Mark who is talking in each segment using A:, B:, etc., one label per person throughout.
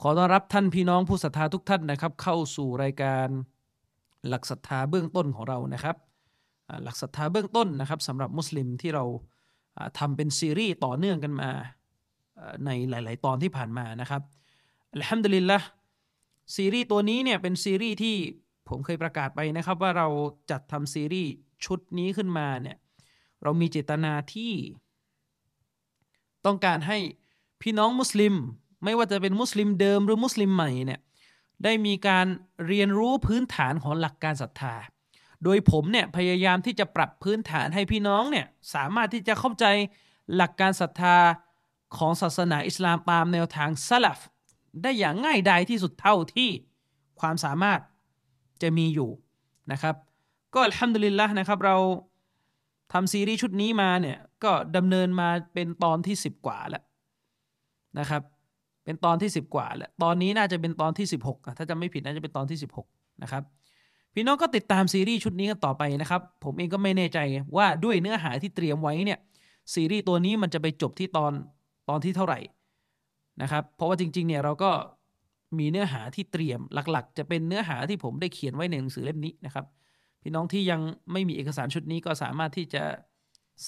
A: ขอต้อนรับท่านพี่น้องผู้ศรัทธาทุกท่านนะครับ เข้าสู่รายการหลักศรัทธาเบื้องต้นของเรานะครับหลักศรัทธาเบื้องต้นนะครับสำหรับมุสลิมที่เราอ่าทำเป็นซีรีส์ต่อเนื่องกันมาในหลาย ๆ ตอนที่ผ่านมานะครับอัลฮัมดุลิลละซีรีส์ตัวนี้เนี่ยเป็นซีรีส์ที่ผมเคยประกาศไปนะครับ ว่าเราจัดทำซีรีส์ชุดนี้ขึ้นมาเนี่ยเรามีเจตนาที่ ต้องการให้พี่น้องมุสลิม ไม่ว่าจะเป็นมุสลิมเดิมหรือมุสลิมใหม่เนี่ยได้มีการเรียนรู้พื้นฐานของหลักการศรัทธา โดยผมเนี่ยพยายามที่จะปรับพื้นฐานให้พี่น้องเนี่ยสามารถที่จะเข้าใจหลักการศรัทธาของศาสนาอิสลามตามแนวทางซะลัฟได้อย่างง่ายดายที่สุดเท่าที่ความสามารถจะมีอยู่นะครับ ก็อัลฮัมดุลิลละนะครับเราทำซีรีส์ชุดนี้มาเนี่ยก็ดำเนินมาเป็นตอนที่ 10 กว่าแล้วนะครับ เป็นตอนที่ 10 กว่าแล้วตอนนี้น่าจะเป็นตอนที่ 16 ถ้าจะไม่ผิดน่าจะเป็นตอนที่ 16 นะครับ พี่น้องก็ติดตามซีรีส์ชุดนี้กันต่อไปนะครับ ผมเองก็ไม่แน่ใจว่าด้วยเนื้อหาที่เตรียมไว้เนี่ยซีรีส์ตัวนี้มันจะไปจบที่ตอนตอนที่เท่าไหร่นะครับ เพราะว่าจริงๆเนี่ยเราก็มีเนื้อหาที่เตรียมหลักๆ จะเป็นเนื้อหาที่ผมได้เขียนไว้ในหนังสือเล่มนี้นะครับ พี่น้องที่ยังไม่มีเอกสารชุดนี้ก็สามารถที่จะ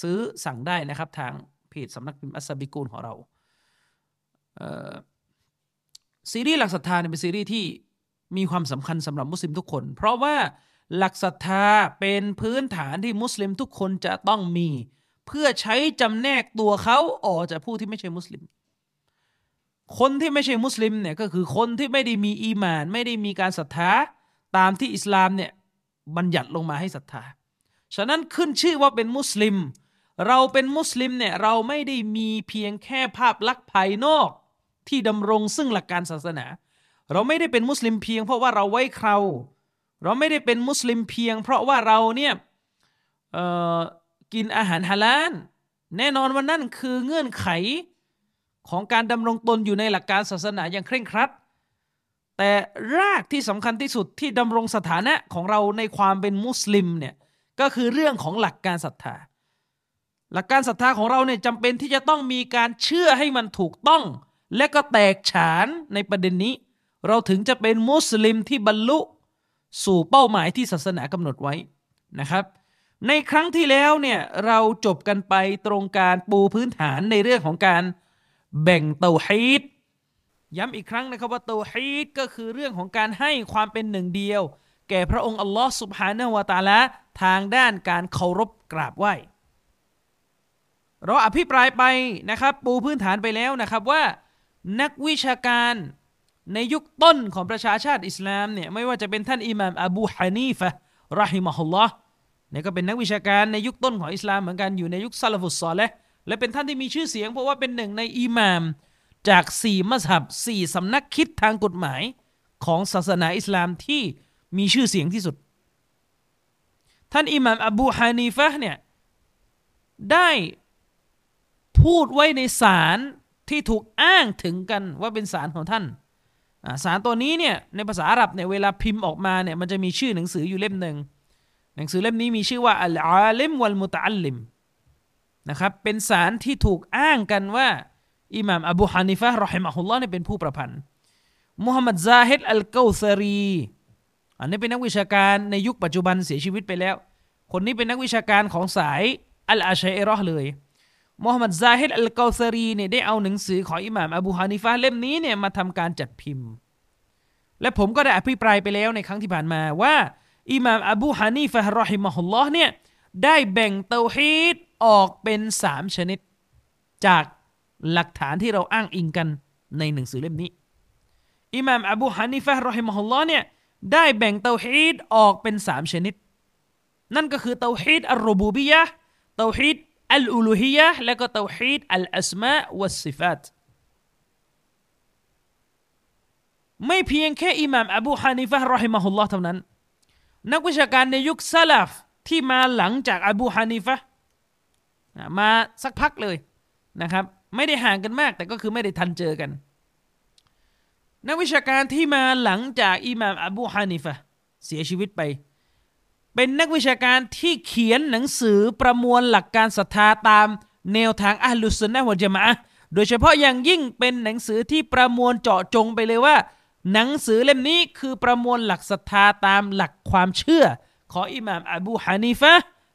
A: ซื้อสั่งได้นะครับ ทางเพจสำนักพิมพ์อัสบิกูลของเรา ซีรีส์หลักศรัทธาเนี่ยเป็นซีรีส์ที่มีความสำคัญสำหรับมุสลิมทุกคน เพราะว่าหลักศรัทธาเป็นพื้นฐานที่มุสลิมทุกคนจะต้องมี เพื่อใช้จำแนกตัวเขาออกจากผู้ที่ไม่ใช่มุสลิม คนที่ไม่ใช่มุสลิมเนี่ยก็คือคนที่ไม่ได้มีอีมาน ไม่ได้มีการศรัทธาตามที่อิสลามเนี่ยบัญญัติลงมาให้ศรัทธา ฉะนั้นขึ้นชื่อว่าเป็นมุสลิม เราเป็นมุสลิมเนี่ยเราไม่ได้มีเพียงแค่ภาพลักษณ์ภายนอก ที่ดำรงซึ่งหลักการศาสนา เราไม่ได้เป็นมุสลิมเพียง เพราะว่าเราไว้คราเราไม่ได้เป็นมุสลิมเพียง เพราะว่าเราเนี่ยเออกินอาหารฮาลาลแน่นอนว่านั่นคือเงื่อนไขของการดำรงตนอยู่ในหลักการศาสนาอย่างเคร่งครัด แต่รากที่สำคัญที่สุดที่ดำรงสถานะของเราในความเป็นมุสลิมเนี่ยก็คือเรื่องของหลักการศรัทธา หลักการศรัทธาของเราเนี่ยจำเป็นที่จะต้องมีการเชื่อให้มันถูกต้อง และก็แตกฉานในประเด็นนี้ เราถึงจะเป็นมุสลิมที่บรรลุ สู่เป้าหมายที่ศาสนากำหนดไว้นะครับ ในครั้งที่แล้วเนี่ยเราจบกันไปตรงการปูพื้นฐานในเรื่องของการแบ่งเตาฮีดย้ำอีกครั้งนะครับว่าเตาฮีดก็คือเรื่องของการให้ความเป็นหนึ่งเดียว แก่พระองค์อัลลอฮ์สุบฮานะวะตาลาทางด้านการเคารพกราบไหว้เราอภิปรายไปนะครับ ปูพื้นฐานไปแล้วนะครับว่า นักวิชาการในยุคต้นของประชาชาติอิสลามเนี่ยไม่ว่าจะเป็นท่านอิหม่ามอบูฮานีฟะรอฮิมะฮุลลอฮ์เนี่ยก็เป็นนักวิชาการในยุคต้นของอิสลามเหมือนกันอยู่ในยุคซาลฟุสซอลและและเป็นท่านที่มีชื่อเสียง เพราะว่าเป็นหนึ่งในอิหม่ามจากสี่มัสฮับสี่สำนักคิดทางกฎหมายของศาสนาอิสลามที่มีชื่อเสียงที่สุด ท่านอิหม่ามอบูฮานีฟะเนี่ยได้พูดไว้ในสาร ที่ถูกอ้างถึงกันว่าเป็นสารของท่านสารตัวนี้เนี่ยในภาษาอาหรับเนี่ยเวลาพิมพ์ออกมาเนี่ยมันจะมีชื่อหนังสืออยู่เล่มหนึ่งหนังสือเล่มนี้มีชื่อว่าอัลอาลิมวัลมุตะอัลลิมนะครับเป็นสารที่ถูกอ้างกันว่าอิหม่ามอบูฮานิฟะรอฮิมะฮุลลอฮ์เนี่ยเป็นผู้ประพันธ์มุฮัมมัดซาฮิดอัลเกาซารีอันนี้เป็นนักวิชาการในยุคปัจจุบันเสียชีวิตไปแล้ว คนนี้เป็นนักวิชาการของสายอัลอะชาอิเราะห์เลย มุฮัมมัดซาฮิดอัลเกาซารีเนี่ยได้เอาหนังสือของอิหม่ามอบูฮานิฟะเล่มนี้เนี่ยมาทำการจัดพิมพ์ และผมก็ได้อภิปรายไปแล้วในครั้งที่ผ่านมาว่าอิหม่ามอบูฮานีฟะรอฮิมะฮุลลอฮ์เนี่ยได้แบ่งเตาฮีดออกเป็นสามชนิด จากหลักฐานที่เราอ้างอิงกันในหนังสือเล่มนี้ อิหม่ามอบูฮานีฟะรอฮิมะฮุลลอฮ์เนี่ยได้แบ่งเตาฮีดออกเป็นสามชนิด นั่นก็คือเตาฮีดอัลรูบูบียะเตาฮีด อัลอูลูฮียะห์และก็เตาฮีดอัลอัสมาวัสซิฟาตไม่เพียงแค่อิหม่ามอบูฮานิฟะรอฮิมะฮุลลอฮ์เท่านั้น นักวิชาการในยุคซาลาฟที่มาหลังจากอบูฮานิฟะมาสักพักเลยนะครับ ไม่ได้ห่างกันมาก แต่ก็คือไม่ได้ทันเจอกัน นักวิชาการที่มาหลังจากอิหม่ามอบูฮานิฟะเสียชีวิตไป เป็นนักวิชาการที่เขียนหนังสือประมวลหลักการศรัทธาตามแนวทางอัลลุสุนนะวะจามะโดยเฉพาะอย่างยิ่งเป็นหนังสือที่ประมวลเจาะจงไปเลยว่า หนังสือเล่มนี้คือประมวลหลักศรัทธาตามหลักความเชื่อ ของอิหม่ามอบูฮานิฟะ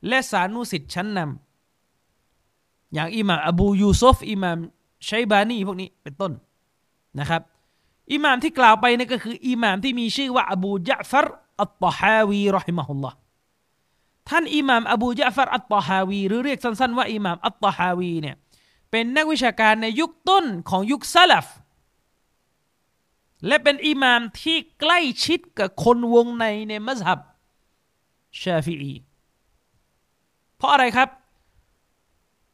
A: และสานุสิทธิ์ชั้นนำอย่างอิหม่ามอบูยูซุฟอิหม่ามชัยบานีพวกนี้เป็นต้นนะครับอิหม่ามที่กล่าวไปนี่ก็คืออิหม่ามที่มีชื่อว่าอบูยะฟัรอัตตฮาวีรอฮิมะฮุลลอฮ์ ท่านอิหม่ามอบูยะฟัรอัตตาฮาวี หรือเรียกสั้นๆว่าอิหม่ามอัตตาฮาวีเนี่ยเป็นนักวิชาการในยุคต้นของยุคซาลฟและเป็นอิหม่ามที่ใกล้ชิดกับคนวงในในมัสฮับชาฟีอีเพราะอะไรครับ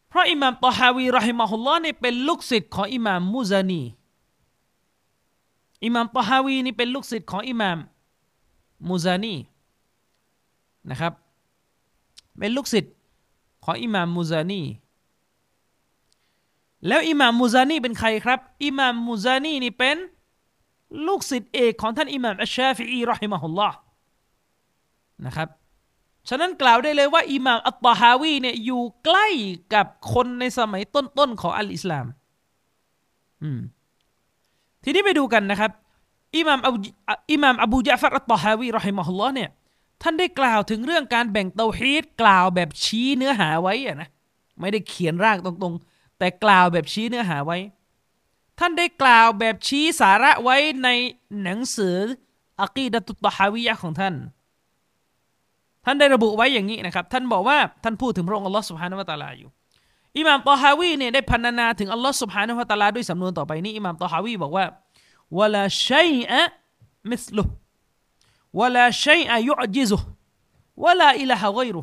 A: เพราะอิหม่ามตอฮาวีรอฮิมะฮุลลอฮ์นี่เป็นลูกศิษย์ของอิหม่ามมุซานีอิหม่ามตอฮาวีนี่เป็นลูกศิษย์ของอิหม่ามมุซานีนะครับ เป็นลูกศิษย์ของอิหม่ามมุซานีแล้วอิหม่ามมูซานีเป็นใครครับ อิหม่ามมูซานีนี่เป็นลูกศิษย์เอกของท่านอิหม่ามอัชชาฟีอีรอฮิมะฮุลลอฮ์นะครับฉะนั้นกล่าวได้เลยว่าอิหม่ามอัตตาฮาวีเนี่ยอยู่ใกล้กับคนในสมัยต้นๆของอัลอิสลามอืมทีนี้ไปดูกันนะครับอิหม่ามอบูอิหม่ามอบูยะฟัรอัตตาฮาวีรอฮิมะฮุลลอฮ์เนี่ย ท่านได้กล่าวถึงเรื่องการแบ่งเตาฮีดกล่าวแบบชี้เนื้อหาไว้อะนะไม่ได้เขียนร่างตรงๆ แต่กล่าวแบบชี้เนื้อหาไว้ ท่านได้กล่าวแบบชี้สาระไว้ในหนังสืออักีดะตุตฮาวิยะของท่าน ท่านได้ระบุไว้อย่างนี้นะครับ ท่านบอกว่าท่านพูดถึงพระองค์อัลลอฮ์สุบฮานาวะตาลาอยู่อิหม่ามตอฮาวีเนี่ยได้พรรณนาถึงอัลลอฮ์สุบฮานาวะตาลาด้วยสำนวนต่อไปนี้อิหม่ามตอฮาวีบอกว่าวลาชัยอะมิสลุ วลาชัยอะยุอจิซุวลาอิลาฮะไกรุ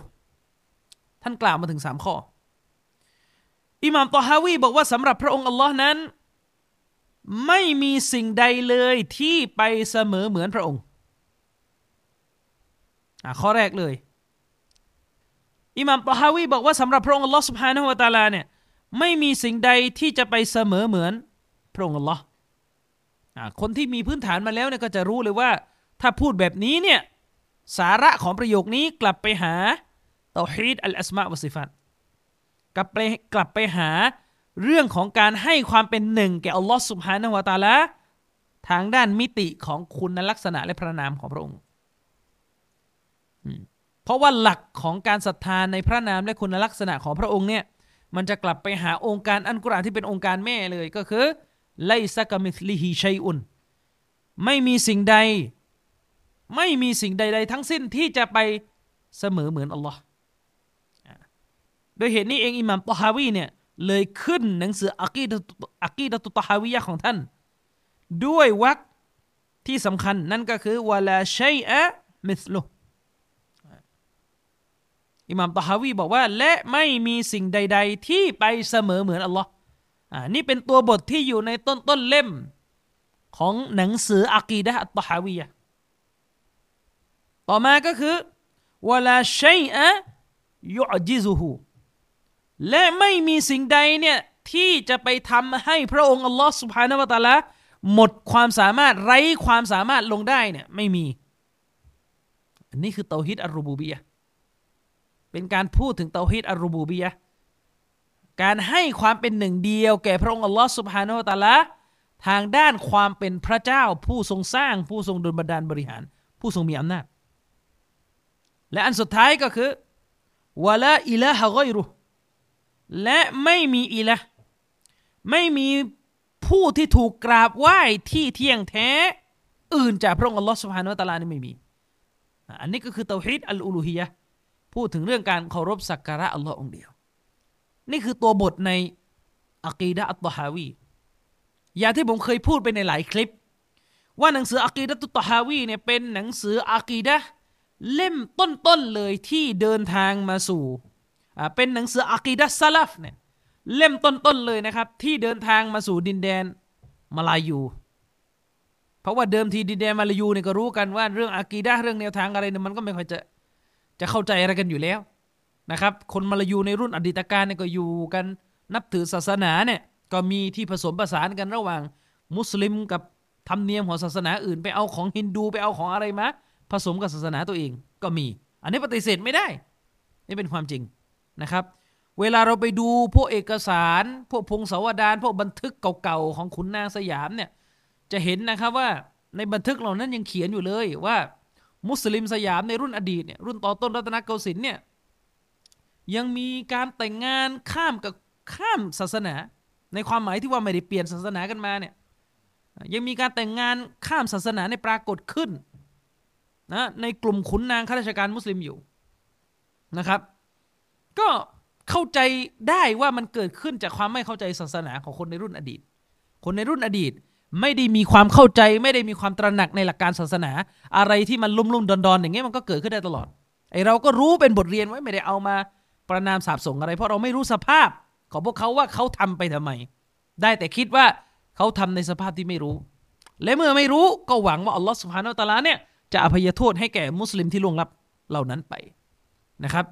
A: ท่านกล่าวมาถึงสามข้อ อิหม่ามตอฮาวีบอกว่าสำหรับพระองค์อัลลอฮ์นั้น ไม่มีสิ่งใดเลยที่ไปเสมอเหมือนพระองค์ข้อแรกเลยอิหม่ามตอฮาวีบอกว่าสำหรับพระองค์อัลลอฮ์สุบฮานะฮุวาตาลาเนี่ยไม่มีสิ่งใดที่จะไปเสมอเหมือนพระองค์อัลลอฮ์คนที่มีพื้นฐานมาแล้วเนี่ยก็จะรู้เลยว่า ถ้าพูดแบบนี้เนี่ยสาระของประโยคนี้กลับไปหาเตาฮีดอัลอัสมาวะซิฟัตกลับไปกลับไปหาเรื่องของการให้ความเป็นหนึ่งแก่อัลลอฮ์สุบฮานาวะตาละทางด้านมิติของคุณลักษณะและพระนามของพระองค์ เพราะว่าหลักของการศรัทธาในพระนามและคุณลักษณะของพระองค์เนี่ย มันจะกลับไปหาองค์การอันกุรอานที่เป็นองค์การแม่เลยก็คือไลซักมิสลิฮิชัยอุนไม่มีสิ่งใด ไม่มีสิ่งใด ๆ ทั้งสิ้นที่จะไปเสมอเหมือนอัลลอฮ์โดยเหตุนี้เองอิหม่ามตอฮาวีเนี่ยเลยขึ้นหนังสืออักีดอักีดตุตฮาวียะของท่าน ด้วยวรรคที่สำคัญนั่นก็คือวลาชัยอะมิสลุอิหม่ามตอฮาวีบอกว่าและไม่มีสิ่งใด ๆ ที่ไปเสมอเหมือนอัลลอฮ์อ่านี่เป็นตัวบทที่อยู่ในต้นต้นเล่มของหนังสืออักีดะตอฮาวียะ ต่อมาก็คือวลาชัยอะยุอจิซุฮูและไม่มีสิ่งใดเนี่ยที่จะไปทำให้พระองค์อัลลอฮ์สุบฮานาวตาละหมดความสามารถไร้ความสามารถลงได้เนี่ยไม่มี อันนี้คือเตาฮิดอัรูบูบียะเป็นการพูดถึงเตาฮิดอัรูบูบียะการให้ความเป็นหนึ่งเดียวแก่พระองค์อัลลอฮ์สุบฮานาวะตาละทางด้านความเป็นพระเจ้าผู้ทรงสร้างผู้ทรงดลบันดาลบริหาร ผู้ทรงมีอำนาจ และอันสุดท้ายก็คือวะลาอิลาฮะกอยรุและไม่มีอีละไม่มีผู้ที่ถูกกราบไหว้ที่เที่ยงแท้ อื่นจากพระองค์อัลลอฮฺสุบฮานุตะลานี่ไม่มี อันนี้ก็คือเตาฮิดอัลอูลูฮียะพูดถึงเรื่องการเคารพสักการะอัลลอฮ์องเดียว นี่คือตัวบทในอักีดะอัตตฮาวีอย่างที่ผมเคยพูดไปในหลายคลิป ว่าหนังสืออักีดะตุตฮาวีเนี่ยเป็นหนังสืออักีดะ เล่มต้นๆเลยที่เดินทางมาสู่เป็นหนังสืออะกีดัสซาลฟเนี่ยเล่มต้นๆเลยนะครับ ที่เดินทางมาสู่ดินแดนมาลายู เพราะว่าเดิมทีดินแดนมาลายูเนี่ยก็รู้กันว่าเรื่องอากีดะเรื่องแนวทางอะไรเนี่ยมันก็ไม่ค่อยจะจะเข้าใจอะไรกันอยู่แล้วนะครับ คนมาลายูในรุ่นอดีตการเนี่ยก็อยู่กันนับถือศาสนาเนี่ยก็มีที่ผสมผสานกันระหว่างมุสลิมกับธรรมเนียมของศาสนาอื่น ไปเอาของฮินดูไปเอาของอะไรมา ผสมกับศาสนาตัวเองก็มี อันนี้ปฏิเสธไม่ได้ นี่เป็นความจริงนะครับ เวลาเราไปดูพวกเอกสาร พวกพงศาวดารพวกบันทึกเก่าๆของขุนนางสยามเนี่ยจะเห็นนะครับว่าในบันทึกเหล่านั้นยังเขียนอยู่เลยว่า มุสลิมสยามในรุ่นอดีตเนี่ยรุ่นต่อต้นรัตนโกสินทร์เนี่ยยังมีการแต่งงานข้ามกับข้ามศาสนา ในความหมายที่ว่าไม่ได้เปลี่ยนศาสนากันมาเนี่ยยังมีการแต่งงานข้ามศาสนาในปรากฏขึ้น นะในกลุ่มขุนนางข้าราชการมุสลิมอยู่นะครับ ก็เข้าใจได้ว่ามันเกิดขึ้นจากความไม่เข้าใจศาสนาของคนในรุ่นอดีต คนในรุ่นอดีตไม่ได้มีความเข้าใจ ไม่ได้มีความตระหนักในหลักการศาสนา อะไรที่มันลุ่มลุ่มดอนดอนอย่างเงี้ยมันก็เกิดขึ้นได้ตลอดไอเราก็รู้เป็นบทเรียนไว้ไม่ได้เอามาประนามสาบส่งอะไร เพราะเราไม่รู้สภาพของพวกเขาว่าเขาทำไปทำไม ได้แต่คิดว่าเขาทำในสภาพที่ไม่รู้ และเมื่อไม่รู้ก็หวังว่าอัลลอฮฺสุบฮานาอัลตะลาเนี่ย จะอภัยโทษให้แก่มุสลิมที่ล่วงลับเหล่านั้นไปนะครับ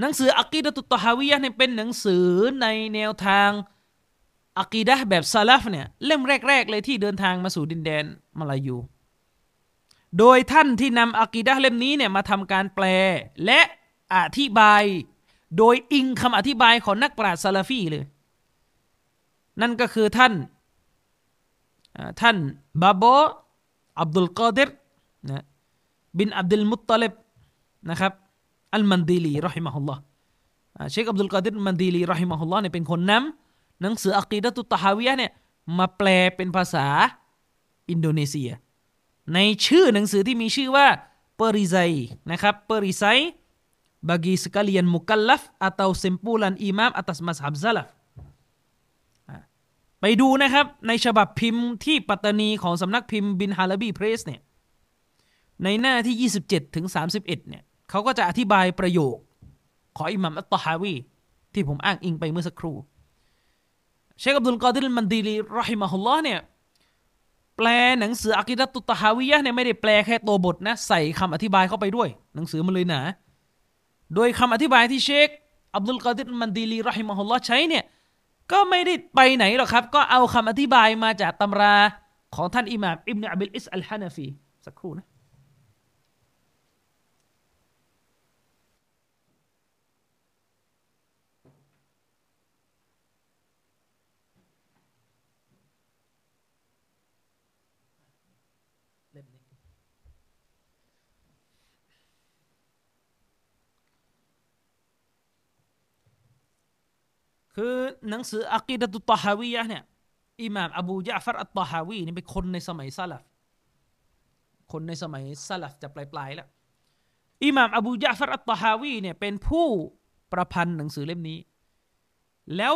A: หนังสืออักีดะตุตฮาวิยะเนี่ยเป็นหนังสือในแนวทางอักีดะแบบซาลฟเนี่ยเล่มแรก ๆ เลยที่เดินทางมาสู่ดินแดนมาลายู โดยท่านที่นำอักีดะเล่มนี้เนี่ยมาทำการแปลและอธิบาย โดยอิงคำอธิบายของนักปราชญ์ซาลฟีเลย นั่นก็คือท่านท่านบาโบ อับดุลกอดิรนะบินอับดุลมุตตลิบนะครับอัลมันดีลีรอฮิมะฮุลลอฮ์เชคอับดุลกอดิรมันดีลีรอฮิมะฮุลลอฮ์เนี่ยเป็นคนนำหนังสืออักีดะตุตฮาวิยะเนี่ยมาแปลเป็นภาษาอินโดนีเซีย ในชื่อหนังสือที่มีชื่อว่าเปริไซนะครับเปริไซ bagi sekalian mukallaf atau simpulan imam atas mazhab salaf ไปดูนะครับ ในฉบับพิมพ์ที่ปัตตานีของสำนักพิมพ์บินฮาลบีเพรสเนี่ยในหน้าที่ 27 ถึง 31 เนี่ยเขาก็จะอธิบายประโยคของอิหม่ามอัตตฮาวีที่ผมอ้างอิงไปเมื่อสักครู่ เชคอับดุลกอดิรมันดีลีรอฮิมะฮุลลอฮ์เนี่ยแปลหนังสืออะกีดะตุตตอฮาวียะเนี่ยไม่ได้แปลแค่ตัวบทนะใส่คำอธิบายเข้าไปด้วย หนังสือมันเลยหนา โดยคำอธิบายที่เชคอับดุลกอดิรมันดีลีรอฮิมะฮุลลอฮ์ใช้เนี่ย ก็ไม่ได้ไปไหนหรอกครับ ก็เอาคำอธิบายมาจากตำราของท่านอิหม่ามอิบนุอับิลอิสอัลฮานาฟีสักครู่นะ คือหนังสืออักีดะตุตฮาวียะเนี่ยอิหม่ามอบูยะฟัรอัตตฮาวีนี่เป็นคนในสมัยซาลฟคนในสมัยซาลฟจะปลายๆแล้วอิหม่ามอบูยะฟัรอัตตฮาวีเนี่ยเป็นผู้ประพันธ์หนังสือเล่มนี้ แล้ว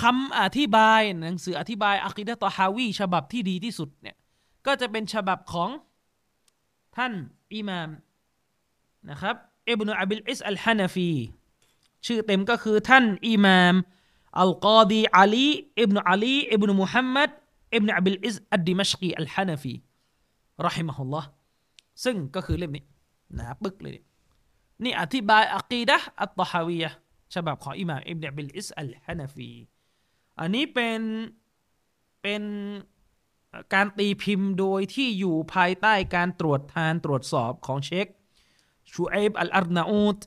A: คำอธิบายหนังสืออธิบายอักีดะตฮาวีฉบับที่ดีที่สุดเนี่ยก็จะเป็นฉบับของท่านอิหม่ามนะครับอิบนุอับิลอิสอัลฮานาฟีชื่อเต็มก็คือท่านอิหม่าม อัลกอดีอาลีอิบนุอาลีอิบนุมุฮัมมัดอิบนุอับิลอิสอัดดิมัชกีอัลฮานาฟีรอฮิมะฮุลลอฮ์ซึ่งก็คือเล่มนี้หนาปึกเลยนี่อธิบายอักีดะอัตตฮาวียะฉบับของอิหม่ามอิบนุอับิลอิสอัลฮานาฟีอันนี้เป็นเป็นการตีพิมพ์โดยที่อยู่ภายใต้การตรวจทานตรวจสอบของเชคชูเอบอัลอาร์นาอูด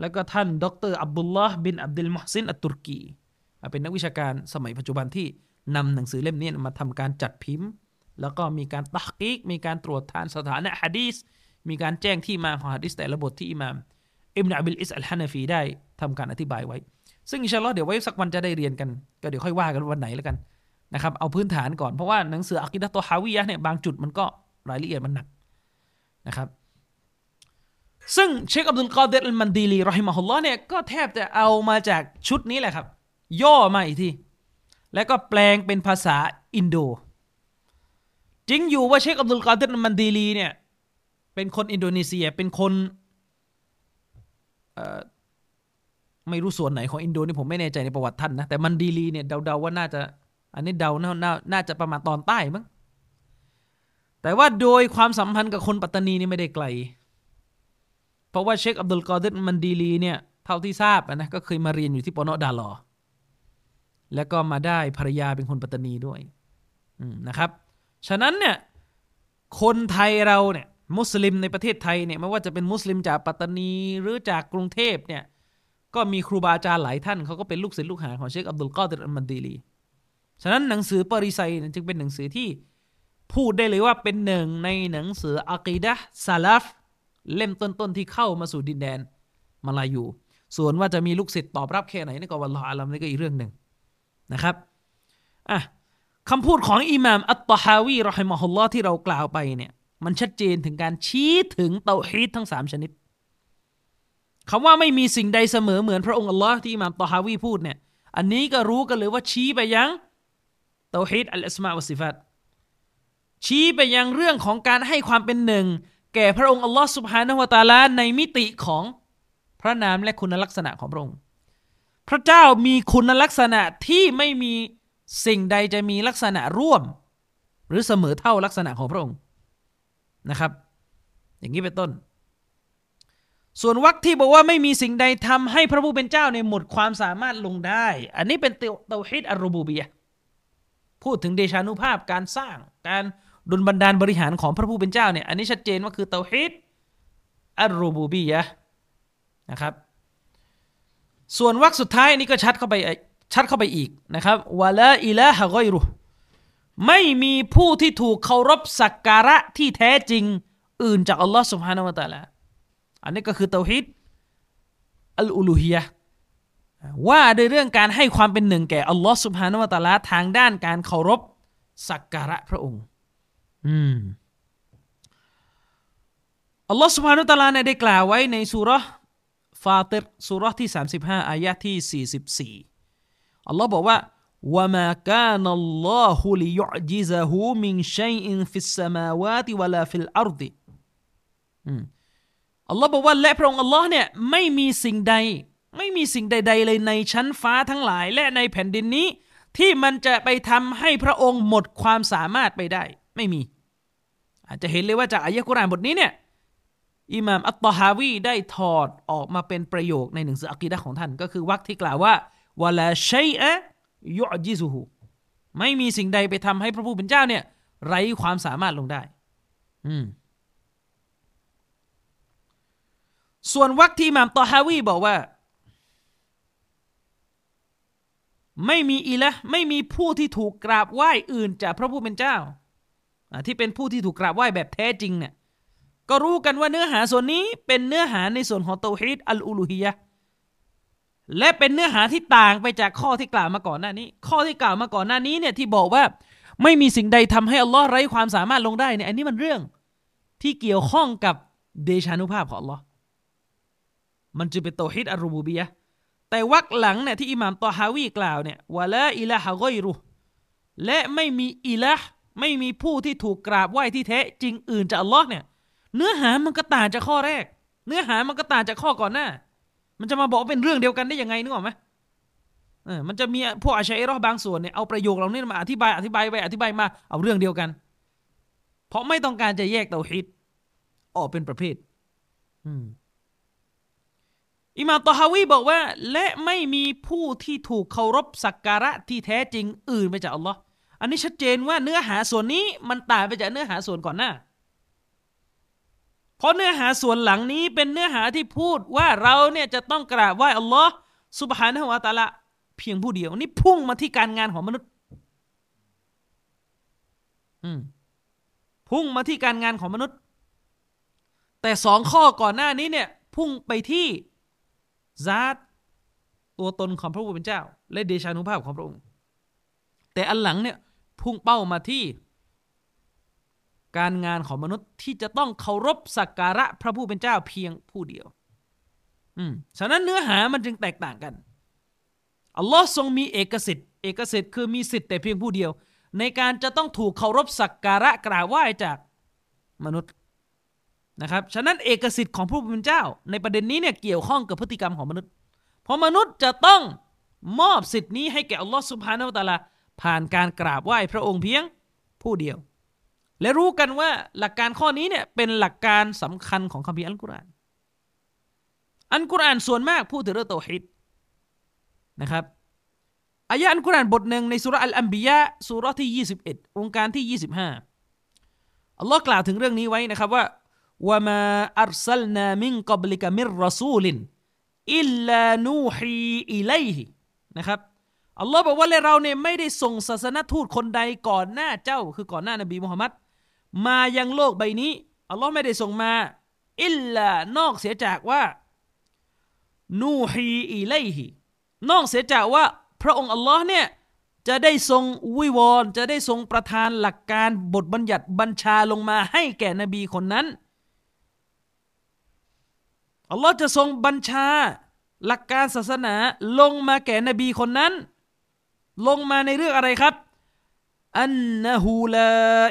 A: แล้วก็ท่านดรอับดุลลาห์บินอับดุลมุฮซินอัตตุรกี เป็นนักวิชาการสมัยปัจจุบันที่นำหนังสือเล่มนี้มาทำการจัดพิมพ์ แล้วก็มีการตะห์กีกมีการตรวจทานสถานะฮะดีสมีการแจ้งที่มาของฮะดีสแต่ละบทที่อิมามอิบนุอับิลอิสอัลฮานาฟีได้ทำการอธิบายไว้ ซึ่งอินชาอัลลอฮ์เดี๋ยวไว้สักวันจะได้เรียนกัน ก็เดี๋ยวค่อยว่ากันวันไหนแล้วกันนะครับเอาพื้นฐานก่อนเพราะว่าหนังสืออะกีดะตุตตอฮาวียะเนี่ยบางจุดมันก็รายละเอียดมันหนักนะครับซึ่งเชคอับดุลกอดิรมันดีลีรอฮิมะฮุลลอฮ์เนี่ยก็แทบจะเอามาจากชุดนี้แหละครับ ย่อมาอีกที แล้วก็แปลเป็นภาษาอินโด จริงอยู่ว่าเชคอับดุลกาดิรมันดีลีเนี่ย เป็นคนอินโดนีเซียเป็นคนไม่รู้ส่วนไหนของอินโดนี่ผมไม่แน่ใจในประวัติท่านนะ แต่มันดีลีเนี่ยเดาๆว่าน่าจะ อันนี้เดาน่าน่าจะประมาณตอนใต้มั้งแต่ว่าโดยความสัมพันธ์กับคนปัตตานีนี่ไม่ได้ไกล เพราะว่าเชคอับดุลกอดิรมันดีลีเนี่ย เท่าที่ทราบนะก็เคยมาเรียนอยู่ที่ปอนอดาลอ แล้วก็มาได้ภรรยาเป็นคนปัตตานีด้วยนะครับ ฉะนั้นเนี่ยคนไทยเราเนี่ยมุสลิมในประเทศไทยเนี่ยไม่ว่าจะเป็นมุสลิมจากปัตตานีหรือจากกรุงเทพเนี่ยก็มีครูบาอาจารย์หลายท่านเขาก็เป็นลูกศิษย์ลูกหาของเชคอับดุลกอดิรอัลมันดีลีฉะนั้นหนังสือปริไซจึงเป็นหนังสือที่พูดได้เลยว่าเป็นหนึ่งในหนังสืออะกีดะซาลฟเล่มต้นๆที่เข้ามาสู่ดินแดนมาลายู ส่วนว่าจะมีลูกศิษย์ตอบรับแค่ไหนนี่ก็วันลออาลัมนี่ก็อีกเรื่องหนึ่ง นะครับอะคำพูดของอิหม่ามอัตตฮาวีรอฮิมะฮุลลอที่เรากล่าวไปเนี่ยมันชัดเจนถึงการชี้ถึงเตาฮีดทั้งสามชนิดคำว่าไม่มีสิ่งใดเสมอเหมือนพระองค์อัลลอฮ์ที่อิหม่ามตอฮาวีพูดเนี่ยอันนี้ก็รู้กันเลยว่าชี้ไปยังเตาฮีดอัลอิสมาอัลสิฟัตชี้ไปยังเรื่องของการให้ความเป็นหนึ่ง แก่พระองค์อัลลอฮ์สุบฮานาวะตาลาในมิติของพระนามและคุณลักษณะของพระองค์ พระเจ้ามีคุณลักษณะที่ไม่มีสิ่งใดจะมีลักษณะร่วม หรือเสมอเท่าลักษณะของพระองค์นะครับ อย่างนี้เป็นต้น ส่วนวรรคที่บอกว่าไม่มีสิ่งใดทำให้พระผู้เป็นเจ้าในหมดความสามารถลงได้ อันนี้เป็นเตาฮิดอัรูบูบียพูดถึงเดชานุภาพการสร้างการดุลบันดาลบริหารของพระผู้เป็นเจ้าเนี่ยอันนี้ชัดเจนว่าคือเตาฮิดอัรูบูบียนะครับ ส่วนวรรคสุดท้ายนี่ก็ชัดเข้าไปชัดเข้าไปอีกนะครับวะลาอิลาฮะกอยรุไม่มีผู้ที่ถูกเคารพสักการะที่แท้จริง อื่นจากอัลลอฮ์สุบฮานาวะตะลาอันนี้ก็คือเตาฮิดอัลอุลูฮียว่าในเรื่องการให้ความเป็นหนึ่งแก่อัลลอฮ์สุบฮานาวะตะลาทางด้านการเคารพสักการะพระองค์ อืมอัลลอฮ์สุบฮานุตะลาเนี่ยได้กล่าวไว้ในสุร ฟาติรสุรที่ 35 อายะที่ 44อัลลอฮ์บอกว่า وما كان الله ليعجزه من شيء في السماوات ولا في الأرض อัลลอฮ์บอกว่าและพระองค์อัลลอฮ์เนี่ยไม่มีสิ่งใด ไม่มีสิ่งใด ๆ เลยในชั้นฟ้าทั้งหลาย และในแผ่นดินนี้ ที่มันจะไปทำให้พระองค์หมดความสามารถไปได้ ไม่มี อาจจะเห็นเลยว่าจากอายะกุรอานบทนี้เนี่ย อิหม่ามอัตตฮาวีได้ถอดออกมาเป็นประโยคในหนังสืออักีดะของท่าน ก็คือวรรคที่กล่าวว่าวะลาชัยอะยอจิซูฮูไม่มีสิ่งใดไปทำให้พระผู้เป็นเจ้าเนี่ย ไร้ความสามารถลงได้ อืมส่วนวรรคที่มามตอฮาวีบอกว่า ไม่มีอีละไม่มีผู้ที่ถูกกราบไหว้อื่นจากพระผู้เป็นเจ้าที่เป็นผู้ที่ถูกกราบไหว้แบบแท้จริงเนี่ย ก็รู้กันว่าเนื้อหาส่วนนี้เป็นเนื้อหาในส่วนของเตาฮีดอัลอูลูฮียะและเป็นเนื้อหาที่ต่างไปจากข้อที่กล่าวมาก่อนหน้านี้ ข้อที่กล่าวมาก่อนหน้านี้เนี่ยที่บอกว่าไม่มีสิ่งใดทำให้อัลลอฮ์ไร้ความสามารถลงได้เนี่ยอันนี้มันเรื่องที่เกี่ยวข้องกับเดชานุภาพของอัลลอฮ์มันจะเป็นโตฮิดอัรูบูบียะแต่วักหลังเนี่ยที่อิหม่ามตอฮาวีกล่าวเนี่ยวะลาอิละฮะกอยรุและไม่มีอิละไม่มีผู้ที่ถูกกราบไหว้ที่แท้จริงอื่นจากอัลลอฮ์เนี่ย เนื้อหามันก็ต่างจากข้อแรก เนื้อหามันก็ต่างจากข้อก่อนหน้า มันจะมาบอกเป็นเรื่องเดียวกันได้ยังไงนึกออกไหมเออมันจะมีพวกอาชัยรอบางส่วนเนี่ยเอาประโยคเหล่านี้มาอธิบายอธิบายไปอธิบายมาเอาเรื่องเดียวกัน เพราะไม่ต้องการจะแยกเตาฮิดออกเป็นประเภทอิมามตอฮาวีบอกว่า และไม่มีผู้ที่ถูกเคารพสักการะที่แท้จริงอื่นไปจากอัลลอฮ์อันนี้ชัดเจนว่าเนื้อหาส่วนนี้มันต่างไปจากเนื้อหาส่วนก่อนหน้า เพราะเนื้อหาส่วนหลังนี้เป็นเนื้อหาที่พูดว่าเราเนี่ยจะต้องกราบไหว้อัลลอฮ์สุบฮานะฮุวาตาละเพียงผู้เดียว นี่พุ่งมาที่การงานของมนุษย์พุ่งมาที่การงานของมนุษย์ แต่สองข้อก่อนหน้านี้เนี่ย พุ่งไปที่ซาตตัวตนของพระผู้เป็นเจ้า และเดชานุภาพของพระองค์ แต่อันหลังเนี่ย พุ่งเป้ามาที่ การงานของมนุษย์ที่จะต้องเคารพสักการะพระผู้เป็นเจ้าเพียงผู้เดียว อืม ฉะนั้นเนื้อหามันจึงแตกต่างกัน อัลลอฮ์ทรงมีเอกสิทธิ์ เอกสิทธิ์คือมีสิทธิ์แต่เพียงผู้เดียว ในการจะต้องถูกเคารพสักการะกราบไหว้จากมนุษย์นะครับ ฉะนั้นเอกสิทธิ์ของผู้เป็นเจ้า ในประเด็นนี้เนี่ยเกี่ยวข้องกับพฤติกรรมของมนุษย์ เพราะมนุษย์จะต้องมอบสิทธิ์นี้ให้แก่อัลลอฮ์สุบฮานาอัลตะลาผ่านการกราบไหว้พระองค์เพียงผู้เดียว และรู้กันว่าหลักการข้อนี้เนี่ยเป็นหลักการสำคัญของคัมภีร์อัลกุรอาน อัลกุรอานส่วนมากพูดถึงเรื่องเตาฮิดนะครับอายะอัลกุรอานบทหนึ่งในสุรอัลอัมบียะสุรที่ 21 องค์การที่ 25 อัลลอฮ์กล่าวถึงเรื่องนี้ไว้นะครับว่าว่ามาอัลซัลนามิงกับลิกามิรรสูลินอิลลานูฮีอิไลฮินะครับอัลลอฮ์บอกว่าเราเนี่ยไม่ได้ส่งศาสนทูตคนใดก่อนหน้าเจ้า คือก่อนหน้านบีมุฮัมมัด มายังโลกใบนี้อัลลอฮ์ไม่ได้ส่งมา อิลลานอกเสียจากว่า นูฮีอิไลฮินอกเสียจากว่า พระองค์อัลลอฮ์เนี่ยจะได้ทรงวิวรณ์จะได้ทรงประทานหลักการบทบัญญัติบัญชาลงมาให้แก่นบีคนนั้นอัลลอฮ์จะทรงบัญชาหลักการศาสนาลงมาแก่นบีคนนั้น ลงมาในเรื่องอะไรครับ อันนะฮูลา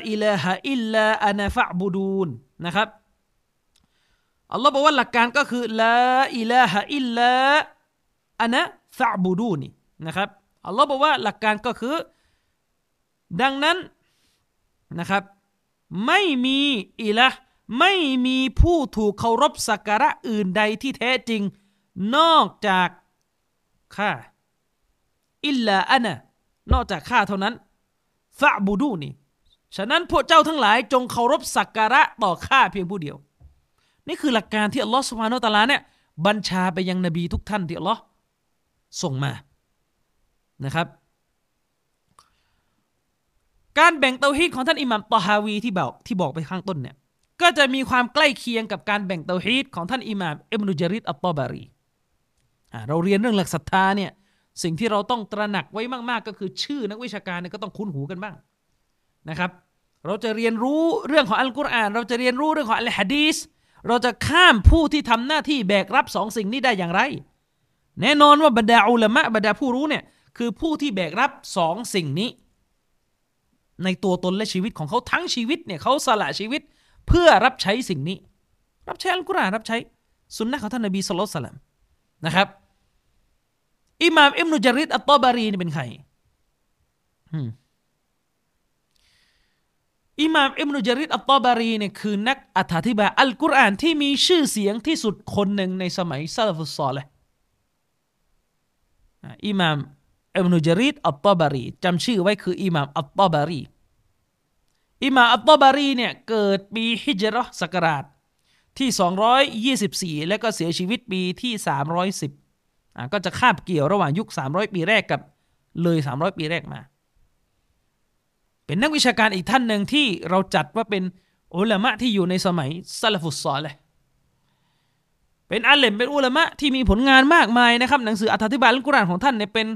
A: อิลาฮะอิลลาอานาฟะบูดูนนะครับอัลลอฮ์บอกว่าหลักการก็คือลาอิลาฮะอิลลาอานะฟะบูดูนีนะครับอัลลอฮ์บอกว่าหลักการก็คือ ดังนั้นนะครับ ไม่มีอิละไม่มีผู้ถูกเคารพสักการะอื่นใดที่แท้จริง นอกจากข้าอิลลาอันะนอกจากข้าเท่านั้น ฟะบูดูนี่ฉะนั้นพวกเจ้าทั้งหลายจงเคารพสักการะต่อข้าเพียงผู้เดียว นี่คือหลักการที่อัลลอฮฺสุบฮานาตะลาเนี่ยบัญชาไปยังนบีทุกท่านที่อัลลอฮ์ส่งมานะครับ การแบ่งเตาฮีดของท่านอิหมัมตอฮาวีที่บอกที่บอกไปข้างต้นเนี่ยก็จะมีความใกล้เคียงกับการแบ่งเตาฮีดของท่านอิหม่ามอิบนุจาริดอัตตอบารีเราเรียนเรื่องหลักศรัทธาเนี่ย สิ่งที่เราต้องตระหนักไว้มาก ๆ ก็คือชื่อนักวิชาการเนี่ยก็ต้องคุ้นหูกันบ้างนะครับ เราจะเรียนรู้เรื่องของอัลกุรอาน เราจะเรียนรู้เรื่องของอัลฮะดีสเราจะข้ามผู้ที่ทำหน้าที่แบกรับสองสิ่งนี้ได้อย่างไร แน่นอนว่าบรรดาอุลามะบรรดาผู้รู้เนี่ยคือผู้ที่แบกรับสองสิ่งนี้ ในตัวตนและชีวิตของเขาทั้งชีวิตเนี่ยเขาสละชีวิตเพื่อรับใช้สิ่งนี้ รับใช้อัลกุรอานรับใช้สุนนะของท่านนบีสุลต่านนะครับ อิหม่ามอิบนุจารีรอัตตบารีนี่เป็นใครอิหม่ามอิบนุจารีรอัตตบารีเนี่ยคือนักอธิบายอัลกุรอานที่มีชื่อเสียงที่สุดคนหนึ่งในสมัยสะลาฟุสซอและห์อิหม่ามอิบนุจารีรอัตตบารีจำชื่อไว้คืออิหม่ามอัตตบารีอิหม่ามอัตตบารีเนี่ยเกิดปีฮิจเราะห์ศักราชที่ 224 และก็เสียชีวิตปีที่ 310อ่า ก็จะคาบเกี่ยวระหว่างยุค 300 ปีแรกกับเลย 300 ปีแรกมา เป็นนักวิชาการอีกท่านหนึ่งที่เราจัดว่าเป็นอุลามะที่อยู่ในสมัยซาลฟุสซอลเลยเป็นอาเลมเป็นอุลามะที่มีผลงานมากมายนะครับ หนังสืออธิบายอัลกุรอานของท่านเนี่ยเป็น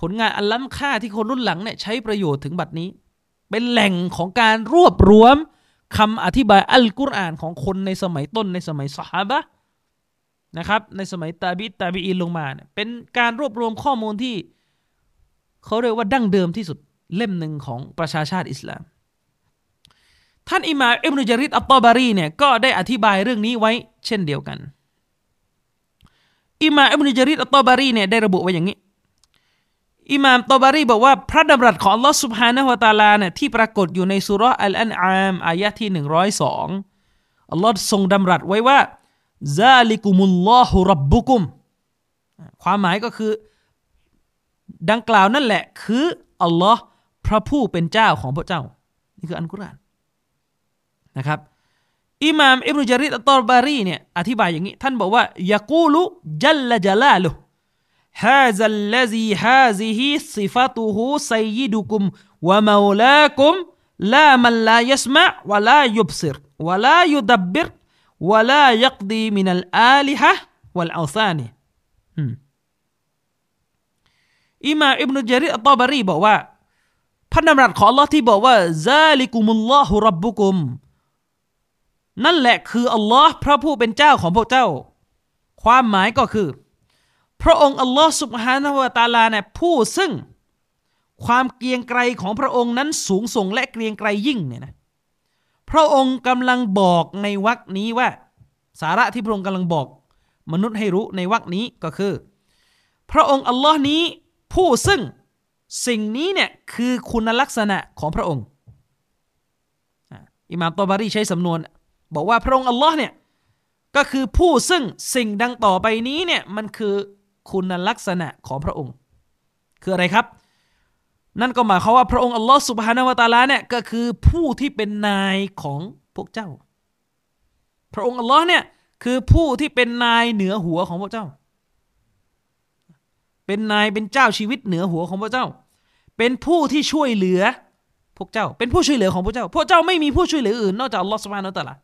A: ผลงานอันล้ำค่าที่คนรุ่นหลังเนี่ยใช้ประโยชน์ถึงบัดนี้ เป็นแหล่งของการรวบรวมคำอธิบายอัลกุรอานของคนในสมัยต้นในสมัยสฮาบะ นะครับในสมัยตาบิตาบิอินลงมาเนี่ยเป็นการรวบรวมข้อมูลที่เขาเรียกว่าดั้งเดิมที่สุดเล่มหนึ่งของประชาชาติอิสลาม ท่านอิมาอิบนุจาริดอัตตอบารีเนี่ยก็ได้อธิบายเรื่องนี้ไว้เช่นเดียวกันอิมาอิบนุจาริดอัตตอบารีเนี่ยได้ระบุไว้อย่างนี้ อิหม่ามตอบารีบอกว่าพระดำรัสของอัลลอฮ์สุบฮานะฮวตาลาเนี่ยที่ปรากฏอยู่ในสุรอัลอันอามอายะที่หนึ่งร้อยสองอัลลอฮ์ทรงดำรัสไว้ว่า ซาลิกุมุลลอฮุรับบุกุม ความหมายก็คือ ดังกล่าวนั่นแหละ คืออัลลอฮ์พระผู้เป็นเจ้าของพระเจ้า นี่คืออันกุรอานนะครับอิหม่ามอิบนุจาริดอัตตบารีเนี่ยอธิบายอย่างนี้ ท่านบอกว่ายากูลุจัลลจลาลุฮาซัลลซีฮาซิฮิซิฟาตุฮูซัยยิดุคุมวะมาลาคุมลามันลายัสมะวะลายุบซิรวะลายุดับบิร วะลายักดีมินัลอาลิฮะวัลอาซานีอิมาอิบนุจาริอัตตบารีบอกว่าพระนามรัตของ Allah ที่บอกว่าซาลิกุมุลลอฮุรับบุกุม นั่นแหละคืออัลลอฮ์พระผู้เป็นเจ้าของพวกเจ้า ความหมายก็คือ พระองค์อัลลอฮ์สุบฮานาวตาลาเนี่ยผู้ซึ่ง ความเกรียงไกรของพระองค์นั้นสูงส่งและเกรียงไกรยิ่งเนี่ยนะ พระองค์กำลังบอกในวรคนี้ว่า สาระที่พระองค์กำลังบอก มนุษย์ให้รู้ในวรคนี้ก็คือ พระองค์อัลลอฮ์นี้ผู้ซึ่งสิ่งนี้เนี่ยคือคุณลักษณะของพระองค์อิหม่ามตอบารีใช้สำนวน บอกว่าพระองค์อัลลอฮ์เนี่ยก็คือผู้ซึ่งสิ่งดังต่อไปนี้เนี่ยมันคือคุณลักษณะของพระองค์ คืออะไรครับ นั่นก็หมายความว่าพระองค์อัลลอฮ์สุบฮานาวะตาลาเนี่ยก็คือผู้ที่เป็นนายของพวกเจ้า พระองค์อัลลอฮ์เนี่ยคือผู้ที่เป็นนายเหนือหัวของพวกเจ้า เป็นนายเป็นเจ้าชีวิตเหนือหัวของพวกเจ้า เป็นผู้ที่ช่วยเหลือพวกเจ้า เป็นผู้ช่วยเหลือของพวกเจ้า พวกเจ้าไม่มีผู้ช่วยเหลืออื่นนอกจากอัลลอฮ์สุบฮานาอัลตะลา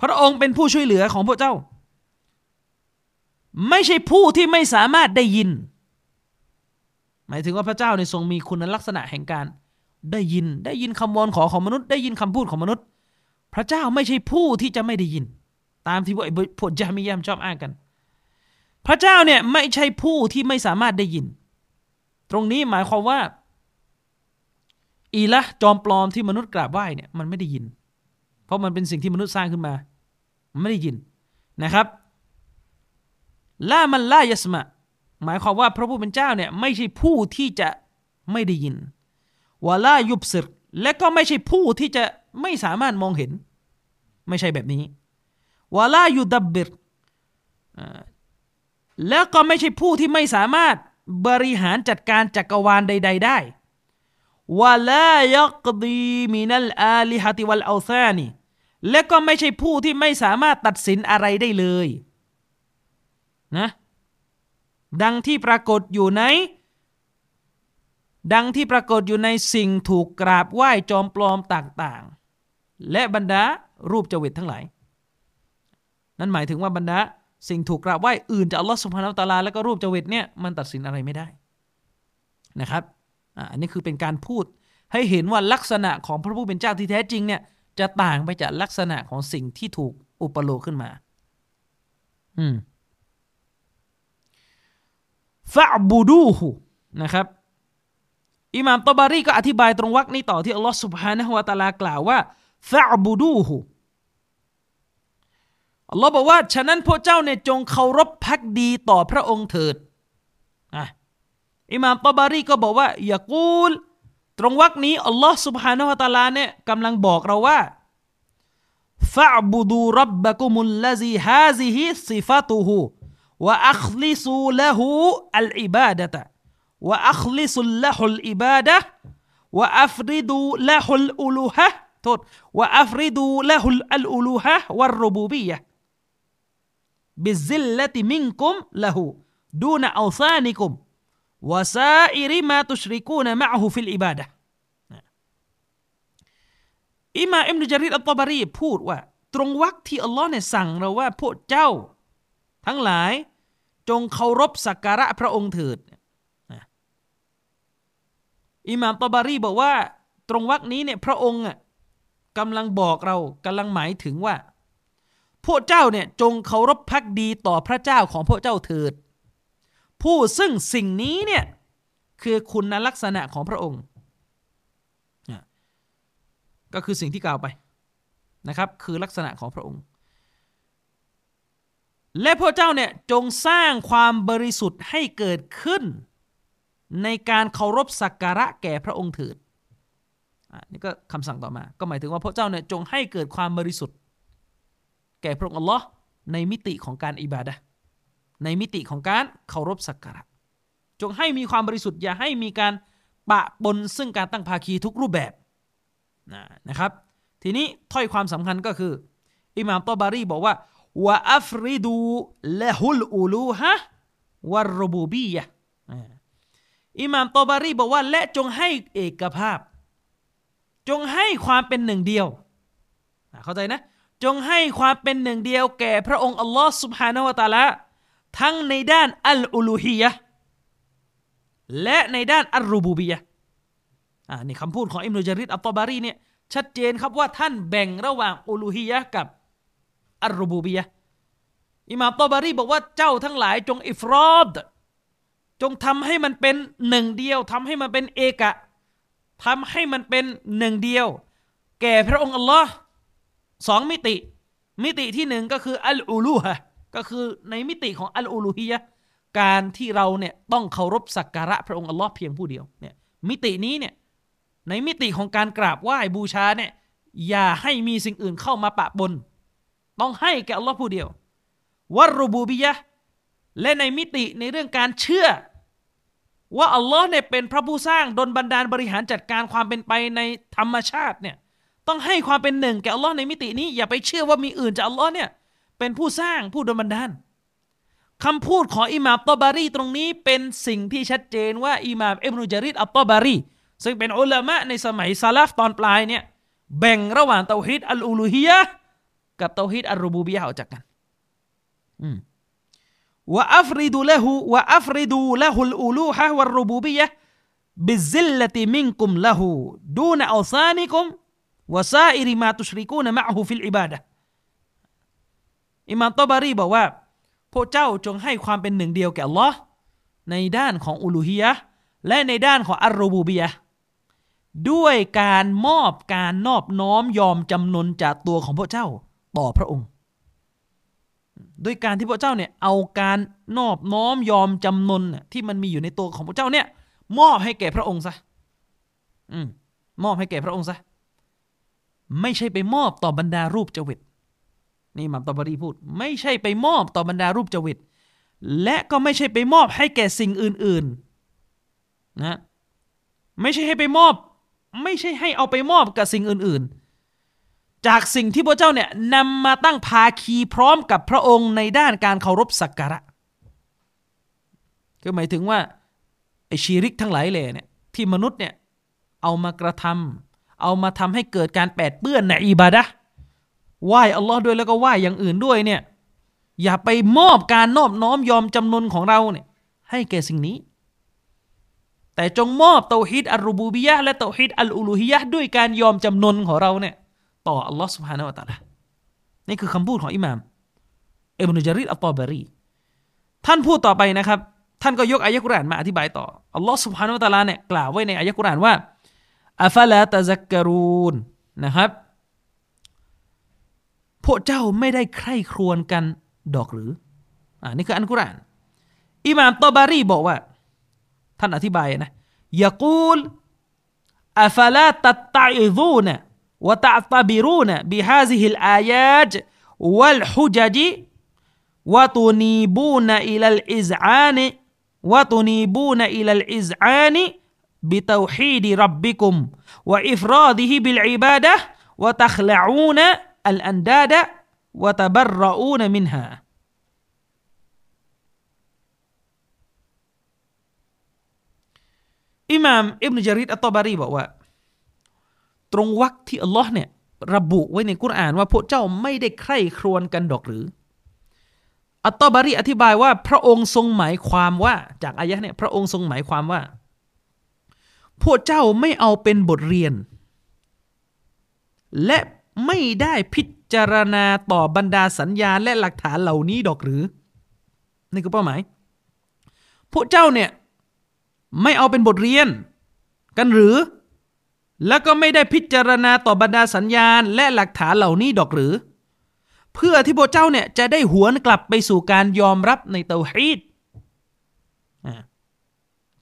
A: พระองค์เป็นผู้ช่วยเหลือของพวกเจ้า ไม่ใช่ผู้ที่ไม่สามารถได้ยิน มายถึงว่าพระเจ้าในทรงมีคุณลักษณะแห่งการได้ยินได้ยินคำวอนขอของมนุษย์ ได้ยินคำพูดของมนุษย์ พระเจ้าไม่ใช่ผู้ที่จะไม่ได้ยิน ตามที่พวกพวกจามิยามชอบอ้างกัน พระเจ้าเนี่ยไม่ใช่ผู้ที่ไม่สามารถได้ยิน ตรงนี้หมายความว่า อีละจอมปลอมที่มนุษย์กราบไหว้เนี่ยมันไม่ได้ยิน เพราะมันเป็นสิ่งที่มนุษย์สร้างขึ้นมาไม่ได้ยินนะครับล่ามันล่ายสมะ หมายความว่าพระผู้เป็นเจ้าเนี่ยไม่ใช่ผู้ที่จะไม่ได้ยินวาลายุบสิรและก็ไม่ใช่ผู้ที่จะไม่สามารถมองเห็น ไม่ใช่แบบนี้วาลายุดับบิรแล้วก็ไม่ใช่ผู้ที่ไม่สามารถบริหารจัดการจักรวาลใด ๆ ได้วาลายักดีมินัลอาลิฮติวัลอาซานีและก็ไม่ใช่ผู้ที่ไม่สามารถตัดสินอะไรได้เลย นะ ดังที่ปรากฏอยู่ใน ดังที่ปรากฏอยู่ในสิ่งถูกกราบไหว้จอมปลอมต่างๆ และบรรดารูปจวิตทั้งหลาย นั่นหมายถึงว่าบรรดาสิ่งถูกกราบไหว้อื่นจากอัลลอฮฺสุบฮานาอัลตะลาแล้วก็รูปจวิตเนี่ยมันตัดสินอะไรไม่ได้นะครับอันนี้คือเป็นการพูดให้เห็นว่าลักษณะของพระผู้เป็นเจ้าที่แท้จริงเนี่ยจะต่างไปจากลักษณะของสิ่งที่ถูกอุปโลกขึ้นมา อืม ฟะบูดูฮูนะครับ อิหม่ามตบารีก็อธิบายตรงวรรคนี้ต่อที่อัลลอฮ์ سبحانه และ تعالى กล่าวว่าฟะบูดูฮูอัลลอฮ์บอกว่า ฉะนั้นพวกเจ้าเนี่ยจงเคารพพักดีต่อพระองค์เถิดอ่ะอิหม่ามตบารีก็บอกว่าอย่ากูลตรงวรรคนี้อัลลอฮ์ سبحانه และ تعالى เนี่ยกำลังบอกเราว่าฟะบูดูรับบักุมุลลซีฮาซิฮิซิฟาตุฮู วะอัคลิซูละหูอัลอิบาดะตะวะอัคลิซุลละฮุลอิบาดะวะอัฟริดูละฮุลอุลูฮะโทษวะอัฟริดูละฮุลอัลอุลูฮะวัรรูบูบียะบิซิลลติมินกุมละหูดูนอัลซานิกุมวะซาอิริมาตุชริกูนมะหูฟิลอิบาดะอิมาอิมนุจาริดอัลตบารีพูดว่า ตรงวรรคที่อัลลอฮ์เนี่ยสั่งเราว่าพวกเจ้า ทั้งหลาย จงเคารพสักการะพระองค์เถิดอิหม่ามตอบารีบอกว่า ตรงวรรคนี้เนี่ยพระองค์กำลังบอกเรากำลังหมายถึงว่า พวกเจ้าเนี่ยจงเคารพพักดีต่อพระเจ้าของพวกเจ้าเถิด ผู้ซึ่งสิ่งนี้เนี่ยคือคุณลักษณะของพระองค์ก็คือสิ่งที่กล่าวไปนะครับ คือลักษณะของพระองค์ และพระเจ้าเนี่ยจงสร้างความบริสุทธิ์ให้เกิดขึ้น ในการเคารพสักการะแก่พระองค์เถิดนี่ก็คำสั่งต่อมา ก็หมายถึงว่าพระเจ้าเนี่ยจงให้เกิดความบริสุทธิ์ แก่พระองค์อัลลอฮ์ในมิติของการอิบาดะในมิติของการเคารพสักการะ จงให้มีความบริสุทธิ์อย่าให้มีการปะปนซึ่งการตั้งภาคีทุกรูปแบบนะครับ ทีนี้ถ้อยความสำคัญก็คือ อิหม่ามตอบารีบอกว่า วะอัฟริดูละฮุลอูลูฮะวารบูบียะอิหม่ามตอบารีบอกว่า และจงให้เอกภาพ จงให้ความเป็นหนึ่งเดียวเข้าใจนะ จงให้ความเป็นหนึ่งเดียว แก่พระองค์อัลลอฮ์สุบฮานาวะตาละทั้งในด้านอัลอูลูฮียะและในด้านอัลรูบูบียะอ่านี่คำพูดของอิมนุจาริดอัลตอบารีเนี่ยชัดเจนครับว่าท่านแบ่งระหว่างอูลูฮียะกับ อัรูบูบียะอิหมามตอบารีบอกว่าเจ้าทั้งหลายจงอิฟรอดจงทำให้มันเป็นหนึ่งเดียวทำให้มันเป็นเอกะทำให้มันเป็นหนึ่งเดียว แก่พระองค์อัลลอฮ์สองมิติ มิติที่หนึ่งก็คืออัลอูลูฮะก็คือในมิติของอัลอูลูฮียะการที่เราเนี่ยต้องเคารพสักการะพระองค์อัลลอฮ์เพียงผู้เดียวเนี่ยมิตินี้เนี่ยในมิติของการกราบไหว้บูชาเนี่ยอย่าให้มีสิ่งอื่นเข้ามาปะปน ต้องให้แก่อัลลอฮ์ผู้เดียววัรูบูบิยะและในมิติในเรื่องการเชื่อ ว่าอัลลอฮ์เนี่ยเป็นพระผู้สร้างดลบันดาลบริหารจัดการความเป็นไปในธรรมชาติเนี่ยต้องให้ความเป็นหนึ่งแก่อัลลอฮ์ในมิตินี้อย่าไปเชื่อว่ามีอื่นจากอัลลอฮ์เนี่ยเป็นผู้สร้างผู้ดลบันดาลคำพูดของอิหม่ามตอบารีตรงนี้เป็นสิ่งที่ชัดเจนว่าอิหม่ามอิบนุจารีรอัตตอบารีซึ่งเป็นอุลามะในสมัยสะลัฟตอนปลายเนี่ยแบ่งระหว่างเตาฮิดอัลอูลูฮียะ กับเตาฮิดอัลรูบูบียะออกจากกันว่า أفردوا له ว่า أفردوا له الألوهة والربوبية بالذلة منكم له دون أوثانكم وسائر ما تشركون معه في العبادة อิมามตอบารีบอกว่าพวกเจ้าจงให้ความเป็นหนึ่งเดียวแก่อัลลอฮ์ในด้านของอุลูฮียะและในด้านของอัลรูบูบียะด้วยการมอบการนอบน้อมยอมจำนนจากตัวของพวกเจ้า ต่อพระองค์ ด้วยการที่พวกเจ้าเนี่ยเอาการนอบน้อมยอมจำนนที่มันมีอยู่ในตัวของพระเจ้าเนี่ย มอบให้แก่พระองค์ซะอืมมอบให้แก่พระองค์ซะไม่ใช่ไปมอบต่อบรรดารูปจวิตนี่มัมตอบรีพูด ไม่ใช่ไปมอบต่อบรรดารูปจวิตและก็ไม่ใช่ไปมอบให้แก่สิ่งอื่น ๆ นะ ไม่ใช่ให้ไปมอบ ไม่ใช่ให้เอาไปมอบกับสิ่งอื่น ๆ จากสิ่งที่พระเจ้าเนี่ยนำมาตั้งภาคีพร้อมกับพระองค์ในด้านการเคารพสักการะก็หมายถึงว่าไอชีริกทั้งหลายเลยเนี่ยที่มนุษย์เนี่ยเอามากระทำเอามาทำให้เกิดการแปดเปื้อนในอิบาดะไหว้อัลลอฮ์ด้วยแล้วก็ไหว้อย่างอื่นด้วยเนี่ยอย่าไปมอบการนอบน้อมยอมจำนนของเราเนี่ยให้แก่สิ่งนี้ แต่จงมอบเตาฮิดอัลรูบูบียะและเตาฮิดอัลอูลูฮียะด้วยการยอมจำนนของเราเนี่ย ต่ออัลลอฮ์สุบฮานาวะตาละนี่คือคำพูดของอิหม่ามเอิบนุจาริดอัลตอบารี ท่านพูดต่อไปนะครับ ท่านก็ยกอายะกุรานมาอธิบายต่อ อัลลอฮ์สุบฮานาวะตาลาเนี่ยกล่าวไว้ในอายะกุรานว่าอัฟลาตะซักกรูนนะครับ พวกเจ้าไม่ได้ใคร่ครวญกันดอกหรือ อ่านี่คืออันกุราน อิหม่ามตอบารีบอกว่า ท่านอธิบายนะยากูลอัฟลาตัตไตซูนะ وتعتبرون بهذه الآيات والحجج وتنيبون إلى الإذعان وتنيبون إلى الإذعان بتوحيد ربكم وإفراده بالعبادة وتخلعون الأنداد وتبرؤون منها. إمام ابن Jarir At-Tabari ตตบารีบอกว่าตรงวรรคที่อัลลอฮ์เนี่ยระบุไว้ในกุรอานว่าพวกเจ้าไม่ได้ใคร่ครวญกันดอกหรือ อัตตบารีอธิบายว่าพระองค์ทรงหมายความว่าจากอายะเนี่ยพระองค์ทรงหมายความว่า พวกเจ้าไม่เอาเป็นบทเรียน และไม่ได้พิจารณาต่อบรรดาสัญญาและหลักฐานเหล่านี้ดอกหรือนี่คือเป้าหมาย พวกเจ้าเนี่ยไม่เอาเป็นบทเรียน กันหรือ แล้วก็ไม่ได้พิจารณาต่อบรรดาสัญญาณและหลักฐานเหล่านี้ดอกหรือ เพื่อที่พระเจ้าเนี่ยจะได้หวนกลับไปสู่การยอมรับในเตาฮีด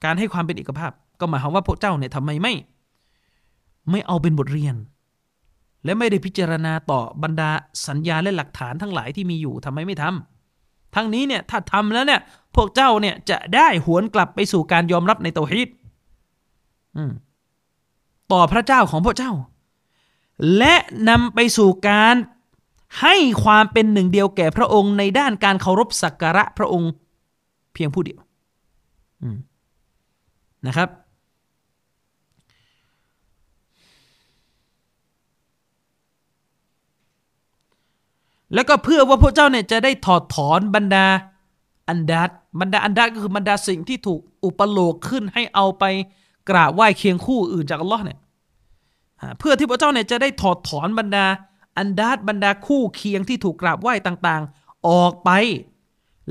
A: การให้ความเป็นเอกภาพ ก็หมายความว่าพระเจ้าเนี่ยทำไมไม่ ไม่เอาเป็นบทเรียน และไม่ได้พิจารณาต่อบรรดาสัญญาและหลักฐานทั้งหลายที่มีอยู่ทำไมไม่ทำทั้งนี้เนี่ยถ้าทำแล้วเนี่ยพวกเจ้าเนี่ยจะได้หวนกลับไปสู่การยอมรับในเตาฮีด ต่อพระเจ้าของพระเจ้า และนำไปสู่การให้ความเป็นหนึ่งเดียวแก่พระองค์ในด้านการเคารพสักการะพระองค์เพียงผู้เดียวนะครับ แล้วก็เพื่อว่าพระเจ้าเนี่ยจะได้ถอดถอนบรรดาอันดัดบรรดาอันดัดก็คือบรรดาสิ่งที่ถูกอุปโลกขึ้นให้เอาไป กราบไหว้เคียงคู่อื่นจากอัลลอฮ์เนี่ยเพื่อที่พระเจ้าเนี่ยจะได้ถอดถอนบรรดา อันดัดบรรดาคู่เคียงที่ถูกกราบไหว้ต่างๆ ออกไป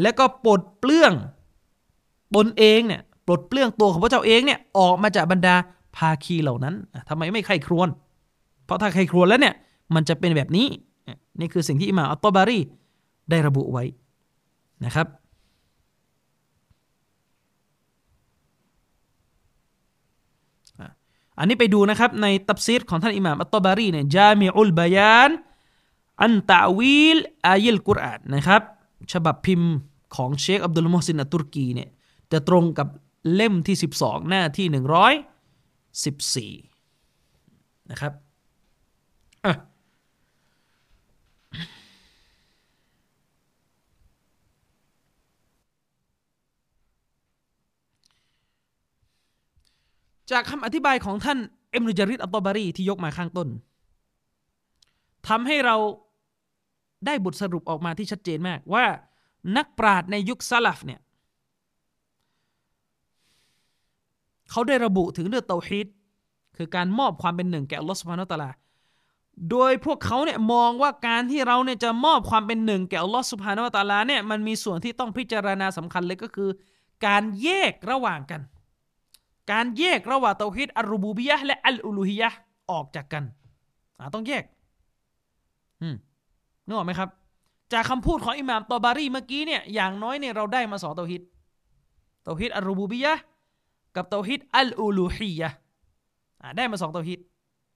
A: แล้วก็ปลดเปลื้องตนเองเนี่ยปลดเปลื้องตัวของพระเจ้าเองเนี่ยออกมาจากบรรดาภาคีเหล่านั้นทำไมไม่ใครครวน เพราะถ้าใครครวนแล้วเนี่ยมันจะเป็นแบบนี้ นี่คือสิ่งที่อิหม่าอัตตบารีได้ระบุไว้นะครับ อันนี้ไปดูนะครับในตับซีรของท่านอิหม่ามอัตตบารีเนี่ยจามิอุลบายานอันตะวีลอายิลกุรอานนะครับฉบับพิมพ์ของเชคอับดุลมุฮสินอัตุรกีเนี่ยจะตรงกับเล่มที่ 12 หน้าที่ 114 นะครับอะ จากคำอธิบายของท่านเอ็มรุจาริดอัตตบารีที่ยกมาข้างต้นทำให้เราได้บทสรุปออกมาที่ชัดเจนมากว่านักปราชญ์ในยุคซาลฟเนี่ยเขาได้ระบุถึงเรื่องเตาฮีดคือการมอบความเป็นหนึ่งแก่อัลลอฮฺสุบฮานาตะลา โดยพวกเขาเนี่ยมองว่าการที่เราเนี่ยจะมอบความเป็นหนึ่งแก่อัลลอฮฺสุบฮานาตะลาเนี่ยมันมีส่วนที่ต้องพิจารณาสำคัญเลยก็คือ การแยกระหว่างกัน การแยกระหว่างเตาฮีดอัลรูบูบียะและอัลอูลูฮียะออกจากกันต้องแยกนึกออกไหมครับ จากคำพูดของอิหม่ามตอบารีเมื่อกี้เนี่ยอย่างน้อยเนี่ยเราได้มาสองเตาฮิดเตาฮิดอัลรูบูบียะกับเตาฮิดอัลอูลูฮียะได้มาสองเตาฮิด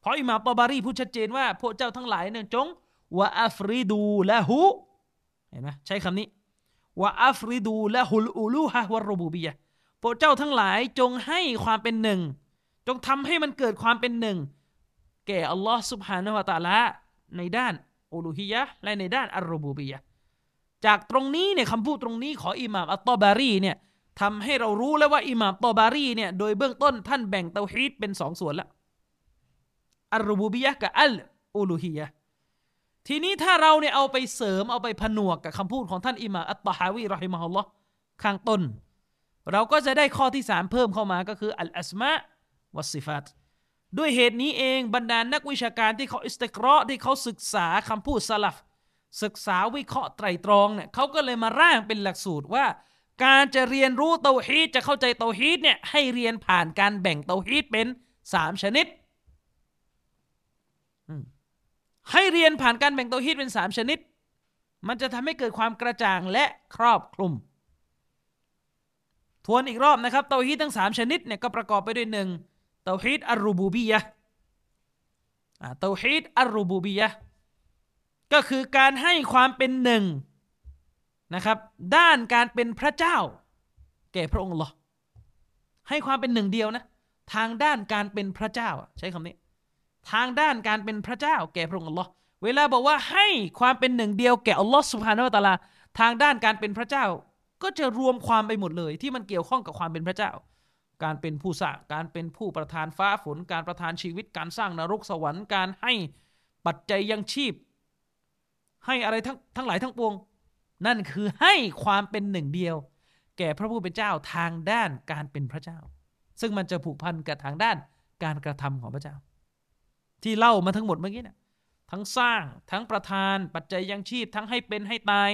A: เพราะอิหม่ามตอบารีพูดชัดเจนว่าพวกเจ้าทั้งหลายเนี่ยจงวะอัฟริดูละหูเห็นไหมใช้คำนี้วะอัฟริดูละฮุลอูลูฮะวะรูบูบียะ พวกเจ้าทั้งหลายจงให้ความเป็นหนึ่ง จงทำให้มันเกิดความเป็นหนึ่ง แก่อัลลอฮ์ سبحانه وتعالى ในด้านอูลูฮียะและในด้านอัลรูบูบียะจากตรงนี้เนี่ยคำพูดตรงนี้ของอิหม่ามอัตตบารีเนี่ยทำให้เรารู้แล้วว่าอิหม่ามตอบารีเนี่ยโดยเบื้องต้นท่านแบ่งเตาฮีดเป็นสองส่วนแล้วอัลรูบูบียะกับอัลอูลูฮียะทีนี้ถ้าเราเนี่ยเอาไปเสริมเอาไปผนวกกับคำพูดของท่านอิหม่ามอัตตฮาวีรอฮิมะฮุลลอฮ์ข้างต้น เราก็จะได้ข้อที่สามเพิ่มเข้ามาก็คืออัลอัสมาวัสซิฟัตด้วยเหตุนี้เองบรรดานักวิชาการที่เขาอิสติกรอที่เขาศึกษาคำพูดสลับศึกษาวิเคราะห์ไตรตรองเนี่ยเขาก็เลยมาร่างเป็นหลักสูตรว่า การจะเรียนรู้เตาฮีดจะเข้าใจเตาฮีดเนี่ยให้เรียนผ่านการแบ่งเตาฮีดเป็นสามชนิด ให้เรียนผ่านการแบ่งเตาฮีดเป็นสามชนิด มันจะทำให้เกิดความกระจ่างและครอบคลุม ทวนอีกรอบนะครับเตาฮีดทั้งสามชนิดเนี่ยก็ประกอบไปด้วยหนึ่งเตาฮีดอัลรูบูบียะเตาฮีดอัลรูบูบียะก็คือการให้ความเป็นหนึ่งนะครับ ด้านการเป็นพระเจ้า แก่พระองค์หรอให้ความเป็นหนึ่งเดียวนะ ทางด้านการเป็นพระเจ้าใช้คำนี้ ทางด้านการเป็นพระเจ้า แก่พระองค์อัลอเวลาบอกว่าให้ความเป็นหนึ่งเดียวแก่อัลลอฮ์สุบฮานาวะตาลาทางด้านการเป็นพระเจ้า ก็จะรวมความไปหมดเลย ที่มันเกี่ยวข้องกับความเป็นพระเจ้า การเป็นผู้สร้างการเป็นผู้ประทานฟ้าฝน การประทานชีวิต การสร้างนรกสวรรค์การให้ปัจจัยยังชีพ ให้อะไรทั้งทั้งหลายทั้งปวง นั่นคือให้ความเป็นหนึ่งเดียว แก่พระผู้เป็นเจ้าทางด้านการเป็นพระเจ้า ซึ่งมันจะผูกพันกับทางด้านการกระทำของพระเจ้า ที่เล่ามาทั้งหมดเมื่อกี้นะทั้งสร้างทั้งประทานปัจจัยยังชีพ ทั้งให้เป็นให้ตาย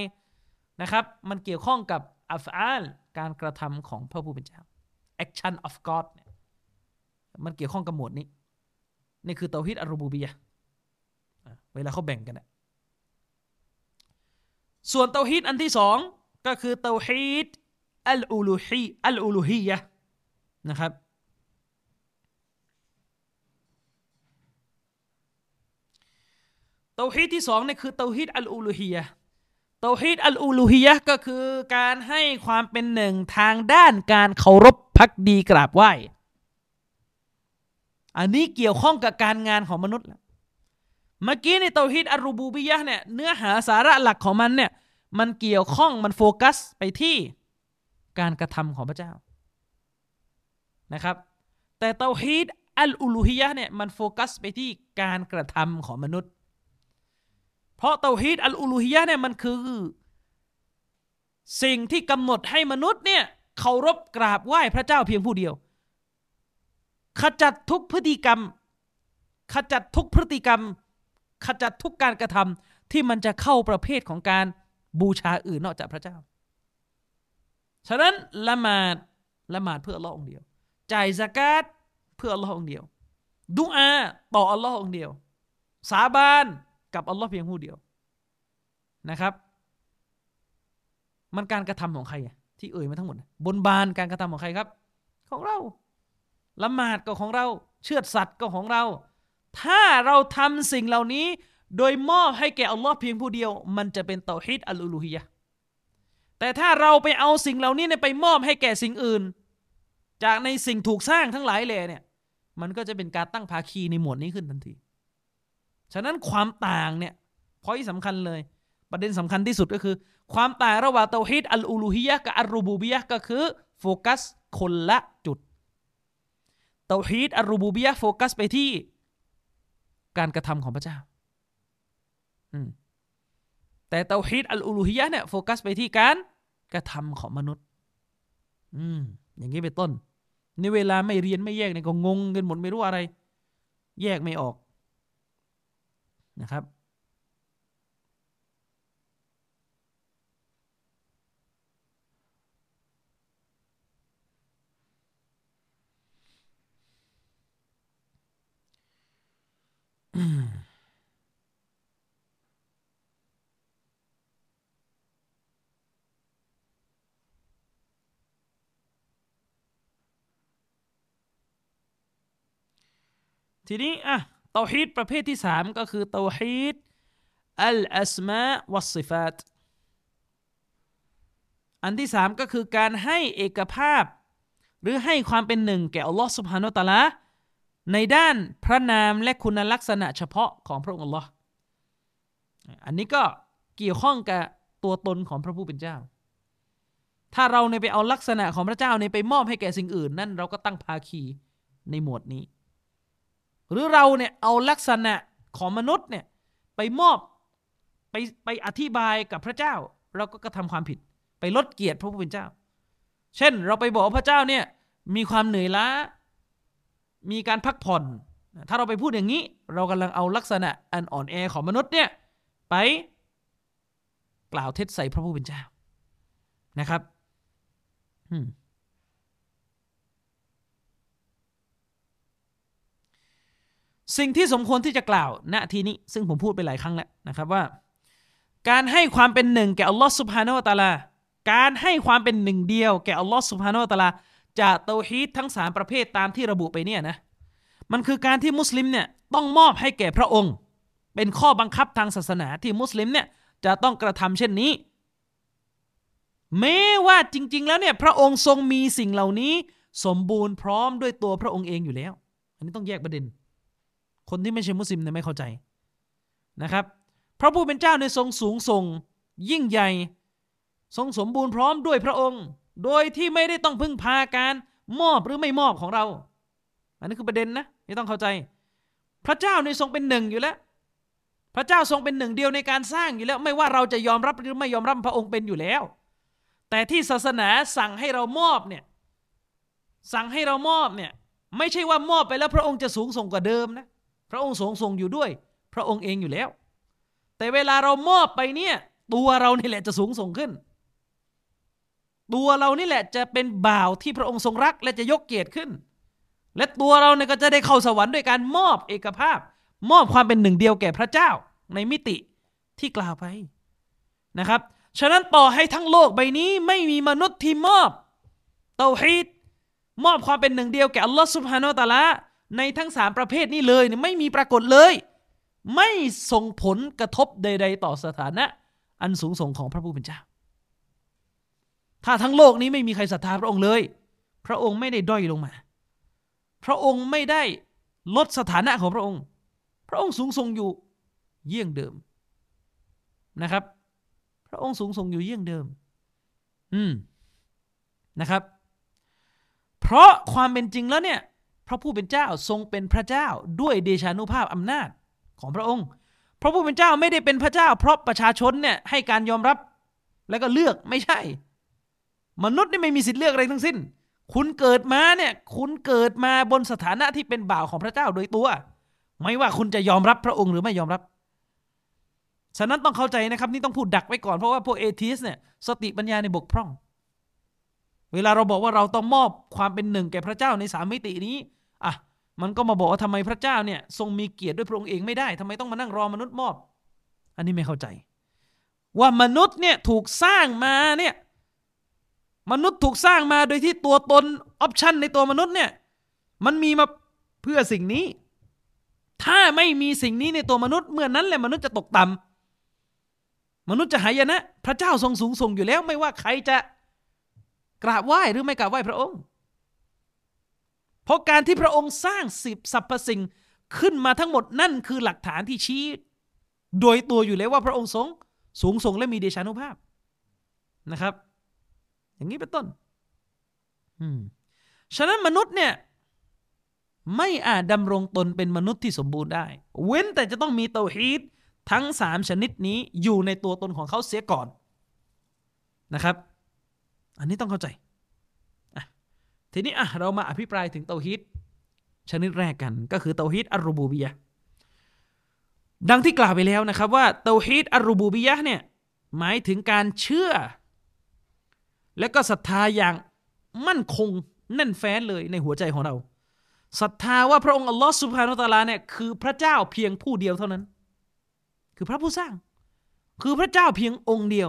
A: นะครับ มันเกี่ยวข้องกับอัฟอาลการกระทำของพระผู้เป็นเจ้า action of God เนี่ยมันเกี่ยวข้องกับหมวดนี้ นี่คือเตาฮิดอารูบูบียะเวลาเขาแบ่งกันนะส่วนเตาฮิดอันที่สองก็คือเตาฮิดอัลอูลูฮีอัลอูลูฮียะนะครับเตาฮีดที่สองนี่คือเตาฮีดอัลอูลูฮียะ เตาฮีดอัลอูลูฮียะก็คือการให้ความเป็นหนึ่งทางด้านการเคารพพักดีกราบไหว้ อันนี้เกี่ยวข้องกับการงานของมนุษย์แล้วเมื่อกี้ในเตาฮีดอารูบูบิยะเนี่ยเนื้อหาสาระหลักของมันเนี่ยมันเกี่ยวข้องมันโฟกัสไปที่การกระทำของพระเจ้านะครับ แต่เตาฮีดอัลอูลูฮียะเนี่ยมันโฟกัสไปที่การกระทำของมนุษย์ เพราะเตาฮีดอัลอูลูฮียะเนี่ยมันคือ สิ่งที่กำหนดให้มนุษย์เนี่ยเคารพกราบไหว้พระเจ้าเพียงผู้เดียว ขจัดทุกพฤติกรรม ขจัดทุกพฤติกรรม ขจัดทุกการกระทำที่มันจะเข้าประเภทของการบูชาอื่นนอกจากพระเจ้า ฉะนั้นละหมาดละหมาดเพื่ออัลลอฮ์องเดียว จ่ายสกาดเพื่ออัลลอฮ์องเดียว ดุอาต่ออัลลอฮ์องเดียว สาบาน กับอัลลอฮ์เพียงผู้เดียวนะครับ มันการกระทำของใครที่เอ่ยมาทั้งหมด บนบานการกระทำของใครครับ ของเราละหมาดก็ของเรา เชือดสัตว์ก็ของเรา ถ้าเราทำสิ่งเหล่านี้ โดยมอบให้แก่อัลลอฮ์เพียงผู้เดียว มันจะเป็นเตาฮิดอัลลูฮียะแต่ถ้าเราไปเอาสิ่งเหล่านี้ไปมอบให้แก่สิ่งอื่น จากในสิ่งถูกสร้างทั้งหลายเลยเนี่ย มันก็จะเป็นการตั้งภาคีในหมวดนี้ขึ้นทันที ฉะนั้นความต่างเนี่ยพอยสำคัญเลย ประเด็นสำคัญที่สุดก็คือ ความต่างระหว่างเตาฮิดอัลอูลูฮียะกับอัลรูบูบียะก็คือโฟกัสคนละจุดเตาฮีดอัลรูบูบียะโฟกัสไปที่การกระทำของพระเจ้าแต่เตาฮีดอัลอูลูฮียะเนี่ยโฟกัสไปที่การกระทำของมนุษย์ อืม อย่างนี้เป็นต้น ในเวลาไม่เรียนไม่แยกเนี่ยก็งงกันหมดไม่รู้อะไร แยกไม่ออก นะครับ ทีนี้อะ เตาฮีดประเภทที่สามก็คือเตาฮีดอัลอัสมาวัสิฟาตอันที่สามก็คือการให้เอกภาพ หรือให้ความเป็นหนึ่งแก่อัลลอฮ์สุบฮานุตะละในด้านพระนามและคุณลักษณะเฉพาะของพระองค์อัลลอฮ์อันนี้ก็เกี่ยวข้องกับตัวตนของพระผู้เป็นเจ้า ถ้าเราเนี่ยไปเอาลักษณะของพระเจ้าเนี่ยไปมอบให้แก่สิ่งอื่น นั่นเราก็ตั้งภาคีในหมวดนี้ หรือเราเนี่ยเอาลักษณะของมนุษย์เนี่ยไปมอบไปไปอธิบายกับพระเจ้า เราก็กระทำความผิด ไปลดเกียรติพระผู้เป็นเจ้า เช่น เราไปบอกพระเจ้าเนี่ยมีความเหนื่อยล้า มีการพักผ่อน ถ้าเราไปพูดอย่างนี้ เรากำลังเอาลักษณะอันอ่อนแอของมนุษย์เนี่ยไปกล่าวเท็จใส่พระผู้เป็นเจ้านะครับ อืม สิ่งที่สมควรที่จะกล่าวณทีนี้ซึ่งผมพูดไปหลายครั้งแล้วนะครับว่า การให้ความเป็นหนึ่งแก่อัลลอฮ์สุบฮานาวะตาลา การให้ความเป็นหนึ่งเดียวแก่อัลลอฮ์สุบฮานาวะตาลาจากเตาฮีดทั้งสามประเภทตามที่ระบุไปเนี่ยนะมันคือการที่มุสลิมเนี่ยต้องมอบให้แก่พระองค์ เป็นข้อบังคับทางศาสนาที่มุสลิมเนี่ยจะต้องกระทำเช่นนี้ แม้ว่าจริง ๆ แล้วเนี่ยพระองค์ทรงมีสิ่งเหล่านี้ สมบูรณ์พร้อมด้วยตัวพระองค์เองอยู่แล้ว อันนี้ต้องแยกประเด็น คนที่ไม่ใช่มุสลิมเนี่ยไม่เข้าใจนะครับ พระผู้เป็นเจ้าในทรงสูงส่ง ยิ่งใหญ่ ทรงสมบูรณ์พร้อมด้วยพระองค์ โดยที่ไม่ได้ต้องพึ่งพาการมอบหรือไม่มอบของเรา อันนี้คือประเด็นนะที่ต้องเข้าใจ พระเจ้าในทรงเป็นหนึ่งอยู่แล้ว พระเจ้าทรงเป็นหนึ่งเดียวในการสร้างอยู่แล้ว ไม่ว่าเราจะยอมรับหรือไม่ยอมรับพระองค์เป็นอยู่แล้ว แต่ที่ศาสนาสั่งให้เรามอบเนี่ยสั่งให้เรามอบเนี่ยไม่ใช่ว่ามอบไปแล้วพระองค์จะสูงส่งกว่าเดิมนะ พระองค์ทรงทรงอยู่ด้วย พระองค์เองอยู่แล้ว แต่เวลาเรามอบไปเนี่ย ตัวเรานี่แหละจะสูงส่งขึ้น ตัวเรานี่แหละจะเป็นบ่าวที่พระองค์ทรงรัก และจะยกเกียรติขึ้น และตัวเราเนี่ยก็จะได้เข้าสวรรค์ด้วยการมอบเอกภาพ มอบความเป็นหนึ่งเดียวแก่พระเจ้าในมิติที่กล่าวไปนะครับ ฉะนั้นต่อให้ทั้งโลกใบนี้ไม่มีมนุษย์ที่มอบเตาฮีดมอบความเป็นหนึ่งเดียวแก่อัลลอฮฺสุบฮานาอัลตะลา ในทั้งสามประเภทนี้เลยไม่มีปรากฏเลย ไม่ส่งผลกระทบใด ๆ ต่อสถานะ อันสูงส่งของพระผู้เป็นเจ้า ถ้าทั้งโลกนี้ไม่มีใครศรัทธาพระองค์เลย พระองค์ไม่ได้ด้อยลงมา พระองค์ไม่ได้ลดสถานะของพระองค์ พระองค์สูงส่งอยู่เยี่ยงเดิมนะครับ พระองค์สูงส่งอยู่เยี่ยงเดิม อืมนะครับ เพราะความเป็นจริงแล้วเนี่ย ระผู้เป็นเจ้าทรงเป็นพระเจ้าด้วยเดชานุภาพอำนาจของพระองค์ พระผู้เป็นเจ้าไม่ได้เป็นพระเจ้า เพราะประชาชนเนี่ยให้การยอมรับแล้วก็เลือกไม่ใช่ มนุษย์นี่ไม่มีสิทธิ์เลือกอะไรทั้งสิ้น คุณเกิดมาเนี่ยคุณเกิดมาบนสถานะที่เป็นบ่าวของพระเจ้าโดยตัว ไม่ว่าคุณจะยอมรับพระองค์หรือไม่ยอมรับฉะนั้นต้องเข้าใจนะครับ นี่ต้องพูดดักไว้ก่อนเพราะว่าพวกเอทิสเนี่ยสติปัญญาในบกพร่อง เวลาเราบอกว่าเราต้องมอบความเป็นหนึ่งแก่พระเจ้าในสามมิตินี้ มันก็มาบอกว่าทำไมพระเจ้าเนี่ยทรงมีเกียรติด้วยพระองค์เองไม่ได้ทำไมต้องมานั่งรอมนุษย์มอบ อันนี้ไม่เข้าใจ ว่ามนุษย์เนี่ยถูกสร้างมาเนี่ยมนุษย์ถูกสร้างมาโดยที่ตัวตนออปชันในตัวมนุษย์เนี่ยมันมีมาเพื่อสิ่งนี้ ถ้าไม่มีสิ่งนี้ในตัวมนุษย์เมื่อนั้นแหละมนุษย์จะตกต่ำมนุษย์จะหายนะ พระเจ้าทรงสูงส่งอยู่แล้ว ไม่ว่าใครจะกราบไหว้หรือไม่กราบไหว้พระองค์ ราะการที่พระองค์สร้างสิบสรรพสิ่งขึ้นมาทั้งหมดนั่นคือหลักฐานที่ชี้ โดยตัวอยู่แล้วว่าพระองค์ทรงสูงส่งและมีเดชานุภาพนะครับ อย่างนี้เป็นต้นอืมฉะนั้นมนุษย์เนี่ยไม่อาจดำรงตนเป็นมนุษย์ที่สมบูรณ์ได้ เว้นแต่จะต้องมีเตาฮีดทั้งสามชนิดนี้อยู่ในตัวตนของเขาเสียก่อนนะครับ อันนี้ต้องเข้าใจ ทีนี้อะเรามาอภิปรายถึงเตาฮีดชนิดแรกกันก็คือเตาฮีดอัรูบูบียะดังที่กล่าวไปแล้วนะครับว่าเตาฮีดอัรูบูบียะเนี่ยหมายถึงการเชื่อ และก็ศรัทธาอย่างมั่นคงแน่นแฟ้นเลยในหัวใจของเราศรัทธาว่าพระองค์อัลลอฮ์สุบฮานุตาลาเนี่ยคือพระเจ้าเพียงผู้เดียวเท่านั้น คือพระผู้สร้าง คือพระเจ้าเพียงองค์เดียว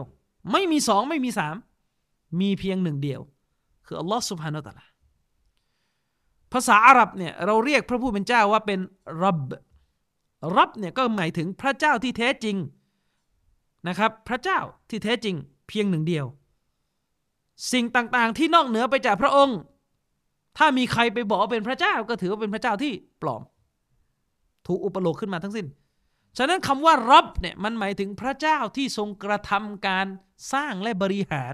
A: ไม่มีสองไม่มีสามมีเพียงหนึ่งเดียว คืออัลลอฮ์สุบฮานุตาลา ภาษาอาหรับเนี่ยเราเรียกพระผู้เป็นเจ้าว่าเป็นรับรับเนี่ยก็หมายถึงพระเจ้าที่แท้จริงนะครับ พระเจ้าที่แท้จริงเพียงหนึ่งเดียว สิ่งต่างๆที่นอกเหนือไปจากพระองค์ ถ้ามีใครไปบอกว่าเป็นพระเจ้าก็ถือว่าเป็นพระเจ้าที่ปลอม ถูกอุปโลกขึ้นมาทั้งสิ้น ฉะนั้นคำว่ารับเนี่ยมันหมายถึงพระเจ้าที่ทรงกระทำการสร้างและบริหาร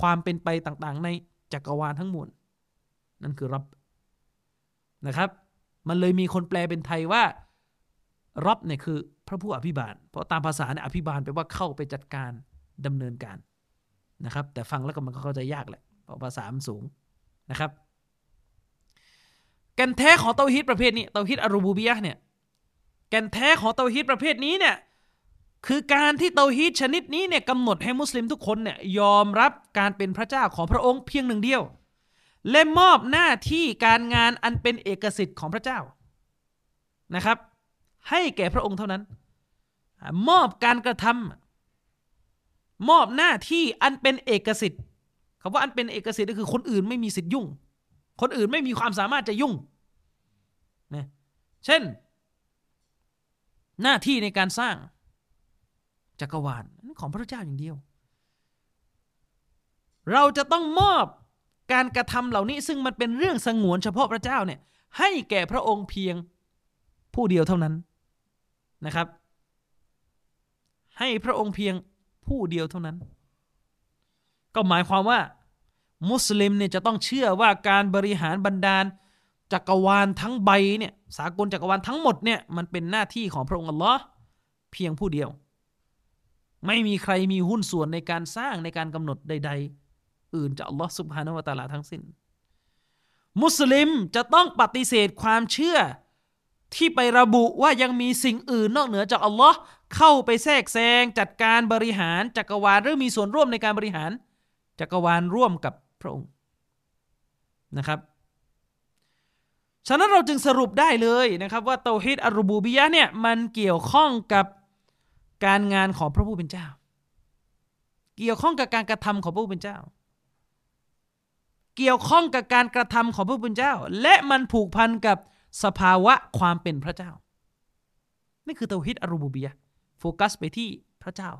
A: ความเป็นไปต่างๆ ในจักรวาลทั้งมวลนั่นคือรับ นะครับ มันเลยมีคนแปลเป็นไทยว่ารับเนี่ยคือพระผู้อภิบาล เพราะตามภาษาเนี่ยอภิบาลแปลว่าเข้าไปจัดการดำเนินการนะครับ แต่ฟังแล้วก็มันก็เข้าใจยากแหละเพราะภาษามันสูงนะครับแกนแท้ของเตาฮิตประเภทนี้เตาฮิตอารูบูบียะเนี่ยแกนแท้ของเตาฮิตประเภทนี้เนี่ยคือการที่เตาฮีตชนิดนี้เนี่ยกำหนดให้มุสลิมทุกคนเนี่ยยอมรับการเป็นพระเจ้าของพระองค์เพียงหนึ่งเดียว และมอบหน้าที่การงานอันเป็นเอกสิทธิ์ของพระเจ้านะครับ ให้แก่พระองค์เท่านั้น มอบการกระทำมอบหน้าที่อันเป็นเอกสิทธิ์คำว่าอันเป็นเอกสิทธิ์ก็คือคนอื่นไม่มีสิทธิ์ยุ่ง คนอื่นไม่มีความสามารถจะยุ่งนะเช่น หน้าที่ในการสร้างจักรวาลของพระเจ้าอย่างเดียว เราจะต้องมอบ การกระทำเหล่านี้ซึ่งมันเป็นเรื่องสงวนเฉพาะพระเจ้าเนี่ยให้แก่พระองค์เพียงผู้เดียวเท่านั้นนะครับ ให้พระองค์เพียงผู้เดียวเท่านั้น ก็หมายความว่า มุสลิมเนี่ยจะต้องเชื่อว่าการบริหารบรรดาลจักรวาลทั้งใบเนี่ยสากลจักรวาลทั้งหมดเนี่ยมันเป็นหน้าที่ของพระองค์อัลลอฮ์เพียงผู้เดียว ไม่มีใครมีหุ้นส่วนในการสร้างในการกำหนดใด ๆ อื่นจากอัลลอฮ์สุบฮานาวะตาลาทั้งสิ้น มุสลิมจะต้องปฏิเสธความเชื่อ ที่ไประบุว่ายังมีสิ่งอื่นนอกเหนือจากอัลลอฮ์เข้าไปแทรกแซงจัดการบริหารจักรวาลหรือมีส่วนร่วมในการบริหารจักรวาลร่วมกับพระองค์นะครับ ฉะนั้นเราจึงสรุปได้เลยนะครับ ว่าเตาฮิดอารูบูบียะเนี่ยมันเกี่ยวข้องกับการงานของพระผู้เป็นเจ้า เกี่ยวข้องกับการกระทำของพระผู้เป็นเจ้า เกี่ยวข้องกับการกระทำของพระผู้เป็นเจ้า และมันผูกพันกับสภาวะความเป็นพระเจ้า นี่คือเตาฮิดอารูบูบียะโฟกัสไปที่พระเจ้า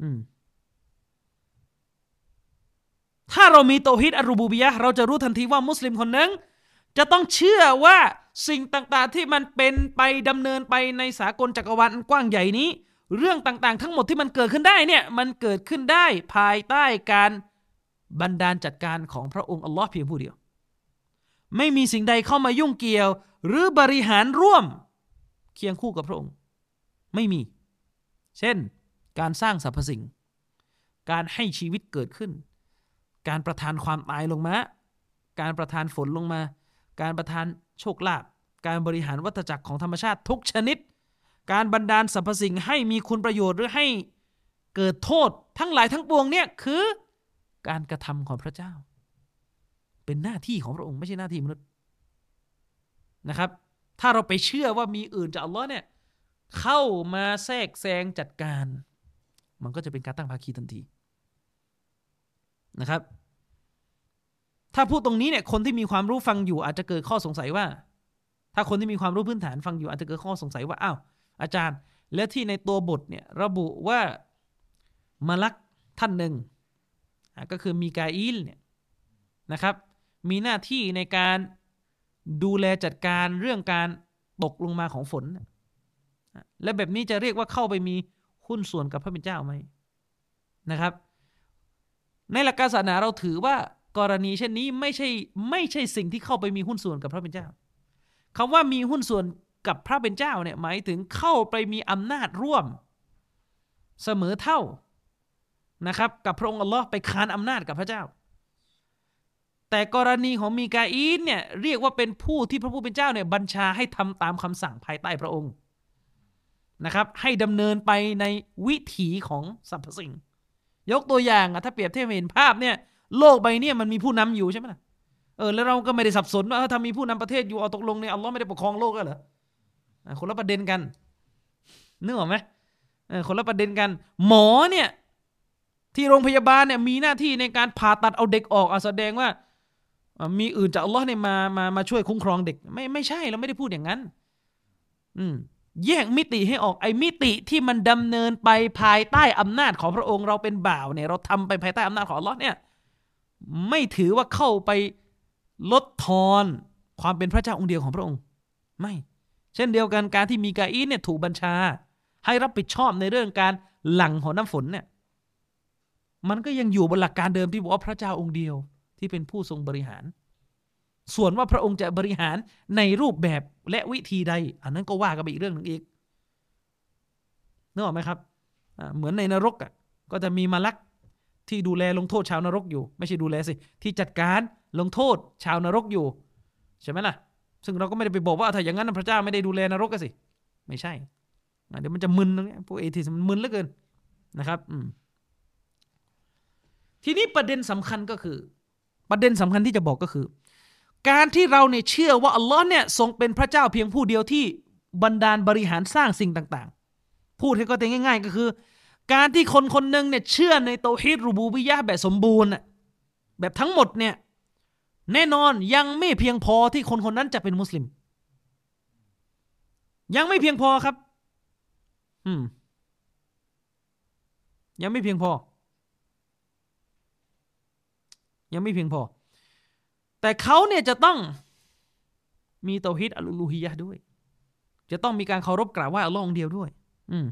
A: อืมถ้าเรามีโตฮิดอรูบูบียะเราจะรู้ทันทีว่ามุสลิมคนนึงจะต้องเชื่อว่าสิ่งต่างๆที่มันเป็นไปดำเนินไปในสากลจักรวาลกว้างใหญ่นี้ เรื่องต่างๆ ทั้งหมดที่มันเกิดขึ้นได้เนี่ยมันเกิดขึ้นได้ภายใต้การ บันดาลจัดการของพระองค์อัลลอฮ์เพียงผู้เดียว ไม่มีสิ่งใดเข้ามายุ่งเกี่ยว หรือบริหารร่วม เคียงคู่กับพระองค์ ไม่มี เช่น การสร้างสรรพสิ่ง การให้ชีวิตเกิดขึ้น การประทานความตายลงมา การประทานฝนลงมา การประทานโชคลาภการบริหารวัฏจักรของธรรมชาติทุกชนิด การบันดาลสรรพสิ่งให้มีคุณประโยชน์หรือให้เกิดโทษทั้งหลายทั้งปวงเนี่ยคือ การกระทำของพระเจ้า เป็นหน้าที่ของพระองค์ไม่ใช่หน้าที่มนุษย์นะครับ ถ้าเราไปเชื่อว่ามีอื่นจากอัลลอฮ์เนี่ยเข้ามาแทรกแซงจัดการ มันก็จะเป็นการตั้งภาคีทันทีนะครับ ถ้าพูดตรงนี้เนี่ยคนที่มีความรู้ฟังอยู่อาจจะเกิดข้อสงสัยว่า ถ้าคนที่มีความรู้พื้นฐานฟังอยู่อาจจะเกิดข้อสงสัยว่าอ้าวอาจารย์ แล้วที่ในตัวบทเนี่ยระบุว่ามาลักท่านหนึ่ง ก็คือมีกาอิลเนี่ยนะครับ มีหน้าที่ในการดูแลจัดการเรื่องการตกลงมาของฝน และแบบนี้จะเรียกว่าเข้าไปมีหุ้นส่วนกับพระเป็นเจ้าไหมนะครับ ในหลักการศาสนาเราถือว่ากรณีเช่นนี้ไม่ใช่ไม่ใช่สิ่งที่เข้าไปมีหุ้นส่วนกับพระเป็นเจ้าคำว่ามีหุ้นส่วนกับพระเป็นเจ้าเนี่ยหมายถึงเข้าไปมีอำนาจร่วมเสมอเท่า นะครับกับพระองค์อัลลอฮ์ไปคานอำนาจกับพระเจ้า แต่กรณีของมีกาอีนเนี่ยเรียกว่าเป็นผู้ที่พระผู้เป็นเจ้าเนี่ยบัญชาให้ทำตามคำสั่งภายใต้พระองค์นะครับ ให้ดำเนินไปในวิถีของสรรพสิ่ง ยกตัวอย่างอะถ้าเปรียบเทียบเห็นภาพเนี่ยโลกใบนี้มันมีผู้นำอยู่ใช่ไหมล่ะเออแล้วเราก็ไม่ได้สับสนว่าถ้ามีผู้นำประเทศอยู่เอาตกลงเนี่ยอัลลอฮ์ไม่ได้ปกครองโลกแล้วเหรอคนละประเด็นกันนึกออกไหมคนละประเด็นกัน หมอเนี่ย ที่โรงพยาบาลเนี่ยมีหน้าที่ในการผ่าตัดเอาเด็กออกอแสดงว่า มีอื่นจากอัลลอฮ์เนี่ยมามามาช่วยคุ้มครองเด็ก ไม่ไม่ใช่เราไม่ได้พูดอย่างนั้น อืมแยกมิติให้ออกไอ้มิติที่มันดำเนินไปภายใต้อำนาจของพระองค์เราเป็นบ่าวเนี่ยเราทำไปภายใต้อำนาจของอัลลอฮ์เนี่ย ไม่ถือว่าเข้าไปลดทอนความเป็นพระเจ้าองค์เดียวของพระองค์ ไม่ เช่นเดียวกันการที่มีกาอีเนี่ยถูกบัญชา ให้รับผิดชอบในเรื่องการหลั่งของน้ำฝนเนี่ย มันก็ยังอยู่บนหลักการเดิมที่บอกว่าพระเจ้าองค์เดียวที่เป็นผู้ทรงบริหาร ส่วนว่าพระองค์จะบริหารในรูปแบบและวิธีใด อันนั้นก็ว่ากันไปอีกเรื่องหนึ่งอีกนึกออกไหมครับ เหมือนในนรกอะก็จะมีมาลักที่ดูแลลงโทษชาวนรกอยู่ ไม่ใช่ดูแลสิ ที่จัดการลงโทษชาวนรกอยู่ ใช่ไหมล่ะ ซึ่งเราก็ไม่ได้ไปบอกว่าถ้าอย่างนั้นพระเจ้าไม่ได้ดูแลนรกกันสิ ไม่ใช่เดี๋ยวมันจะมึนตรงนี้พวกเอทีมันมึนเหลือเกินนะครับ อืม ทีนี้ประเด็นสำคัญก็คือ ประเด็นสำคัญที่จะบอกก็คือ การที่เราเนี่ยเชื่อว่าอัลลอฮ์เนี่ยทรงเป็นพระเจ้าเพียงผู้เดียวที่บันดาลบริหารสร้างสิ่งต่างๆ พูดให้ก็เต็ง่าย ๆ ก็คือ การที่คนคนหนึ่งเนี่ยเชื่อในโตฮิดรูบูบิยะแบบสมบูรณ์แบบทั้งหมดเนี่ยแน่นอนยังไม่เพียงพอที่คนคนนั้นจะเป็นมุสลิม ยังไม่เพียงพอครับ อืม ยังไม่เพียงพอ ยังไม่เพียงพอ แต่เขาเนี่ยจะต้องมีเตาฮิดอัลลูฮียะด้วย จะต้องมีการเคารพกราบไหว้อัลลอฮ์องเดียวด้วย อืม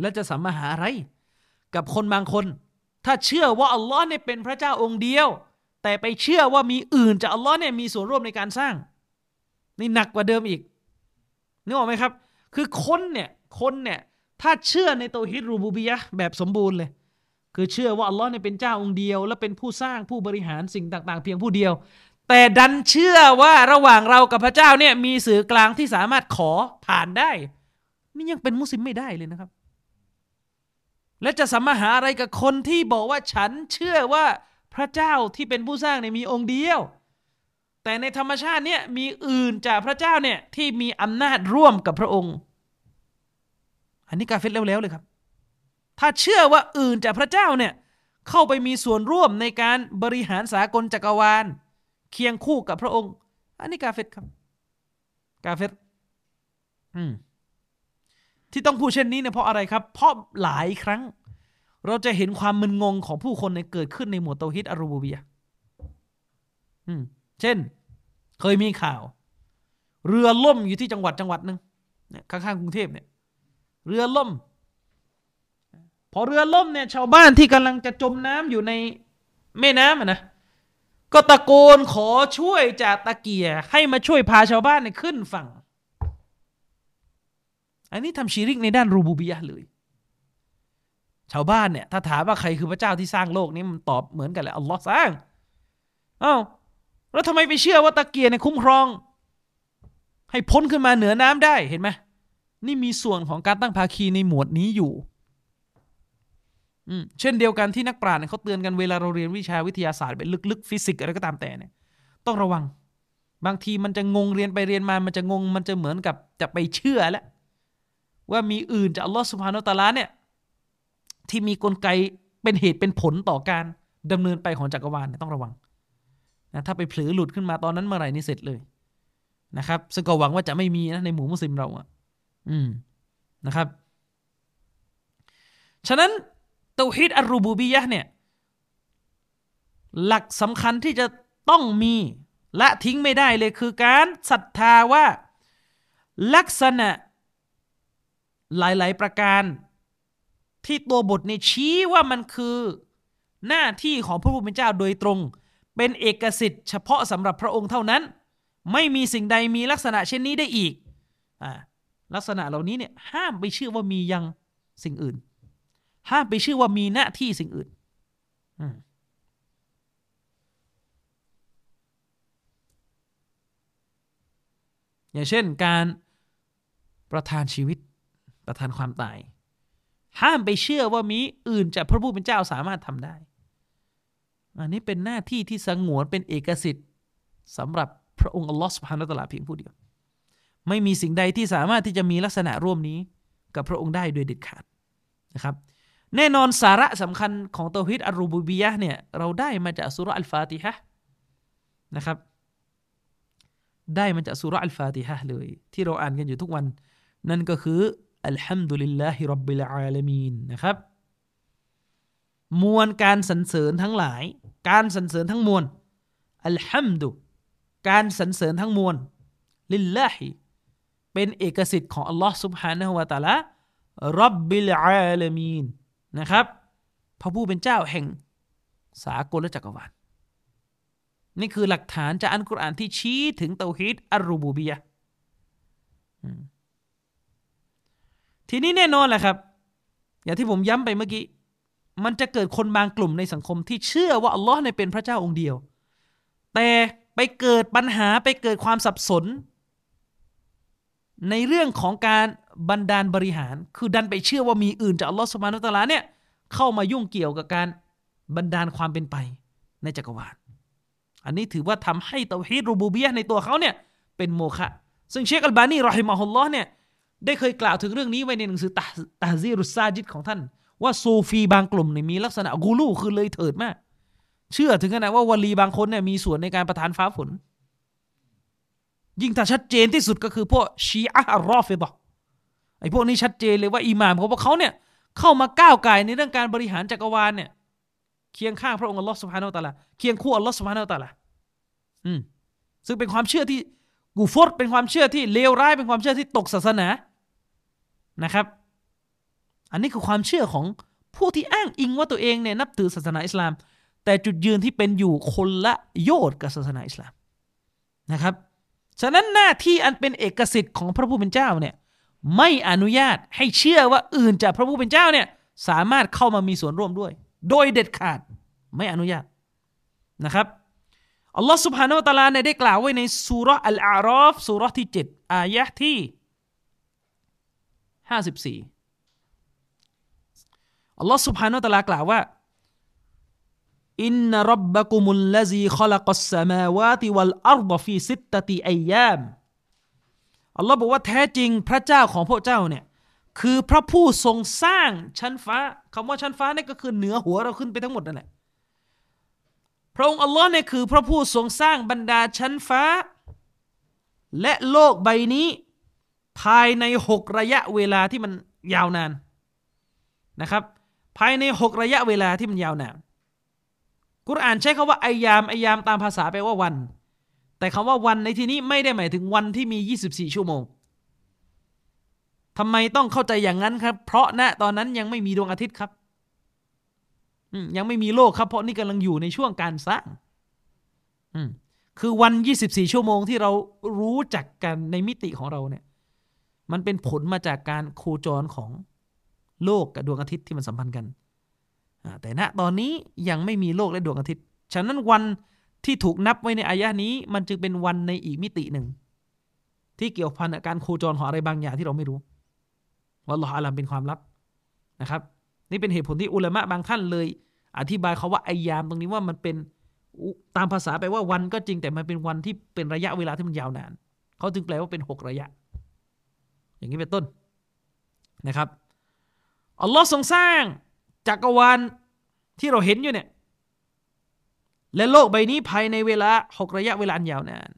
A: และจะสัมมาหาอะไร กับคนบางคน ถ้าเชื่อว่าอัลลอฮ์เนี่ยเป็นพระเจ้าองค์เดียว แต่ไปเชื่อว่ามีอื่นจากอัลลอฮ์เนี่ยมีส่วนร่วมในการสร้าง นี่หนักกว่าเดิมอีกนึกออกไหมครับ คือคนเนี่ยคนเนี่ยถ้าเชื่อในโตฮิดรูบูบียะแบบสมบูรณ์เลย คือเชื่อว่าอัลลอฮ์เนี่ยเป็นเจ้าองค์เดียว และเป็นผู้สร้างผู้บริหารสิ่งต่าง ๆ เพียงผู้เดียว แต่ดันเชื่อว่าระหว่างเรากับพระเจ้าเนี่ยมีสื่อกลางที่สามารถขอผ่านได้ นี่ยังเป็นมุสลิมไม่ได้เลยนะครับ และจะสัมมาหาอะไรกับคนที่บอกว่าฉันเชื่อว่าพระเจ้าที่เป็นผู้สร้างเนี่ยมีองค์เดียว แต่ในธรรมชาติเนี่ยมีอื่นจากพระเจ้าเนี่ยที่มีอำนาจร่วมกับพระองค์ อันนี้กาเฟตแล้วๆเลยครับ ถ้าเชื่อว่าอื่นจากพระเจ้าเนี่ยเข้าไปมีส่วนร่วมในการบริหารสากลจักรวาล เคียงคู่กับพระองค์ อันนี้กาเฟตครับ กาเฟตอืมที่ต้องพูดเช่นนี้เนี่ยเพราะอะไรครับ เพราะหลายครั้ง เราจะเห็นความมึนงงของผู้คนในเกิดขึ้นในหมวดโตฮิตอารูบูเบียอืม เช่น เคยมีข่าว เรือล่มอยู่ที่จังหวัดจังหวัดหนึ่งข้างๆกรุงเทพเนี่ย เรือล่ม อเรือล่มเนี่ยชาวบ้านที่กำลังจะจมน้ำอยู่ในแม่น้ำนะก็ตะโกนขอช่วยจากตะเกียให้มาช่วยพาชาวบ้านเนี่ยขึ้นฝั่ง อันนี้ทำชีริกในด้านรูบูบียะเลย ชาวบ้านเนี่ยถ้าถามว่าใครคือพระเจ้าที่สร้างโลกนี้มันตอบเหมือนกันแหละอัลลอฮ์สร้างอ้าวแล้วทำไมไปเชื่อว่าตะเกียเนี่ยคุ้มครอง ให้พ้นขึ้นมาเหนือน้ำได้เห็นไหมนี่มีส่วนของการตั้งภาคีในหมวดนี้อยู่ เช่นเดียวกันที่นักปราชญ์เขาเตือนกันเวลาเราเรียนวิชาวิทยาศาสตร์แบบลึกๆฟิสิกส์อะไรก็ตามแต่เนี่ย ต้องระวัง บางทีมันจะงงเรียนไปเรียนมา มันจะงง มันจะเหมือนกับจะไปเชื่อแล้วว่ามีอื่นจากอัลลอฮฺสุบฮานตาลาเนี่ยที่มีกลไกเป็นเหตุเป็นผลต่อการดำเนินไปของจักรวาลต้องระวังนะถ้าไปเผลอหลุดขึ้นมาตอนนั้นเมื่อไหร่นี่เสร็จเลยนะครับ ซึ่งก็หวังว่าจะไม่มีนะในหมู่มุสลิมเราอะ อืมนะครับ ฉะนั้น เตาฮิดอัรูบูบียะเนี่ยหลักสำคัญที่จะต้องมีและทิ้งไม่ได้เลยคือการศรัทธาว่าลักษณะหลาย ๆ ประการ ที่ตัวบทในชี้ว่ามันคือหน้าที่ของพระผู้เป็นเจ้าโดยตรง เป็นเอกสิทธิ์เฉพาะสำหรับพระองค์เท่านั้น ไม่มีสิ่งใดมีลักษณะเช่นนี้ได้อีกอลักษณะเหล่านี้เนี่ยห้ามไปเชื่อว่ามียังสิ่งอื่น ห้ามไปเชื่อว่ามีหน้าที่สิ่งอื่นอย่างเช่นการประทานชีวิตประทานความตาย ห้ามไปเชื่อว่ามีอื่นจากพระผู้เป็นเจ้าสามารถทำได้ อันนี้เป็นหน้าที่ที่สงวนเป็นเอกสิทธิ์สำหรับพระองค์อัลลอฮฺสุบฮานาตลาเพียงผู้เดียว ไม่มีสิ่งใดที่สามารถที่จะมีลักษณะร่วมนี้ กับพระองค์ได้โดยเด็ดขาดนะครับ แน่นอนสาระสำคัญของตัวฮิตอัลรูบูบียะเนี่ยเราได้มาจากสุรอัลฟาติฮะนะครับได้มาจากสุรอัลฟาติฮะเลย ที่เราอ่านกันอยู่ทุกวัน นั่นก็คืออัลฮัมดุลิลลาฮิรับบิลอาลามีนนะครับ มวลการสรรเสริญทั้งหลาย การสรรเสริญทั้งมวลอัลฮัมดุการสรรเสริญทั้งมวลลิลลาฮิเป็นเอกสิทธิ์ของอัลลอฮ์ سبحانه และ تعالى รับบิลอาลามีน นะครับ พระผู้เป็นเจ้าแห่งสากลและจักรวาลนี่คือหลักฐานจากอันกุรอานที่ชี้ถึงเตาฮีดอัรูบูบียะทีนี้แน่นอนแหละครับ อย่างที่ผมย้ำไปเมื่อกี้ มันจะเกิดคนบางกลุ่มในสังคมที่เชื่อว่าอัลลอฮ์ในเป็นพระเจ้าองค์เดียว แต่ไปเกิดปัญหาไปเกิดความสับสน ในเรื่องของการ บันดาลบริหาร คือดันไปเชื่อว่ามีอื่นจากอัลลอฮ์สุบานุตะลาเนี่ยเข้ามายุ่งเกี่ยวกับการบันดาลความเป็นไปในจักรวาล อันนี้ถือว่าทำให้เตาฮีดรูบูบียในตัวเขาเนี่ยเป็นโมฆะซึ่งเชคอัลบานีรอฮิมาฮุลลอฮ์เนี่ยได้เคยกล่าวถึงเรื่องนี้ไว้ในหนังสือตาตาซีรุซาจิดของท่าน ว่าซูฟีบางกลุ่มเนี่ยมีลักษณะกูลูคือเลยเถิดมาก เชื่อถึงขนาดว่าวลีบางคนเนี่ยมีส่วนในการประทานฟ้าฝนยิ่งถ้าชัดเจนที่สุดก็คือพวกชีอะห์รอฟิดะ ไอ้พวกนี้ชัดเจนเลยว่าอิหม่ามของพวกเขาเนี่ยเข้ามาก้าวไก่ในเรื่องการบริหารจักรวาลเนี่ยเคียงข้างพระองค์อัลลอฮ์สุบฮานาอัลตะลาเคียงคู่อัลลอฮ์สุบฮานาอัลตะลาอืมซึ่งเป็นความเชื่อที่กูฟดเป็นความเชื่อที่เลวร้ายเป็นความเชื่อที่ตกศาสนานะครับ อันนี้คือความเชื่อของผู้ที่อ้างอิงว่าตัวเองเนี่ยนับถือศาสนาอิสลาม แต่จุดยืนที่เป็นอยู่คนละโยชน์กับศาสนาอิสลามนะครับ ฉะนั้นหน้าที่อันเป็นเอกสิทธิ์ของพระผู้เป็นเจ้าเนี่ย ไม่อนุญาตให้เชื่อว่าอื่นจากพระผู้เป็นเจ้าเนี่ยสามารถเข้ามามีส่วนร่วมด้วย โดยเด็ดขาดไม่อนุญาตนะครับอัลลอฮ์สุบฮานาวตลาเนี่ยได้กล่าวไว้ในสุรอัลอารอฟสุรที่ 7 อายะที่ 54 อัลลอฮ์สุบฮานาวตาลากล่าวว่าอินนรับบะกุมุลลซีขลักัสสมาวาติวัลอัรฎฟีสิตตติอายาม อัลลอฮ์บอกว่าแท้จริงพระเจ้าของพวกเจ้าเนี่ยคือพระผู้ทรงสร้างชั้นฟ้าคำว่าชั้นฟ้านี่ก็คือเหนือหัวเราขึ้นไปทั้งหมดนั่นแหละพระองค์อัลลอฮ์เนี่ยคือพระผู้ทรงสร้างบรรดาชั้นฟ้า และโลกใบนี้ ภายในหกระยะเวลาที่มันยาวนานนะครับ ภายในหกระยะเวลาที่มันยาวนานกุรอานใช้คาว่าอายามอายามตามภาษาแปลว่าวัน แต่คำว่าวันในที่นี้ไม่ได้หมายถึงวันที่มี 24 ชั่วโมงทำไมต้องเข้าใจอย่างนั้นครับ เพราะณตอนนั้นยังไม่มีดวงอาทิตย์ครับยังไม่มีโลกครับ เพราะนี่กำลังอยู่ในช่วงการสร้างคือวัน 24 ชั่วโมงที่เรารู้จักกันในมิติของเราเนี่ย มันเป็นผลมาจากการโคจรของโลกกับดวงอาทิตย์ที่มันสัมพันธ์กันแต่ณตอนนี้ยังไม่มีโลกและดวงอาทิตย์ ฉะนั้นวัน ที่ถูกนับไว้ในอายะนี้ มันจึงเป็นวันในอีกมิติหนึ่ง ที่เกี่ยวพันกับการโคจรของอะไรบางอย่างที่เราไม่รู้วัลลอฮอาลัมเป็นความลับนะครับ นี่เป็นเหตุผลที่อุลามะบางท่านเลย อธิบายเขาว่าอายามตรงนี้ว่ามันเป็นตามภาษาแปลว่าวันก็จริงแต่มันเป็นวันที่เป็นระยะเวลาที่มันยาวนาน เขาจึงแปลว่าเป็นหกระยะ อย่างนี้เป็นต้นนะครับอัลลอฮ์ทรงสร้างจักรวาลที่เราเห็นอยู่เนี่ย และโลกใบนี้ภายในเวลาหกระยะเวลาอันยาวนาน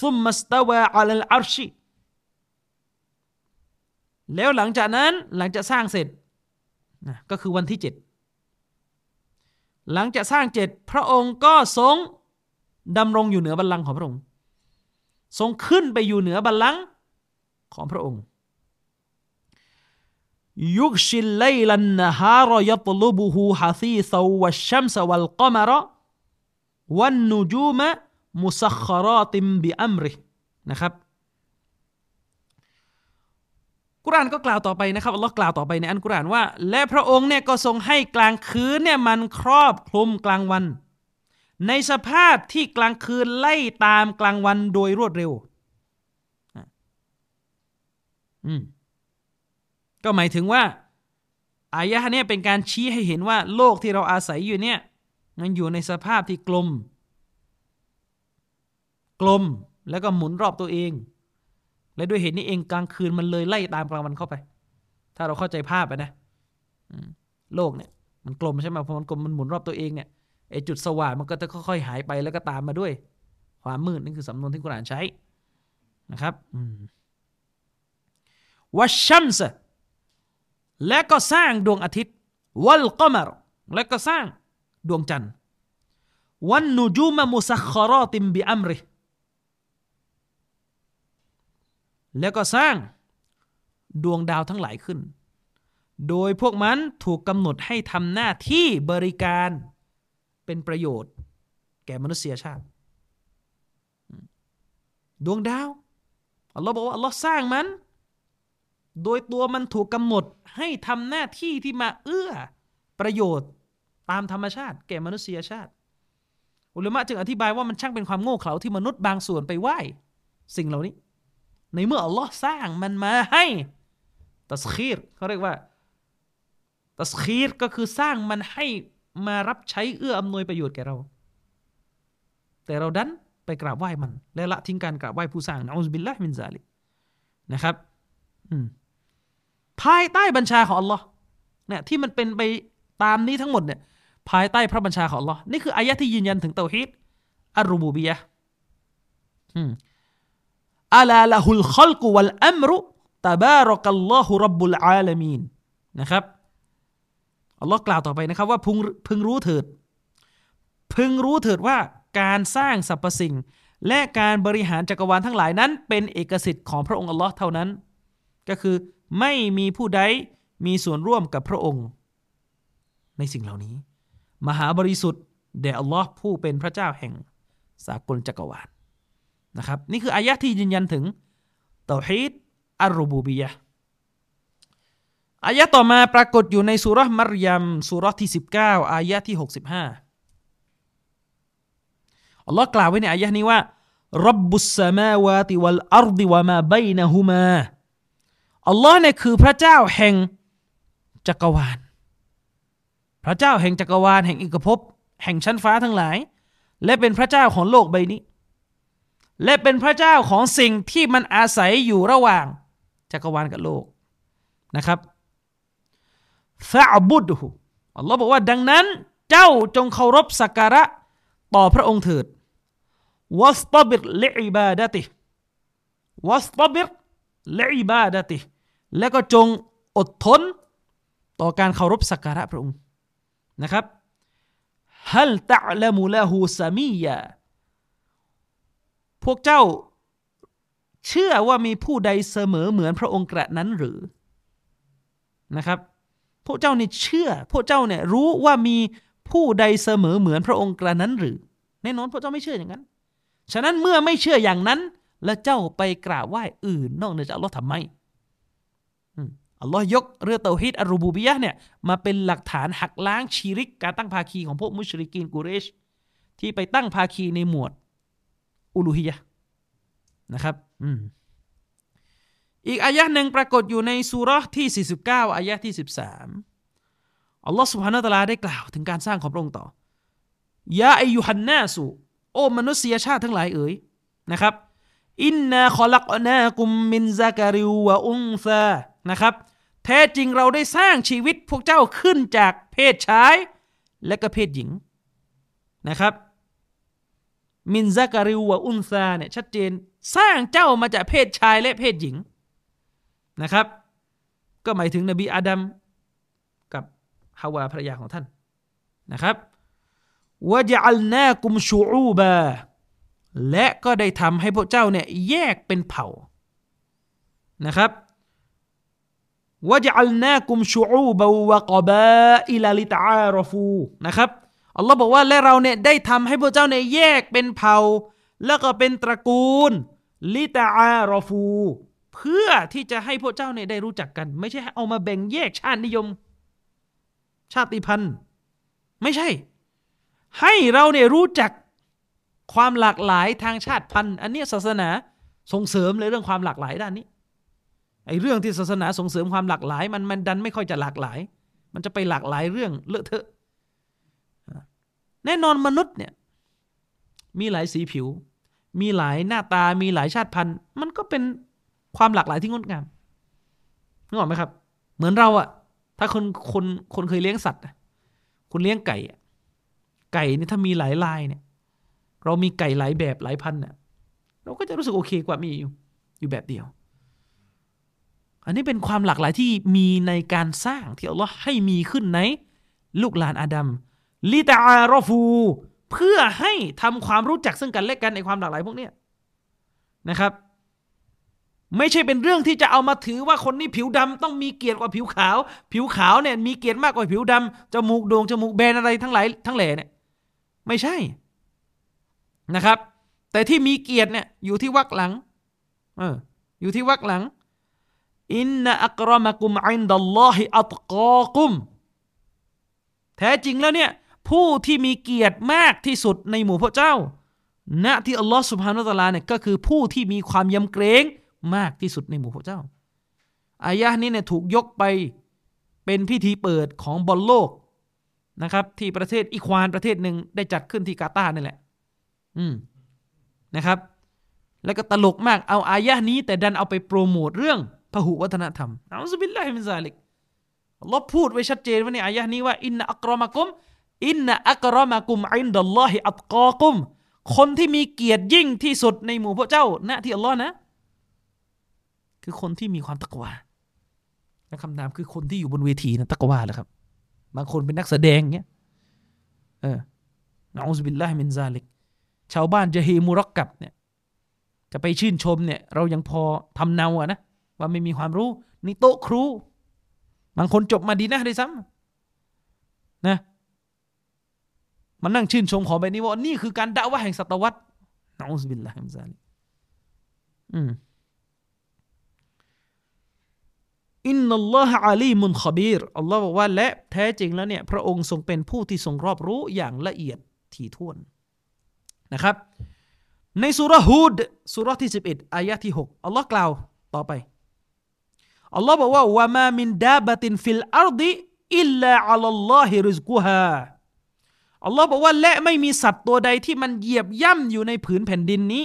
A: ซุมมัสตาวาอัลอัรชิแล้วหลังจากนั้นหลังจากสร้างเสร็จนะก็คือวันที่เจ็ดหลังจากสร้างเจ็ดพระองค์ก็ทรงดำรงอยู่เหนือบัลลังก์ของพระองค์ ทรงขึ้นไปอยู่เหนือบัลลังก์ของพระองค์ ยุกชิลไลลันนฮารยตลุบุฮูฮะซีซวัชชัมสวัลกมร วันนูจูมะมุสัคราติมบิอัมรินะครับกุรานก็กล่าวต่อไปนะครับอัลลอฮ์กล่าวต่อไปในอันกุรานว่า และพระองค์เนี่ยก็ทรงให้กลางคืนเนี่ยมันครอบคลุมกลางวัน ในสภาพที่กลางคืนไล่ตามกลางวันโดยรวดเร็วอืมก็หมายถึงว่าอายะห์เนี่ยเป็นการชี้ให้เห็นว่าโลกที่เราอาศัยอยู่เนี่ย มันอยู่ในสภาพที่กลม กลมแล้วก็หมุนรอบตัวเอง และด้วยเหตุนี้เองกลางคืนมันเลยไล่ตามกลางวันเข้าไป ถ้าเราเข้าใจภาพไปนะโลกเนี่ย มันกลมใช่ไหมพอมันกลมมันหมุนรอบตัวเองเนี่ยไอจุดสว่างมันก็จะค่อยๆหายไปแล้วก็ตามมาด้วย ความมืดนี่นคือสำนวนที่กุรานใช้นะครับวัชชัมส์และก็สร้างดวงอาทิตย์ วัลกมรและก็สร้าง ดวงจันทร์ วันนูจูมามุสัคคารอติมบิอัมริแล้วก็สร้างดวงดาวทั้งหลายขึ้น โดยพวกมันถูกกำหนดให้ทำหน้าที่บริการเป็นประโยชน์ แก่มนุษยชาติ ดวงดาว อัลลอฮ์บอกว่าอัลลอฮ์สร้างมัน โดยตัวมันถูกกำหนดให้ทำหน้าที่ที่มาเอื้อประโยชน์ ตามธรรมชาติแก่มนุษยชาติ อุลมะจึงอธิบายว่ามันช่างเป็นความโง่เขลาที่มนุษย์บางส่วนไปไหว้ สิ่งเหล่านี้ ในเมื่ออัลลอฮ์สร้างมันมาให้ตัสคีรเขาเรียกว่าตัสคีรก็คือสร้างมันให้มารับใช้เอื้ออำนวยประโยชน์แก่เรา แต่เราดันไปกราบไหว้มัน และละทิ้งการกราบไหว้ผู้สร้างนะอุบิลละมินซาลินะครับภายใต้บัญชาของอัลลอฮ์เนี่ยที่มันเป็นไปตามนี้ทั้งหมดเนี่ย ภายใต้พระบัญชาของอัลลอฮ์นี่คืออายะที่ยืนยันถึงเตาฮีดอัรูบูบียะอัลาละฮุลขลกุวัลอัมรุตบารักัลลอฮุรับบุลอาลามีนนะครับอัลลอฮ์กล่าวต่อไปนะครับว่าพึงพึงรู้เถิด พึงรู้เถิดว่าการสร้างสรรพสิ่ง และการบริหารจักรวาลทั้งหลายนั้น เป็นเอกสิทธิ์ของพระองค์อัลลอฮ์เท่านั้น ก็คือไม่มีผู้ใดมีส่วนร่วมกับพระองค์ ในสิ่งเหล่านี้ มหาบริสุทธิ์แด่อัลลอฮ์ผู้เป็นพระเจ้าแห่งสากลจักรวาลนะครับนี่คืออายะที่ยืนยันถึงเตาฮีดอัรูบูบียะอายะต่อมาปรากฏอยู่ในสุรมารยมสุรที่ 19 อายะที่ 65 อัลลอฮ์กล่าวไว้ในอายะนี้ว่ารับบุสสมาวาติวัลอัรดิวะมาบนะฮุมาอัลลอฮ์เนี่ยคือพระเจ้าแห่งจักรวาล พระเจ้าแห่งจักรวาลแห่งอิกภพแห่งชั้นฟ้าทั้งหลาย และเป็นพระเจ้าของโลกใบนี้ และเป็นพระเจ้าของสิ่งที่มันอาศัยอยู่ระหว่างจักรวาลกับโลกนะครับฟะบุดหูอัลลอฮ์บอกว่าดังนั้นเจ้าจงเคารพสักการะต่อพระองค์เถิดวัสตบิรเลอิบาดติวัสตบิรเลอิบาดติและก็จงอดทนต่อการเคารพสักการะพระองค์ นะครับฮัลตะลมุละหูสามียาพวกเจ้าเชื่อว่ามีผู้ใดเสมอเหมือนพระองค์กระนั้นหรือนะครับ พวกเจ้าเนี่ยเชื่อ พวกเจ้าเนี่ยรู้ว่ามีผู้ใดเสมอเหมือนพระองค์กระนั้นหรือ แน่นอนพวกเจ้าไม่เชื่ออย่างนั้น ฉะนั้นเมื่อไม่เชื่ออย่างนั้น แล้วเจ้าไปกราบไหว้อื่น นอกเหนือจากอัลลอฮ์ทำไมอั ลลอฮ์ยกเรื่องเตาฮิดอัรูบูบียะเนี่ยมาเป็นหลักฐานหักล้างชีริกการตั้งภาคีของพวกมุชริกีนกุเรช ที่ไปตั้งภาคีในหมวดอุลูฮียะนะครับอืมอีกอายะหนึ่งปรากฏอยู่ในสุรที่ 49 อายะที่ 13 อัลลอฮ์สุบฮานาตะลาได้กล่าวถึงการสร้างของพระองค์ต่อ ยาอายุฮันนาสุโอมนุษยชาติทั้งหลายเอ๋ยนะครับ อินนาคอลักนากุมมินซากริววะอุงซา นะครับ แท้จริงเราได้สร้างชีวิตพวกเจ้าขึ้นจากเพศชาย และก็เพศหญิงนะครับ มินซาการิวะอุนซาเนี่ยชัดเจนสร้างเจ้ามาจากเพศชายและเพศหญิงนะครับ ก็หมายถึงนบีอาดัมกับฮาวาภรรยาของท่านนะครับวะจัลนากุมชูอูบาและก็ได้ทำให้พวกเจ้าเนี่ยแยกเป็นเผ่านะครับ วะจัลนากุมชูอูบาวะกบาอิลาลิตอารฟูนะครับอัลลอฮ์บอกว่าและเราเนี่ยได้ทำให้พวกเจ้าเนี่ยแยกเป็นเผ่า แล้วก็เป็นตระกูลลิตอารฟู เพื่อที่จะให้พวกเจ้าเนี่ยได้รู้จักกัน ไม่ใช่เอามาแบ่งแยกชาตินิยม ชาติพันธุ์ ไม่ใช่ ให้เราเนี่ยรู้จักความหลากหลายทางชาติพันธุ์ อันนี้ศาสนาส่งเสริมเลยเรื่องความหลากหลายด้านนี้ ไอ้เรื่องที่ศาสนาส่งเสริมความหลากหลาย มันมันดันไม่ค่อยจะหลากหลาย มันจะไปหลากหลายเรื่องเลอะเทอะแน่นอนมนุษย์เนี่ยมีหลายสีผิว มีหลายหน้าตามีหลายชาติพันธุ์ มันก็เป็นความหลากหลายที่งดงามนึกออกไหมครับ เหมือนเราอะถ้าคนคนคนเคยเลี้ยงสัตว์คุณเลี้ยงไก่ไก่นี่ถ้ามีหลายลายเนี่ย เรามีไก่หลายแบบหลายพันเนี่ยเราก็จะรู้สึกโอเคกว่ามีอยู่อยู่แบบเดียว อันนี้เป็นความหลากหลายที่มีในการสร้างที่อัลลอฮ์ให้มีขึ้นในลูกหลานอาดัมลิตาอารอฟู เพื่อให้ทำความรู้จักซึ่งกันและกันในความหลากหลายพวกนี้นะครับ ไม่ใช่เป็นเรื่องที่จะเอามาถือว่าคนนี้ผิวดำต้องมีเกียรติกว่าผิวขาว ผิวขาวเนี่ยมีเกียรติมากกว่าผิวดำจมูกโด่งจมูกแบนอะไรทั้งหลายทั้งแหล่เนี่ยไม่ใช่นะครับ แต่ที่มีเกียรติเนี่ยอยู่ที่วักหลังเอออยู่ที่วักหลัง อินนะอักรมะกุมอินดัลลอฮิอัตกอกุม แท้จริงแล้วเนี่ย ผู้ที่มีเกียรติมากที่สุดในหมู่พระเจ้าณที่อัลลอฮ์สุบฮานุตะลาเนี่ยก็คือผู้ที่มีความยำเกรงมากที่สุดในหมู่พระเจ้า อายะนี้เนี่ยถูกยกไปเป็นพิธีเปิดของบอลโลกนะครับที่ประเทศอีควานประเทศหนึ่งได้จัดขึ้นที่กาตาร์นี่แหละ อืมนะครับ แล้วก็ตลกมากเอาอายะนี้แต่ดันเอาไปโปรโมทเรื่อง พหุวัฒนธรรมنعوذ بالله من ذلك อัลลอฮ์พูดไว้ชัดเจนว่าในอายะนี้ว่า إن أكرمكم إن أكرمكم عند الله أتقاكم คนที่มีเกียรติยิ่งที่สุดในหมู่พวกเจ้าณที่อัลลอฮ์นะ คือคนที่มีความตะกวาและคำนามคือคนที่อยู่บนเวทีนะตะกวาแหละครับ บางคนเป็นนักแสดงเงี้ยเออنعوذ بالله من ذلك ชาวบ้าน جاهل مركب เนี่ยจะไปชื่นชมเนี่ย เรายังพอทำเนาอะนะ ว่าไม่มีความรู้ นี่โต๊ะครู บางคนจบมาดีนะด้วยซ้ำนะมันนั่งชื่นชมของแบบนี้ว่านี่คือการด่าว่าแห่งศตวรรษนะอุสบิลลาฮิมซาลิอืมอินนัลลอฮะอาลีมุนขบีรอัลลอฮ์บอกว่าและแท้จริงแล้วเนี่ย พระองค์ทรงเป็นผู้ที่ทรงรอบรู้อย่างละเอียดถี่ถ้วนนะครับ ในสุเราะฮ์ฮูดสุเราะฮ์ที่ 11อายะที่ 6 อัลลอฮ์กล่าวต่อไป อัลลอฮ์บอกว่าوما من دابة في الأرض إلا على الله رزقها อัลลอฮ์บอกว่าและไม่มีสัตว์ตัวใดที่มันเหยียบย่ำอยู่ในผืนแผ่นดินนี้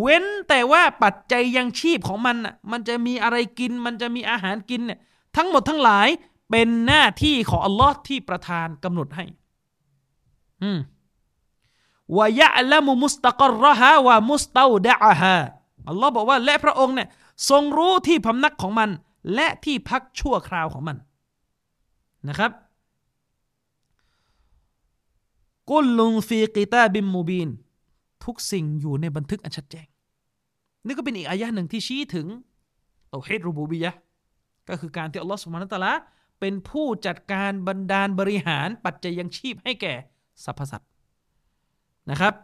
A: เว้นแต่ว่าปัจจัยยังชีพของมันอะมันจะมีอะไรกิน มันจะมีอาหารกินเนี่ยทั้งหมดทั้งหลายเป็นหน้าที่ของอัลลอฮ์ที่ประทานกำหนดให้ อืมวายะละมุมุสตะกรฮะวะมุสตาดะฮะอัลลอฮ์บอกว่าและพระองค์เนี่ยทรงรู้ที่พำนักของมัน และที่พักชั่วคราวของมันนะครับกุลลุงฟีกีตาบิมมูบีนทุกสิ่งอยู่ในบันทึกอันชัดแจ้งนี่ก็เป็นอีกอายะหนึ่งที่ชี้ถึงเตาเฮดรูบูบียะก็คือการที่อัลลอฮฺสุบฮานะตะลาเป็นผู้จัดการบรรดาลบริหารปัจจัยยังชีพให้แก่สรรพสัตว์นะครับ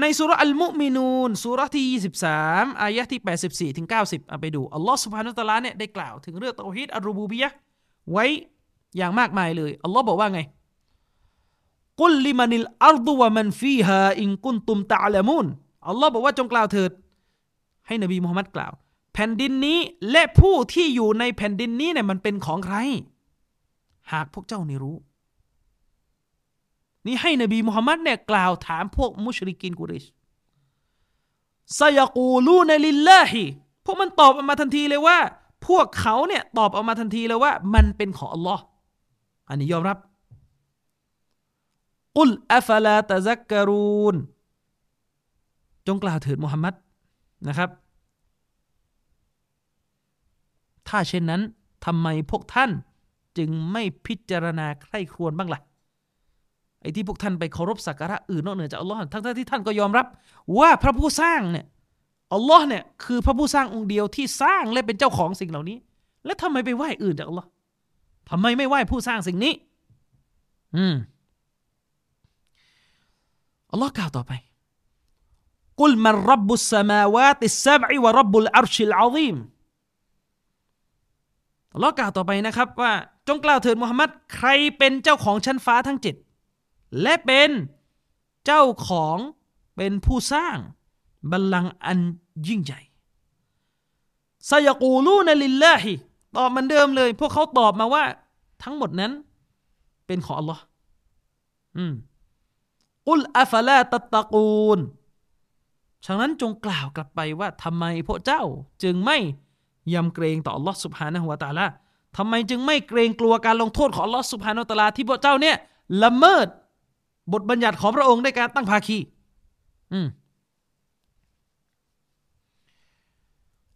A: ในสุรอัลมุมินูนสุรที่ 23 อายะที่ 84 ถึง 90เอาไปดู อัลลอฮ์สุบฮานุตะลาเนี่ยได้กล่าวถึงเรื่องเตาฮีดอัลรูบูบียะไว้อย่างมากมายเลย อัลลอฮ์บอกว่าไง กุลลิมานิลอัลดุวะมันฟีฮาอิงกุนตุมตะลมุนอัลลอฮ์บอกว่าจงกล่าวเถิด ให้นบีมุฮัมมัดกล่าว แผ่นดินนี้และผู้ที่อยู่ในแผ่นดินนี้เนี่ยมันเป็นของใคร หากพวกเจ้านี่รู้ นี่ให้นบีมุฮัมมัดเนี่ยกล่าวถามพวกมุชริกินกุริชซยกูลูนลิลลาฮิพวกมันตอบออกมาทันทีเลยว่า พวกเขาเนี่ยตอบออกมาทันทีเลยว่า มันเป็นของอัลลอฮ์อันนี้ยอมรับกุลอัฟลาตะซักกรูนจงกล่าวเถิดมุฮัมมัดนะครับ ถ้าเช่นนั้นทำไมพวกท่านจึงไม่พิจารณาใคร่ครวญบ้างละ่ะ ไอ้ที่พวกท่านไปเคารพสักการะอื่นนอกเหนือจากอัลลอฮ์ทั้งที่ท่านก็ยอมรับ ว่าพระผู้สร้างเนี่ยอัลลอฮ์เนี่ยคือพระผู้สร้างองค์เดียวที่สร้างและเป็นเจ้าของสิ่งเหล่านี้ แล้วทำไมไปไหว้อื่นจากอัลลอฮ์ทำไมไม่ไหว้ผู้สร้างสิ่งนี้ อืมอัลลอฮ์กล่าวต่อไปกุลมันรับบุสมาวาติสับอิวรับบุลอัรชิลอาซีมอัลลอฮ์กล่าวต่อไปนะครับว่า จงกล่าวเถิดมุฮัมมัดใครเป็นเจ้าของชั้นฟ้าทั้งเจ็ด และเป็นเจ้าของเป็นผู้สร้างบัลลังก์อันยิ่งใหญ่سيقولون لله ตอบมันเดิมเลย พวกเขาตอบมาว่า ทั้งหมดนั้น เป็นของอัลลอฮ์อืมอุลอัฟลาตตะกูลฉะนั้นจงกล่าวกลับไปว่าทำไมพวกเจ้า จึงไม่ยำเกรงต่ออัลลอฮ์ سبحانه وتعالى ทำไมจึงไม่เกรงกลัวการลงโทษของอัลลอฮ์ سبحانه وتعالى ที่พวกเจ้าเนี่ยละเมิด บทบัญญัติของพระองค์ในการตั้งภาคี อืม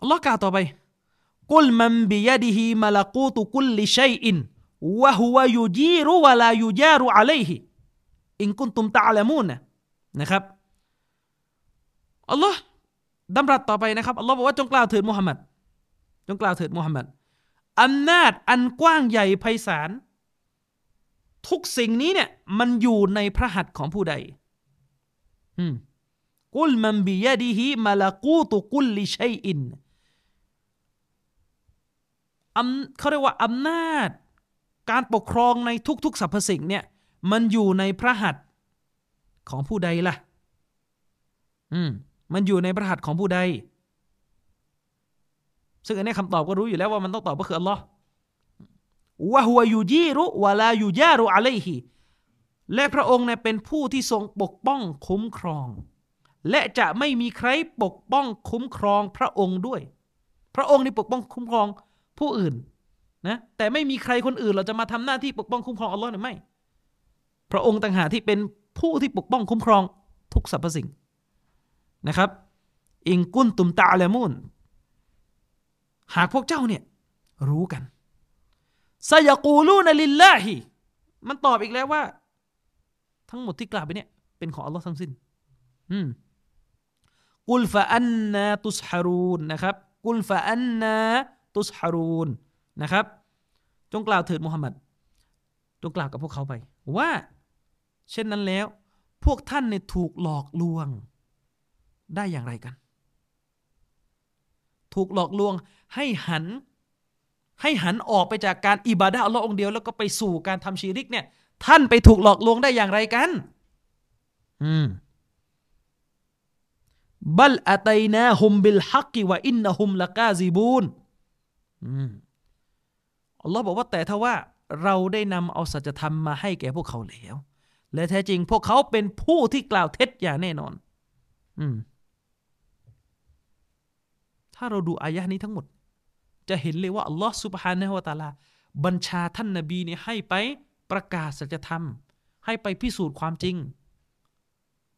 A: อัลลอฮ์กล่าวต่อไปกุลมันบิยดิฮิมาลกูตุกุลลิชัยอินวะฮุวยูจีรุวะลายูจารุอะลัยฮิอินกุนตุมตะลามูนนะครับอัลลอฮ์ดำรัสต่อไปนะครับอัลลอฮ์บอกว่าจงกล่าวเถิดมุฮัมมัดจงกล่าวเถิดมุฮัมมัดอำนาจอันกว้างใหญ่ไพศาล ทุกสิ่งนี้เนี่ย มันอยู่ในพระหัตถ์ของผู้ใด อืมกุลมันบิยดีฮิมาลากูตุกุลลิชัยอินอำเขาเรียกว่าอำนาจ การปกครองในทุกๆสรรพสิ่งเนี่ย มันอยู่ในพระหัตถ์ของผู้ใดล่ะ อืม มันอยู่ในพระหัตถ์ของผู้ใด ซึ่งอันนี้คำตอบก็รู้อยู่แล้วว่ามันต้องตอบก็คืออัลลอฮ์ วะฮวยูจีรุวะลายูยารุอะลัยฮิและพระองค์เนี่ยเป็นผู้ที่ทรงปกป้องคุ้มครอง และจะไม่มีใครปกป้องคุ้มครองพระองค์ด้วย พระองค์นี่ปกป้องคุ้มครองผู้อื่นนะแต่ไม่มีใครคนอื่นเราจะมาทำหน้าที่ปกป้องคุ้มครองอัลลอฮ์หรือไม่ พระองค์ต่างหากที่เป็นผู้ที่ปกป้องคุ้มครองทุกสรรพสิ่งนะครับ อิงกุนตุมตาเลมุนหากพวกเจ้าเนี่ยรู้กัน ซยกูลูนลิลลาฮิมันตอบอีกแล้วว่า ทั้งหมดที่กล่าวไปเนี่ยเป็นของอัลลอฮ์ทั้งสิ้น อืมกุลฟะอันนาตุสฮารูนนะครับ กุลฟะอันนาตุสฮารูนนะครับ จงกล่าวเถิดมุฮัมมัดจงกล่าวกับพวกเขาไป ว่า เช่นนั้นแล้ว พวกท่านเนี่ยถูกหลอกลวง ได้อย่างไรกัน ถูกหลอกลวงให้หัน ให้หันออกไปจากการอิบาดะอัลลอฮ์องเดียว แล้วก็ไปสู่การทำชีริกเนี่ย ท่านไปถูกหลอกลวงได้อย่างไรกัน อืมบัลอาตัยนาฮุมบิลฮักกิวะอินนะฮุมละกาซิบูนอัลลอฮ์บอกว่าแต่ถ้าว่าเราได้นำเอาสัจธรรมมาให้แก่พวกเขาแล้ว และแท้จริงพวกเขาเป็นผู้ที่กล่าวเท็จอย่างแน่นอน อืม ถ้าเราดูอายะนี้ทั้งหมด จะเห็นเลยว่าอัลลอฮ์สุบฮานะฮุวาตาลา บัญชาท่านนบีเนี่ยให้ไปประกาศสัจธรรม ให้ไปพิสูจน์ความจริง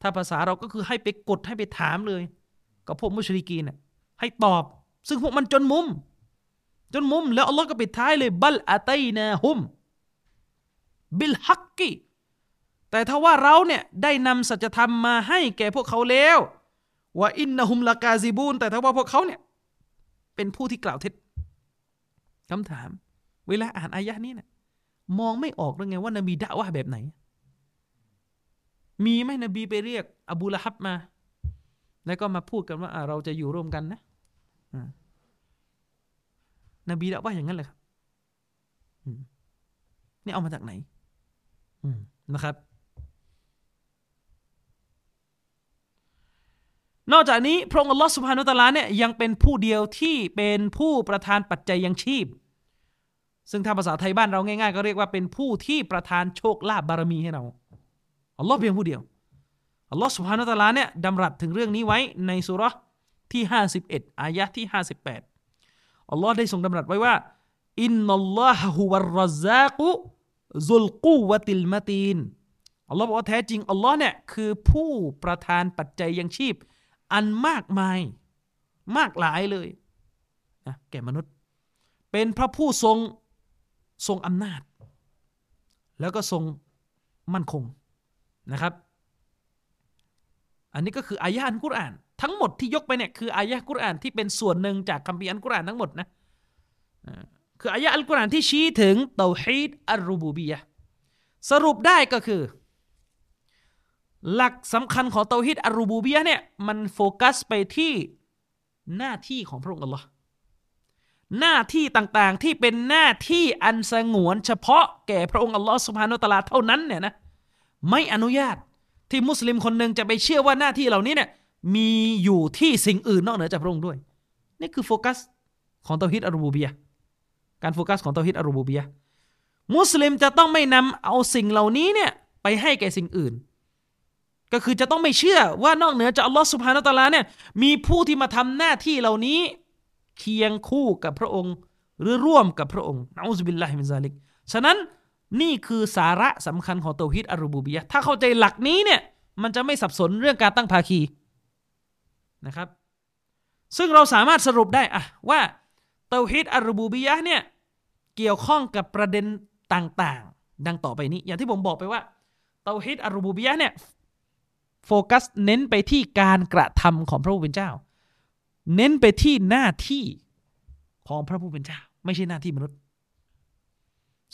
A: ถ้าภาษาเราก็คือให้ไปกดให้ไปถามเลย กับพวกมุชริกีนให้ตอบ ซึ่งพวกมันจนมุม จนมุมแล้วอัลลอฮ์ก็ปิดท้ายเลย บัลอาตัยนาฮุม บิลฮักกีแต่ถ้าว่าเราเนี่ยได้นำสัจธรรมมาให้แก่พวกเขาแล้วว่าอินนะฮุมละกาซิบูนแต่ถ้าว่าพวกเขาเนี่ยเป็นผู้ที่กล่าวเท็จ คำถาม เวลาอ่านอายะนี้เนะี่ยมองไม่ออกเลยไงว่านบีด่าว่าแบบไหน มีไหมนบีไปเรียก อบูละฮับมา แล้วก็มาพูดกันว่าเราจะอยู่ร่วมกันนะนบีด่าว่าอย่างนั้นเลยครับนี่เอามาจากไหนนะครับ นอกจากนี้พระองค์อัลลอฮฺสุบฮานุตะลาเนี่ยยังเป็นผู้เดียวที่เป็นผู้ประทานปัจจัยยังชีพ ซึ่งถ้าภาษาไทยบ้านเราง่าย ๆ ก็เรียกว่าเป็นผู้ที่ประทานโชคลาภบารมีให้เราอัลลอฮ์เพียงผู้เดียวอัลลอฮ์สุบฮานุตะลาเนี่ยดำรัสถึงเรื่องนี้ไว้ในสุรที่ 51 อายะที่ 58 อัลลอฮ์ได้ทรงดำรัสไว้ว่าอินนัลลอฮะฮุวะรซากุซุลกูวะติลมะตีนอัลลอฮ์บอกว่าแท้จริงอัลลอฮ์เนี่ยคือผู้ประทานปัจจัยยังชีพ อันมากมาย มากหลายเลยนะแก่มนุษย์ เป็นพระผู้ทรงทรงอำนาจ แล้วก็ทรงมั่นคงนะครับ อันนี้ก็คืออายะอัลกุรอาน ทั้งหมดที่ยกไปเนี่ยคืออายะกุรอานที่เป็นส่วนหนึ่งจากคัมภีร์อัลกุรอานทั้งหมดนะคืออายะอัลกุรอานที่ชี้ถึงเตาฮีดอัลรูบูบียะสรุปได้ก็คือ หลักสำคัญของเตาฮีดอัลรูบูบียะเนี่ยมันโฟกัสไปที่หน้าที่ของพระองค์อัลลอฮ์หน้าที่ต่างๆที่เป็นหน้าที่อันสงวนเฉพาะแก่พระองค์อัลลอฮ์ سبحانه وتعالى เท่านั้นเนี่ยนะไม่อนุญาตที่มุสลิมคนหนึ่งจะไปเชื่อว่าหน้าที่เหล่านี้เนี่ยมีอยู่ที่สิ่งอื่นนอกเหนือจากพระองค์ด้วย นี่คือโฟกัสของเตาฮีดอัรรูบูบียะการโฟกัสของเตาฮีดอัรรูบูบียะมุสลิมจะต้องไม่นำเอาสิ่งเหล่านี้เนี่ยไปให้แก่สิ่งอื่น ก็คือจะต้องไม่เชื่อว่านอกเหนือจากอัลลอฮ์ سبحانه وتعالى เนี่ยมีผู้ที่มาทำหน้าที่เหล่านี้ เคียงคู่กับพระองค์ หรือร่วมกับพระองค์نعوذ بالله من ذلكฉะนั้นนี่คือสาระสำคัญของเตาฮิดอารูบูบียะถ้าเข้าใจหลักนี้เนี่ยมันจะไม่สับสนเรื่องการตั้งภาคีนะครับ ซึ่งเราสามารถสรุปได้อะว่าเตาฮิดอารูบูบียะเนี่ยเกี่ยวข้องกับประเด็นต่างๆ ดังต่อไปนี้ อย่างที่ผมบอกไปว่าเตาฮิดอารูบูบียะเนี่ย โฟกัสเน้นไปที่การกระทำของพระผู้เป็นเจ้า เน้นไปที่หน้าที่ของพระผู้เป็นเจ้า ไม่ใช่หน้าที่มนุษย์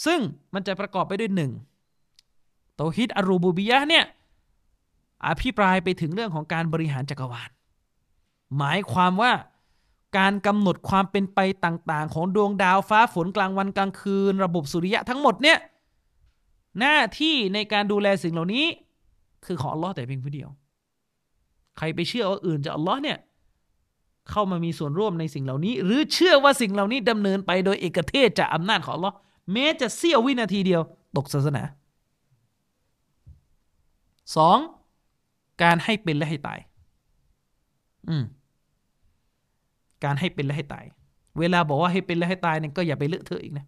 A: ซึ่งมันจะประกอบไปด้วยหนึ่งโตฮิดอารูบูบิยะเนี่ยอภิปรายไปถึงเรื่องของการบริหารจักรวาล หมายความว่าการกำหนดความเป็นไปต่างๆ ของดวงดาวฟ้าฝนกลางวันกลางคืน ระบบสุริยะทั้งหมดเนี่ยหน้าที่ในการดูแลสิ่งเหล่านี้ คือของอัลลอฮ์แต่เพียงผู้เดียว ใครไปเชื่อว่าอื่นจากอัลลอฮ์เนี่ยเข้ามามีส่วนร่วมในสิ่งเหล่านี้ หรือเชื่อว่าสิ่งเหล่านี้ดำเนินไปโดยเอกเทศจากอำนาจของอัลลอฮ์แม้จะเสี้ยววินาทีเดียว ตกศาสนาสองการให้เป็นและให้ตาย อืม การให้เป็นและให้ตาย เวลาบอกว่าให้เป็นและให้ตายเนี่ยก็อย่าไปเลอะเทอะอีกนะ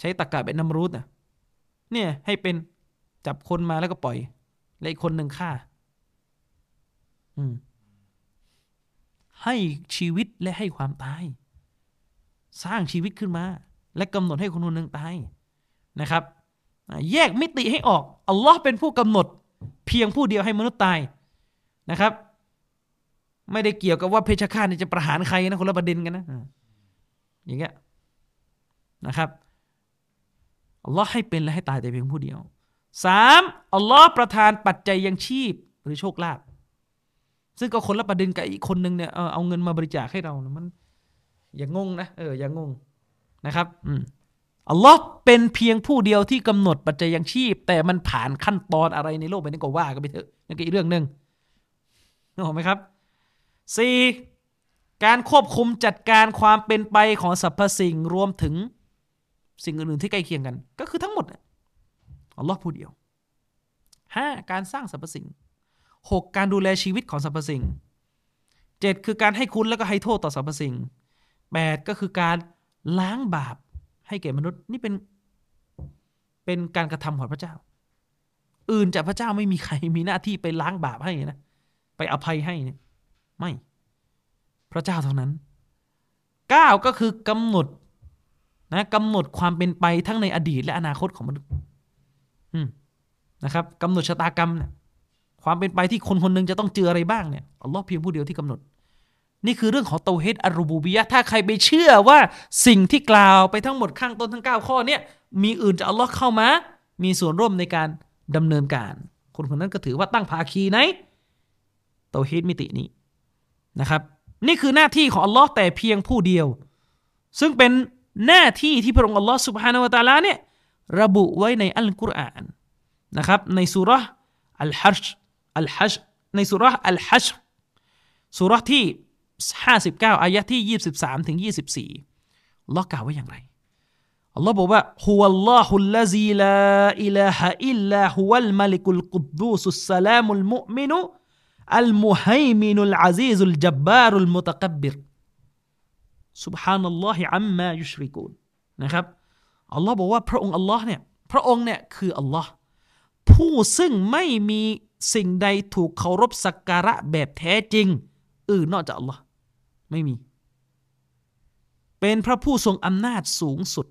A: ใช้ตะกาเป็นน้ำรูดนะ เนี่ยให้เป็นจับคนมาแล้วก็ปล่อย แล้วอีกคนหนึ่งฆ่า อืม ให้ชีวิตและให้ความตาย สร้างชีวิตขึ้นมา และกำหนดให้คนคนหนึ่งตายนะครับ แยกมิติให้ออกอัลลอฮ์เป็นผู้กำหนด เพียงผู้เดียวให้มนุษย์ตายนะครับ ไม่ได้เกี่ยวกับว่าเพชฌฆาตจะประหารใครนะคนละประเด็นกันนะอย่างเงี้ยนะครับ อัลลอฮ์ให้เป็นและให้ตายแต่เพียงผู้เดียวสามอัลลอฮ์ประทานปัจจัยยังชีพหรือโชคลาภซึ่งก็คนละประเด็นกับอีกคนหนึ่งเนี่ยเอาเงินมาบริจาคให้เรามัน อย่างงงนะเอออย่างงงนะครับอืมอัลลอฮ์เป็นเพียงผู้เดียวที่กำหนดปัจจัยยังชีพ แต่มันผ่านขั้นตอนอะไรในโลกใบนี้ก็ว่ากันไปเถอะนั่นก็อีกเรื่องหนึ่งนึกออกไหมครับสี่การควบคุมจัดการความเป็นไปของสรรพสิ่งรวมถึง สิ่งอื่นๆที่ใกล้เคียงกัน ก็คือทั้งหมดอัลลอฮ์ผู้เดียวห้าการสร้างสรรพสิ่งหกการดูแลชีวิตของสรรพสิ่งเจ็ดคือการให้คุณแล้วก็ให้โทษต่อสรรพสิ่งแปดก็คือการล้างบาปให้แก่มนุษย์นี่เป็นเป็นการกระทำของพระเจ้า อื่นจากพระเจ้าไม่มีใครมีหน้าที่ไปล้างบาปให้นะไปอภัยให้เนี่ยไม่ พระเจ้าเท่านั้นเก้าก็คือกำหนด นะกำหนดความเป็นไปทั้งในอดีตและอนาคตของมนุษย์นะครับกำหนดชะตากรรมเนี่ยความเป็นไปที่คนคนหนึ่งจะต้องเจออะไรบ้างเนี่ยอัลลอฮ์เพียงผู้เดียวที่กำหนด นี่คือเรื่องของเตาเฮดอารูบูบียะถ้าใครไปเชื่อว่าสิ่งที่กล่าวไปทั้งหมดข้างต้นทั้ง 9 ข้อเนี่ยมีอื่นจากอัลลอฮ์เข้ามา มีส่วนร่วมในการดำเนินการ คนคนนั้นก็ถือว่าตั้งภาคีในเตาเฮดมิตินี้นะครับ นี่คือหน้าที่ของอัลลอฮ์แต่เพียงผู้เดียว ซึ่งเป็น หน้าที่ที่พระองค์อัลลอฮ์สุบฮานาวะตาลาเนี่ยระบุไว้ในอัลกุรอานนะครับในสุรษอัลฮัชอัลฮัชในสุรษอัลฮัชสุรษที่ 59 อายะที่ 23ถึง24อัลลอฮ์กล่าวว่าอย่างไรอัลลอฮ์บอกว่าهو الله الذي لا إله إلا هو الملك القدوس السلام المؤمن المهيمن العزيز الجبار المتكبر سبحان الله عما يشركون นะครับอัลลอฮ์บอกว่าพระองค์อัลลอฮ์เนี่ยพระองค์เนี่ยคืออัลลอฮ์ผู้ซึ่งไม่มีสิ่งใดถูกเคารพสักการะแบบแท้จริง อื่นนอกจากอัลลอฮ์ไม่มี เป็นพระผู้ทรงอำนาจสูงสุด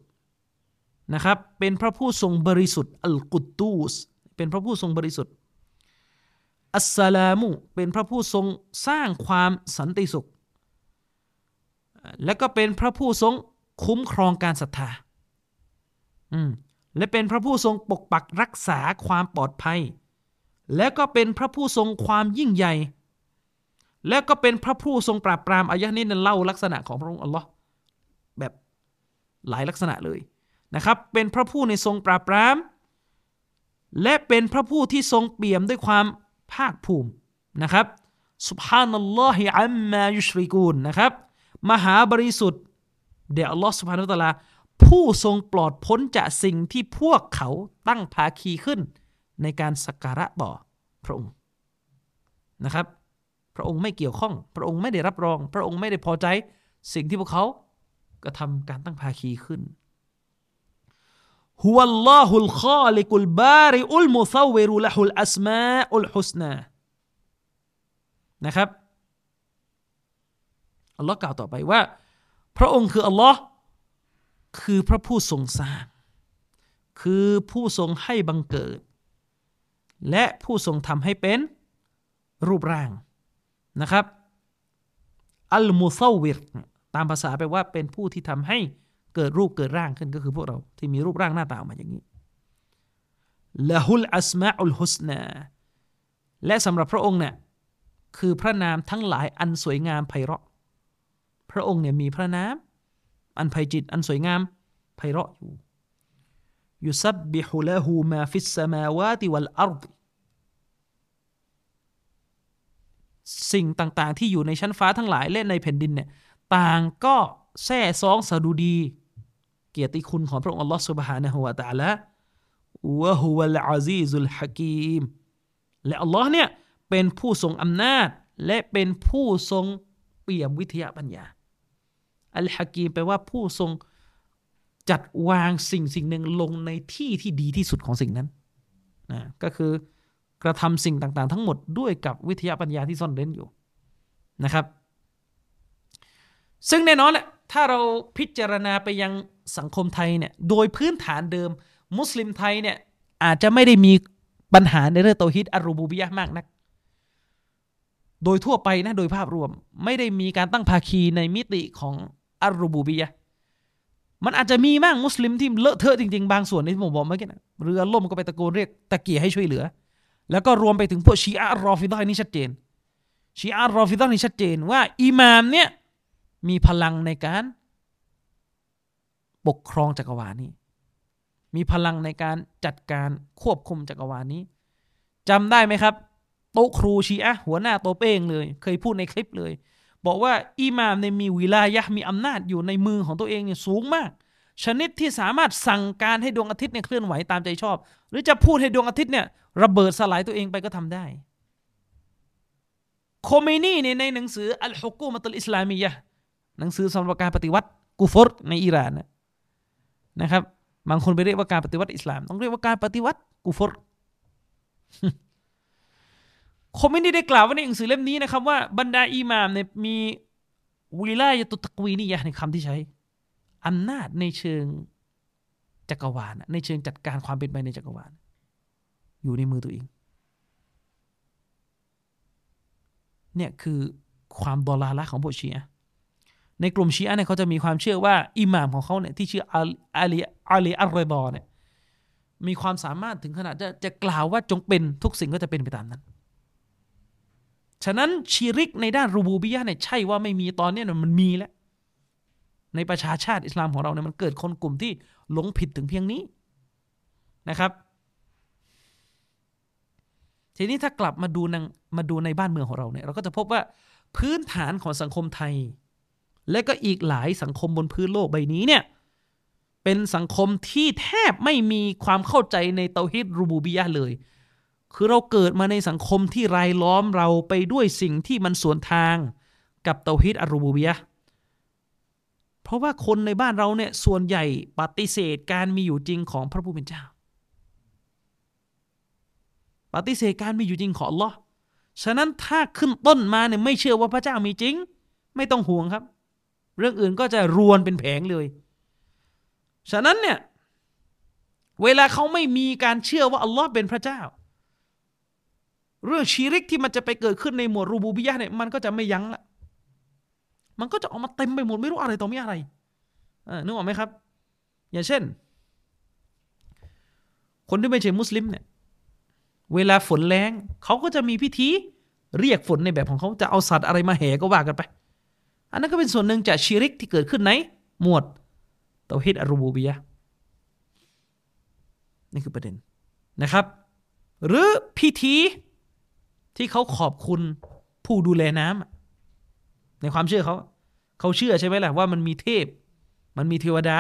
A: นะครับ เป็นพระผู้ทรงบริสุทธิ์อัลกุตูสเป็นพระผู้ทรงบริสุทธิ์อัสสลามุเป็นพระผู้ทรงสร้างความสันติสุข และก็เป็นพระผู้ทรงคุ้มครองการศรัทธาอืมและเป็นพระผู้ทรงปกปักรักษาความปลอดภัย และก็เป็นพระผู้ทรงความยิ่งใหญ่ และก็เป็นพระผู้ทรงปราบปรามอายะนี้นั้นเล่าลักษณะของพระองค์อัลลอฮ์แบบหลายลักษณะเลยนะครับ เป็นพระผู้ในทรงปราบปราม และเป็นพระผู้ที่ทรงเปี่ยมด้วยความภาคภูมินะครับสุบฮานัลลอฮิอัมมายุชริกูนนะครับ มหาบริสุทธิ์เดี๋ยวอัลลอฮ์สุบฮานุตะลา ผู้ทรงปลอดพ้นจากสิ่งที่พวกเขาตั้งภาคีขึ้น ในการสักการะต่อพระองค์นะครับ พระองค์ไม่เกี่ยวข้อง พระองค์ไม่ได้รับรอง พระองค์ไม่ได้พอใจ สิ่งที่พวกเขากระทำการตั้งภาคีขึ้นฮุวัลลอฮุลข้อลิกุลบาริอุลมุซาวิรุละฮุลอัสมาอุลฮุสนานะครับ อัลลอฮ์กล่าวต่อไปว่า พระองค์คืออัลลอฮ์คือพระผู้ทรงสร้าง คือผู้ทรงให้บังเกิด และผู้ทรงทำให้เป็นรูปร่างนะครับ อัลมุซาวิรตามภาษาแปลว่าเป็นผู้ที่ทำให้เกิดรูปเกิดร่างขึ้นก็คือพวกเราที่มีรูปร่างหน้าตาออกมาอย่างนี้ละฮุลอัสมาอุลฮุสนาและสำหรับพระองค์เนี่ยคือพระนามทั้งหลายอันสวยงามไพเราะ พระองค์เนี่ยมีพระนามอันไพจิตรอันสวยงามไพเราะอยู่يسبح له ما في السماوات والأرض สิ่งต่างๆ ที่อยู่ในชั้นฟ้าทั้งหลายและในแผ่นดินเนี่ยต่างก็แซ่ซ้องสดุดี เกียรติคุณของพระองค์อัลลอฮฺ سبحانه وتعالى وهو العزيز الحكيم และอัลลอฮ์เนี่ยเป็นผู้ทรงอำนาจและเป็นผู้ทรงเปี่ยมวิทยาปัญญา อัลฮะกีมแปลว่าผู้ทรงจัดวางสิ่งสิ่งหนึ่งลงในที่ที่ดีที่สุดของสิ่งนั้นนะก็คือกระทำสิ่งต่างๆ ทั้งหมดด้วยกับวิทยาปัญญาที่ซ่อนเร้นอยู่นะครับ ซึ่งแน่นอนแหละถ้าเราพิจารณาไปยังสังคมไทยเนี่ยโดยพื้นฐานเดิม มุสลิมไทยเนี่ยอาจจะไม่ได้มีปัญหาในเรื่องโตฮิดอารูบูบิยะมากนัก โดยทั่วไปนะโดยภาพรวมไม่ได้มีการตั้งภาคีในมิติของ อารูบูบิยะมันอาจจะมีบ้างมุสลิมที่เลอะเทอะจริงๆ บางส่วนในที่ผมบอกเมื่อกี้นะเรือล่มก็ไปตะโกนเรียกตะเกียให้ช่วยเหลือ แล้วก็รวมไปถึงพวกชีอะรอฟิดานี่ชัดเจน ชีอะรอฟิดานี่ชัดเจนว่าอิมามเนี่ยมีพลังในการปกครองจักรวาลนี้ มีพลังในการจัดการควบคุมจักรวาลนี้จำได้ไหมครับ โต๊ะครูชีอะหัวหน้าโตเป้งเลย เคยพูดในคลิปเลย บอกว่าอิหม่ามในมีวิลายะมีอำนาจอยู่ในมือของตัวเองเนี่ยสูงมาก ชนิดที่สามารถสั่งการให้ดวงอาทิตย์เนี่ยเคลื่อนไหวตามใจชอบ หรือจะพูดให้ดวงอาทิตย์เนี่ยระเบิดสลายตัวเองไปก็ทำได้โคเมนีเนี่ยในหนังสืออัลฮุกูมัตุลอิสลามียะหนังสือสำหรับการปฏิวัติกูฟอร์ในอิหร่านนะครับบางคนไปเรียกว่าการปฏิวัติอิสลาม ต้องเรียกว่าการปฏิวัติกูฟอร์ คมไม่ได้กล่าวว่าในหนังสือเล่มนี้นะครับว่าบรรดาอิหม่ามเนี่ยมีวิลายตุตะกวีนี่ยะในคำที่ใช้อำนาจในเชิงจักรวาลในเชิงจัดการความเป็นไปในจักรวาล อยู่ในมือตัวเอง เนี่ยคือความดอลาละของพวกชีอะในกลุ่มชีอะเนี่ยเขาจะมีความเชื่อว่าอิหม่ามของเขาเนี่ยที่ชื่ออาลีอาลีอัลรบอเนี่ยมีความสามารถถึงขนาดจะจะกล่าวว่าจงเป็นทุกสิ่งก็จะเป็นไปตามนั้น ฉะนั้นชีริกในด้านรูบูบิยะเนี่ยใช่ว่าไม่มีตอนนี้มันมีแล้ว ในประชาชาติอิสลามของเราเนี่ยมันเกิดคนกลุ่มที่หลงผิดถึงเพียงนี้นะครับ ทีนี้ถ้ากลับมาดูนมาดูในบ้านเมืองของเราเนี่ยเราก็จะพบว่าพื้นฐานของสังคมไทย และก็อีกหลายสังคมบนพื้นโลกใบนี้เนี่ยเป็นสังคมที่แทบไม่มีความเข้าใจในเตาฮิดรูบูบิยะเลย คือเราเกิดมาในสังคมที่รายล้อมเราไปด้วยสิ่งที่มันสวนทางกับเตาฮิดอารูบูบิยะเพราะว่าคนในบ้านเราเนี่ยส่วนใหญ่ปฏิเสธการมีอยู่จริงของพระผู้เป็นเจ้า ปฏิเสธการมีอยู่จริงของ Allah ฉะนั้นถ้าขึ้นต้นมาเนี่ยไม่เชื่อว่าพระเจ้ามีจริง ไม่ต้องห่วงครับ เรื่องอื่นก็จะรวนเป็นแผงเลย ฉะนั้นเนี่ยเวลาเขาไม่มีการเชื่อว่าอัลลอฮ์เป็นพระเจ้า เรื่องชีริกที่มันจะไปเกิดขึ้นในหมวดรูบูบิยะเนี่ยมันก็จะไม่ยั้งละมันก็จะออกมาเต็มไปหมดไม่รู้อะไรต่อม่อะไรนึกออกไหมครับ อย่างเช่น คนที่ไม่ใช่มุสลิมเนี่ยเวลาฝนแรงเขาก็จะมีพิธีเรียกฝนในแบบของเขาจะเอาสัตว์อะไรมาแห่ก็ว่ากันไป อันนั้นก็เป็นส่วนหนึ่งจากชีริกที่เกิดขึ้นในหมวดเตาฮิดอารูบูบียะนี่คือประเด็นนะครับ หรือพิธี ที่เขาขอบคุณผู้ดูแลน้ำในความเชื่อเขา เขาเชื่อใช่ไหมล่ะว่ามันมีเทพ มันมีเทวดา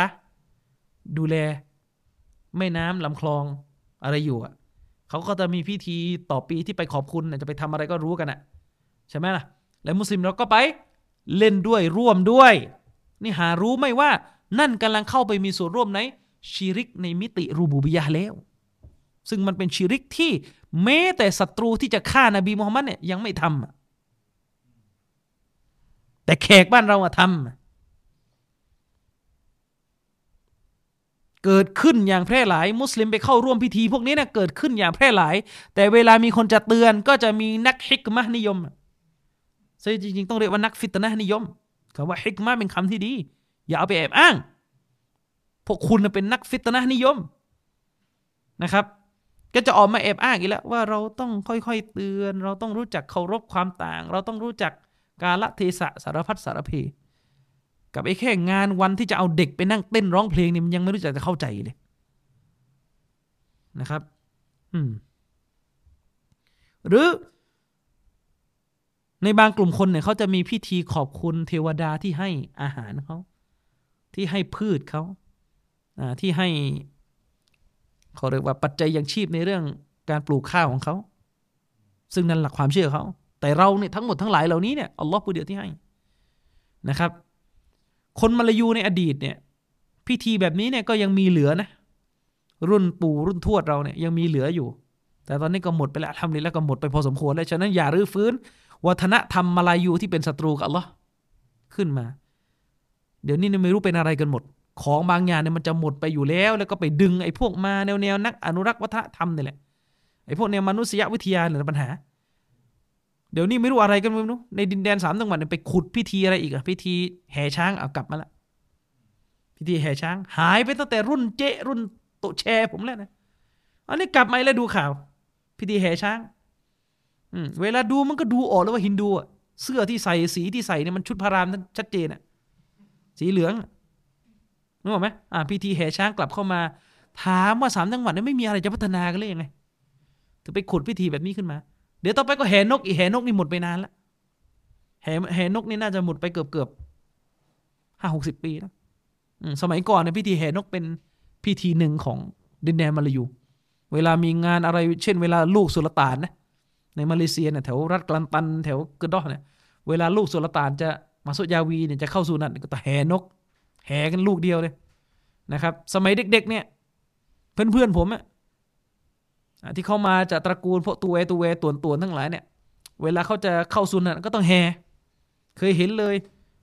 A: ดูแลแม่น้ำลำคลองอะไรอยู่อะเขาก็จะมีพิธีต่อปีที่ไปขอบคุณจะไปทำอะไรก็รู้กันอะใช่ไหมล่ะ และมุสลิมเราก็ไปเล่นด้วยร่วมด้วย นี่หารู้ไหมว่า นั่นกำลังเข้าไปมีส่วนร่วมในชีริกในมิติรูบูบิยะแล้ว ซึ่งมันเป็นชีริกที่แม้แต่ศัตรูที่จะฆ่านาบีมุฮัมมัดเนี่ยยังไม่ทำแต่แขกบ้านเราอะทำเกิดขึ้นอย่างแพร่หลาย มุสลิมไปเข้าร่วมพิธี พวกนี้นะเกิดขึ้นอย่างแพร่หลาย แต่เวลามีคนจะเตือนก็จะมีนักฮิกมะนิยมซึ่งจริงๆต้องเรียกว่านักฟิตนะนิยมคำว่าฮิกมะเป็นคำที่ดี อย่าเอาไปแอบอ้าง พวกคุณเป็นนักฟิตนะนิยมนะครับ ก็จะออกมาแอบอ้างอีกแล้วว่าเราต้องค่อยๆเตือน เราต้องรู้จักเคารพความต่าง เราต้องรู้จักกาลเทศะสารพัดสารเพกับไอ้แค่งานวันที่จะเอาเด็กไปนั่งเต้นร้องเพลงนี่มันยังไม่รู้จักจะเข้าใจเลยนะครับ อืม หรือ ในบางกลุ่มคนเนี่ยเขาจะมีพิธีขอบคุณเทวดาที่ให้อาหารเขาที่ให้พืชเขาที่ให้ เขาเรียกว่าปัจจัยยังชีพในเรื่องการปลูกข้าวของเขา ซึ่งนั่นหลักความเชื่อเขา แต่เราเนี่ยทั้งหมดทั้งหลายเหล่านี้เนี่ยอัลลอฮ์ผู้เดียวที่ให้นะครับ คนมาลายูในอดีตเนี่ย พิธีแบบนี้เนี่ยก็ยังมีเหลือนะ รุ่นปู่รุ่นทวดเราเนี่ยยังมีเหลืออยู่ แต่ตอนนี้ก็หมดไปแล้วทำนี้แล้วก็หมดไปพอสมควรแล้วฉะนั้นอย่ารื้อฟื้น วัฒนธรรมมาลายูที่เป็นศัตรูกับอัลลอฮ์ขึ้นมา เดี๋ยวนี้ไม่รู้เป็นอะไรกันหมด ของบางอย่างเนี่ยมันจะหมดไปอยู่แล้ว แล้วก็ไปดึงไอ้พวกมาแนวแนวนักอนุรักษ์วัฒนธรรมนี่แหละไอ้พวกแนวมนุษยวิทยาเนี่ยปัญหา เดี๋ยวนี้ไม่รู้อะไรกันไม่รู้ในดินแดนสามจังหวัดเนี่ยไปขุดพิธีอะไรอีกอะพิธีแห่ช้างเอากลับมาละพิธีแห่ช้าง หายไปตั้งแต่รุ่นเจรุ่นโตแชร์ผมแล้วนะอันนี้กลับมาแล้วดูข่าว พิธีแห่ช้างอืเวลาดูมันก็ดูออกแล้วว่าฮินดูอะเสื้อที่ใส่สีที่ใส่เนี่ยมันชุดพารามชัดเจนอะสีเหลือง นึกออกไหมอ่าพิธีแห่ช้างกลับเข้ามา ถามว่าสามจังหวัดนี้ไม่มีอะไรจะพัฒนากันเลยยังไงถึงไปขุดพิธีแบบนี้ขึ้นมา เดี๋ยวต่อไปก็แห่นกอีแห่นกนี่หมดไปนานแล้วแห่แห่นกนี่น่าจะหมดไปเกือบเกือบห้าหกสิบปีแล้วสมัยก่อนในพิธีแห่นกเป็นพิธีหนึ่งของดินแดนมาลายู เวลามีงานอะไร เช่น เวลาลูกสุลต่านนะในมาเลเซียเนี่ยแถวรัฐกลันตัน แถวกระดอเนี่ยเวลาลูกสุลต่านจะมาสุยาวีเนี่ยจะเข้าสู่นั่นก็ต้อแห่นก แห่กันลูกเดียวเลยนะครับ สมัยเด็ก ๆ เนี่ย เพื่อนๆผมอะที่เข้ามาจากตระกูลพวกตัวเวตัวเวตัวตัวทั้งหลายเนี่ย เวลาเขาจะเข้าซุนน่ะก็ต้องแห่เคยเห็นเลย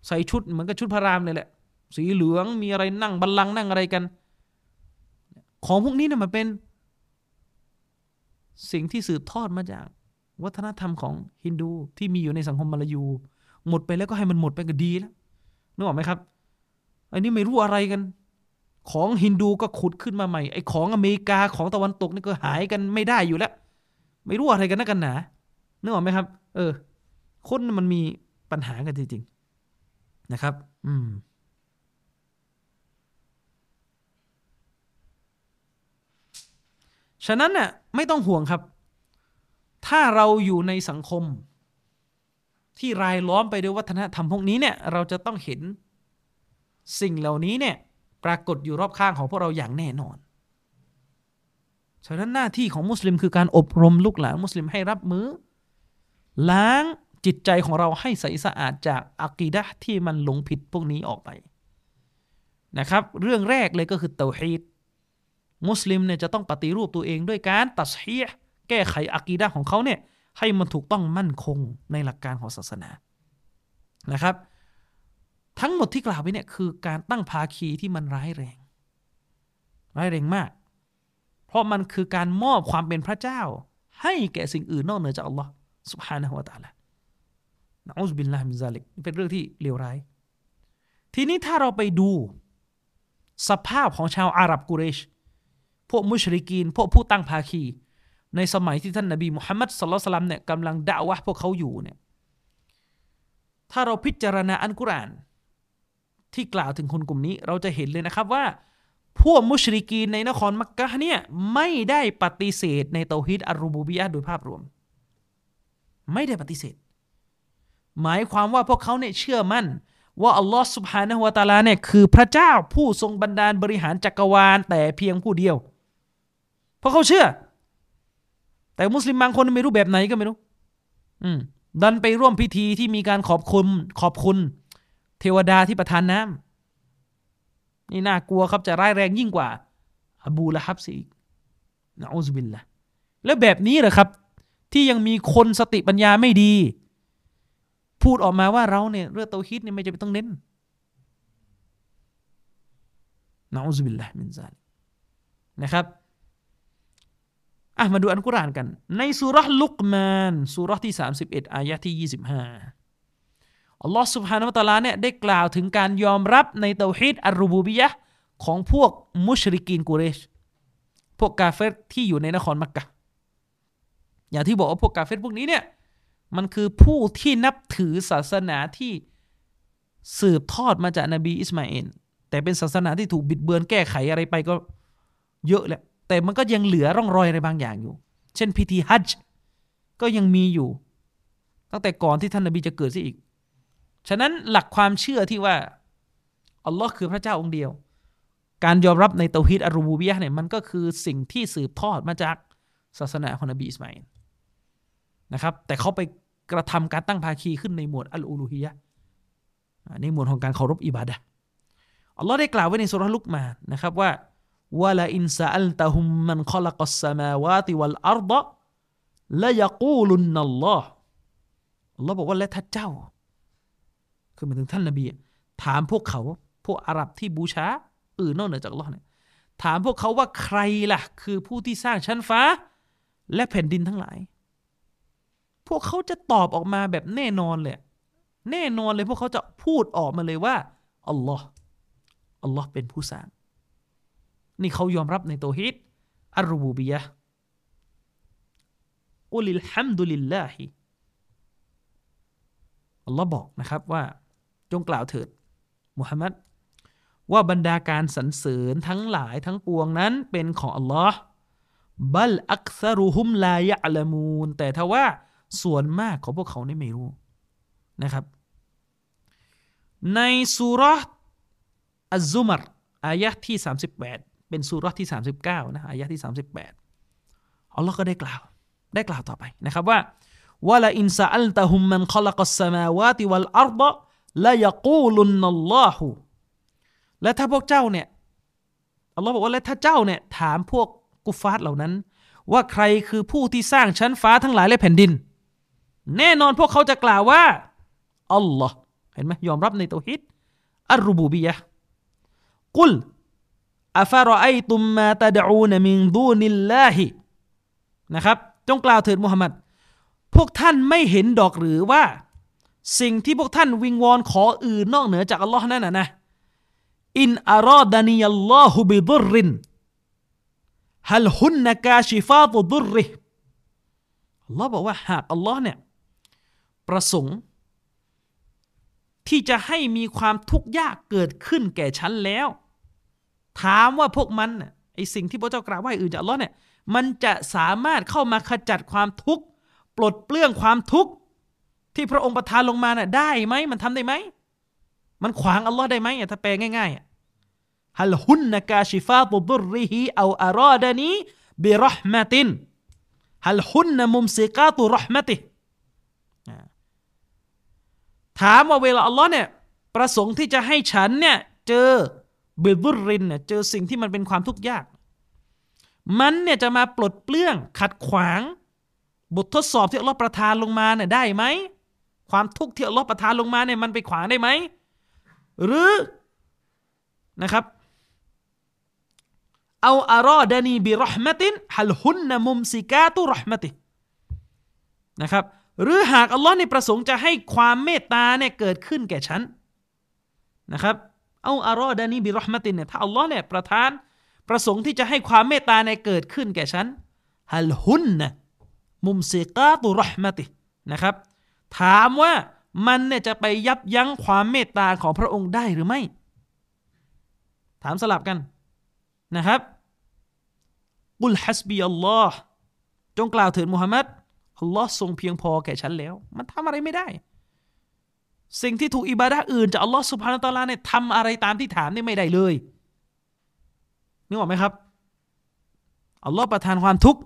A: ใส่ชุดเหมือนกับชุดพระรามเลยแหละ สีเหลืองมีอะไรนั่งบัลลังก์นั่งอะไรกัน ของพวกนี้เนี่ยมันเป็น สิ่งที่สืบทอดมาจาก วัฒนธรรมของฮินดูที่มีอยู่ในสังคมมาลายู หมดไปแล้วก็ให้มันหมดไปก็ดีแล้วนึกออกไหมครับ อันนี้ไม่รู้อะไรกัน ของฮินดูก็ขุดขึ้นมาใหม่ไอ้ของอเมริกาของตะวันตกนี่ก็หายกันไม่ได้อยู่แล้ว ไม่รู้อะไรกันนักกันหนานึกออกไหมครับ เออ คนมันมีปัญหากันจริงๆนะครับ อืมฉะนั้นน่ะไม่ต้องห่วงครับ ถ้าเราอยู่ในสังคม ที่รายล้อมไปด้วยวัฒนธรรมพวกนี้เนี่ย เราจะต้องเห็น สิ่งเหล่านี้เนี่ยปรากฏอยู่รอบข้างของพวกเราอย่างแน่นอน ฉะนั้นหน้าที่ของมุสลิมคือการอบรมลูกหลานมุสลิมให้รับมือ ล้างจิตใจของเราให้ใสสะอาดจากอักีดะที่มันหลงผิดพวกนี้ออกไปนะครับ เรื่องแรกเลยก็คือเตาฮีดมุสลิมเนี่ยจะต้องปฏิรูปตัวเองด้วยการตัดเฮียแก้ไขอากีดะของเขาเนี่ยให้มันถูกต้องมั่นคงในหลักการของศาสนานะครับ ทั้งหมดที่กล่าวไปเนี่ยคือการตั้งภาคีที่มันร้ายแรง ร้ายแรงมาก เพราะมันคือการมอบความเป็นพระเจ้า ให้แก่สิ่งอื่นนอกเหนือจากอัลลอฮ์สุบฮานะฮุวาตาละنعوذ بالله من ذلك เป็นเรื่องที่เลวร้าย ทีนี้ถ้าเราไปดูสภาพของชาวอาหรับกุเรช พวกมุชริกีน พวกผู้ตั้งภาคี ในสมัยที่ท่านนบีมุฮัมมัด صلى الله عليه وسلم เนี่ยกำลังดะวะห์พวกเขาอยู่เนี่ย ถ้าเราพิจารณาอัลกุรอาน ที่กล่าวถึงคนกลุ่มนี้เราจะเห็นเลยนะครับว่า พวกมุชริกีนในนครมักกะเนี่ยไม่ได้ปฏิเสธในเตาฮีดอัลรูบูบียะโดยภาพรวม ไม่ได้ปฏิเสธ หมายความว่าพวกเขาเนี่ยเชื่อมั่น ว่าอัลลอฮ์สุบฮานะฮุวาตาลาเนี่ยคือพระเจ้าผู้ทรงบันดาลบริหารจักรวาลแต่เพียงผู้เดียว เพราะเขาเชื่อ แต่มุสลิมบางคนไม่รู้แบบไหนก็ไม่รู้ อืมดันไปร่วมพิธีที่มีการขอบคุณขอบคุณ เทวดาที่ประทานน้ำนี่น่ากลัวครับจะร้ายแรงยิ่งกว่าอบูละฮับสิอีกนะอูซบิลละแล้วแบบนี้เหรอครับ ที่ยังมีคนสติปัญญาไม่ดี พูดออกมาว่าเราเนี่ยเรื่องเตาฮิดเนี่ยไม่จะเป็นต้องเน้นนะอุบิลละมินซาลนะครับอะมาดูอันกุรานกัน ในสุรษลุกมานสุรษที่ 31 อายะที่ 25 อัลลอฮ์สุบฮานาอัตลาเนี่ยได้กล่าวถึงการยอมรับในเตาฮีดอัรูบูบิยะของพวกมุชริกีนกูเรช พวกกาเฟตที่อยู่ในนครมักกะ อย่างที่บอกว่าพวกกาเฟตพวกนี้เนี่ยมันคือผู้ที่นับถือศาสนาที่สืบทอดมาจากนบีอิสมาอินแต่เป็นศาสนาที่ถูกบิดเบือนแก้ไขอะไรไปก็เยอะแหละแต่มันก็ยังเหลือร่องรอยอะไรบางอย่างอยู่ เช่นพิธีฮัจจ์ก็ยังมีอยู่ ตั้งแต่ก่อนที่ท่านนบีจะเกิดซะอีก ฉะนั้นหลักความเชื่อที่ว่าอัลลอฮ์คือพระเจ้าองค์เดียว การยอมรับในเตาฮีดอัรรูบูบียะเนี่ยมันก็คือสิ่งที่สืบทอดมาจากศาสนาของนบีอิสมาอิลนะครับ แต่เขาไปกระทำการตั้งภาคีขึ้นในหมวดอัลอูลูฮียะในหมวดของการเคารพอิบาดะอัลลอฮ์ได้กล่าวไว้ในสุรลุกมานะครับว่าวะลาอินซาอัลตะฮุมมันขลักัสสมาวาติวัลอัรดะละยกูลุนนัลลอฮ์อัลลอฮ์บอกว่าและถ้าเจ้า คือหมายถึงท่านนบีถามพวกเขาพวกอาหรับที่บูชาอื่นนอกเหนือจากอัลลอฮ์เนี่ยถามพวกเขาว่าใครล่ะ คือผู้ที่สร้างชั้นฟ้า และแผ่นดินทั้งหลาย พวกเขาจะตอบออกมาแบบแน่นอนเลย แน่นอนเลยพวกเขาจะพูดออกมาเลยว่าอัลลอฮ์อัลลอฮ์เป็นผู้สร้าง นี่เขายอมรับในตัวฮิตอัลรูบูบียะอุลิลฮัมดุลิลลาฮิอัลลอฮ์บอกนะครับว่า จงกล่าวเถิดมุฮัมมัดว่าบรรดาการสรรเสริญทั้งหลายทั้งปวงนั้นเป็นของอัลลอฮ์บัลอักซารุฮุมลายะละมูนแต่ถ้าว่าส่วนมากของพวกเขานี่ไม่รู้นะครับ ในสุรษอัซุมรอายะที่ 38 เป็นสุรษที่ 39นะอายะที่ 38อัลลอฮ์ก็ได้กล่าว ได้กล่าวต่อไปนะครับว่าวะลาอินซาอัลตะฮุมมันขลักสมาวาติวัลอัรดะ ละยกูลุนนัลลอฮุและถ้าพวกเจ้าเนี่ยอัลลอฮ์บอกว่าและถ้าเจ้าเนี่ยถามพวกกุฟาร์เหล่านั้น ว่าใครคือผู้ที่สร้างชั้นฟ้าทั้งหลายและแผ่นดิน แน่นอนพวกเขาจะกล่าวว่าอัลลอฮ์เห็นไหมยอมรับในตัวฮิตอัลรูบูบียะกุลอัฟารอไอตุมมาตะดูนมิงดูนิลลาฮินะครับ จงกล่าวเถิดมุฮัมมัด พวกท่านไม่เห็นดอกหรือว่า สิ่งที่พวกท่านวิงวอนขออื่นนอกเหนือจากอัลลอฮ์นั่นนะนะอินอารอดานียัลลอฮุบิดุรินฮัลฮุนนกาชิฟาตุดุริอัลลอฮ์บอกว่าหากอัลลอฮ์เนี่ยประสงค์ ที่จะให้มีความทุกข์ยากเกิดขึ้นแก่ฉันแล้ว ถามว่าพวกมันไอสิ่งที่พระเจ้ากล่าวว่าอื่นจากอัลลอฮ์เนี่ยมันจะสามารถเข้ามาขจัดความทุกข์ ปลดเปลื้องความทุกข์ ที่พระองค์ประทานลงมาน่ะได้ไหมมันทำได้ไหมมันขวางอัลลอฮ์ได้ไหมถ้าแปลง่ายๆฮัลฮุนนกาชิฟาตุดุริฮีเอาอารอดานีบิรห์มตินฮัลฮุนนมุมซิกาตุรห์มติถามว่าเวลาอัลลอฮ์เนี่ยประสงค์ที่จะให้ฉันเนี่ยเจอเบดุรินเนี่ยเจอสิ่งที่มันเป็นความทุกข์ยาก มันเนี่ยจะมาปลดเปลื้องขัดขวาง บททดสอบที่อัลลอฮ์ประทานลงมาเนี่ยได้ไหม ความทุกข์ที่อัลลอฮ์ประทานลงมาเนี่ยมันไปขวางได้ไหม หรือนะครับ เอาอารอดานีบิรหมตินฮัลฮุนนมุมซิกาตุรหมตินะครับ หรือหากอัลลอฮ์ในประสงค์จะให้ความเมตตาเนี่ยเกิดขึ้นแก่ฉันนะครับเอาอารอดานีบิรหมตินเนี่ยถ้าอัลลอฮ์เนี่ยประทานประสงค์ที่จะให้ความเมตตาเนี่ยเกิดขึ้นแก่ฉันฮัลฮุนนะมุมซิกาตุรหมตินะครับ ถามว่ามันเนี่ยจะไปยับยั้งความเมตตาของพระองค์ได้หรือไม่ ถามสลับกันนะครับกุลฮัสบีอัลลอฮ์จงกล่าวเถิดมุฮัมมัดอัลลอฮ์ทรงเพียงพอแก่ฉันแล้ว มันทำอะไรไม่ได้ สิ่งที่ถูกอิบาดะอื่นจากอัลลอฮ์สุบฮานาตะลาเนี่ยทำอะไรตามที่ถามนี่ไม่ได้เลยนึกออกไหมครับอัลลอฮ์ประทานความทุกข์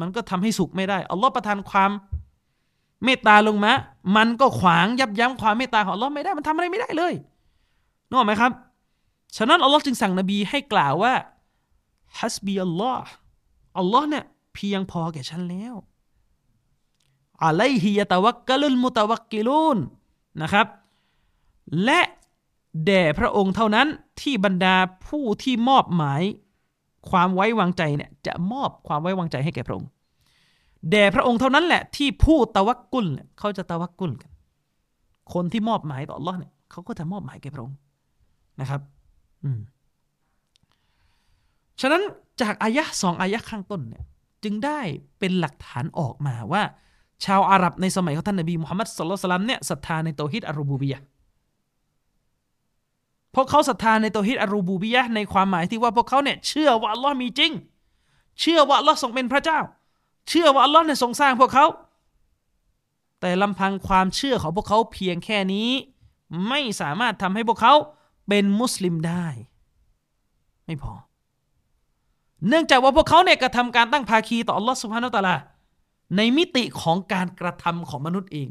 A: มันก็ทำให้สุขไม่ได้อัลลอฮ์ประทานความ เมตตาลงมามันก็ขวางยับยั้งความเมตตาของอัลลอฮ์ไม่ได้มันทำอะไรไม่ได้เลยนึกออกไหมครับ ฉะนั้นอัลลอฮ์จึงสั่งนบีให้กล่าวว่าฮัสบีอัลลอฮ์อัลลอฮ์เนี่ยเพียงพอแก่ฉันแล้วอะไลฮิยะตะวักกะลุลมุตะวักกิลูนนะครับ และแด่พระองค์เท่านั้นที่บรรดาผู้ที่มอบหมาย ความไว้วางใจเนี่ยจะมอบความไว้วางใจให้แก่พระองค์ แด่พระองค์เท่านั้นแหละ ที่ผู้ตะวักกุลเขาจะตะวักกุลกัน คนที่มอบหมายต่อ Allah เนี่ยเขาก็จะมอบหมายแก่พระองค์นะครับ อืมฉะนั้นจากอายะสองอายะข้างต้นเนี่ย จึงได้เป็นหลักฐานออกมาว่า ชาวอาหรับในสมัยของท่านนบีมุฮัมมัดสุลลัลสลัมเนี่ยศรัทธาในโตฮิดอารูบูบียะพวกเขาศรัทธาในโตฮิดอารูบูบียะในความหมายที่ว่าพวกเขาเนี่ยเชื่อว่าอัลลอฮ์มีจริง เชื่อว่าอัลลอฮ์ทรงเป็นพระเจ้า เชื่อว่าอัลลอฮ์เนี่ยทรงสร้างพวกเขา แต่ลำพังความเชื่อของพวกเขาเพียงแค่นี้ ไม่สามารถทำให้พวกเขาเป็นมุสลิมได้ ไม่พอ เนื่องจากว่าพวกเขาเนี่ยกระทำการตั้งภาคีต่ออัลลอฮ์สุบฮานาตะลาในมิติของการกระทำของมนุษย์เอง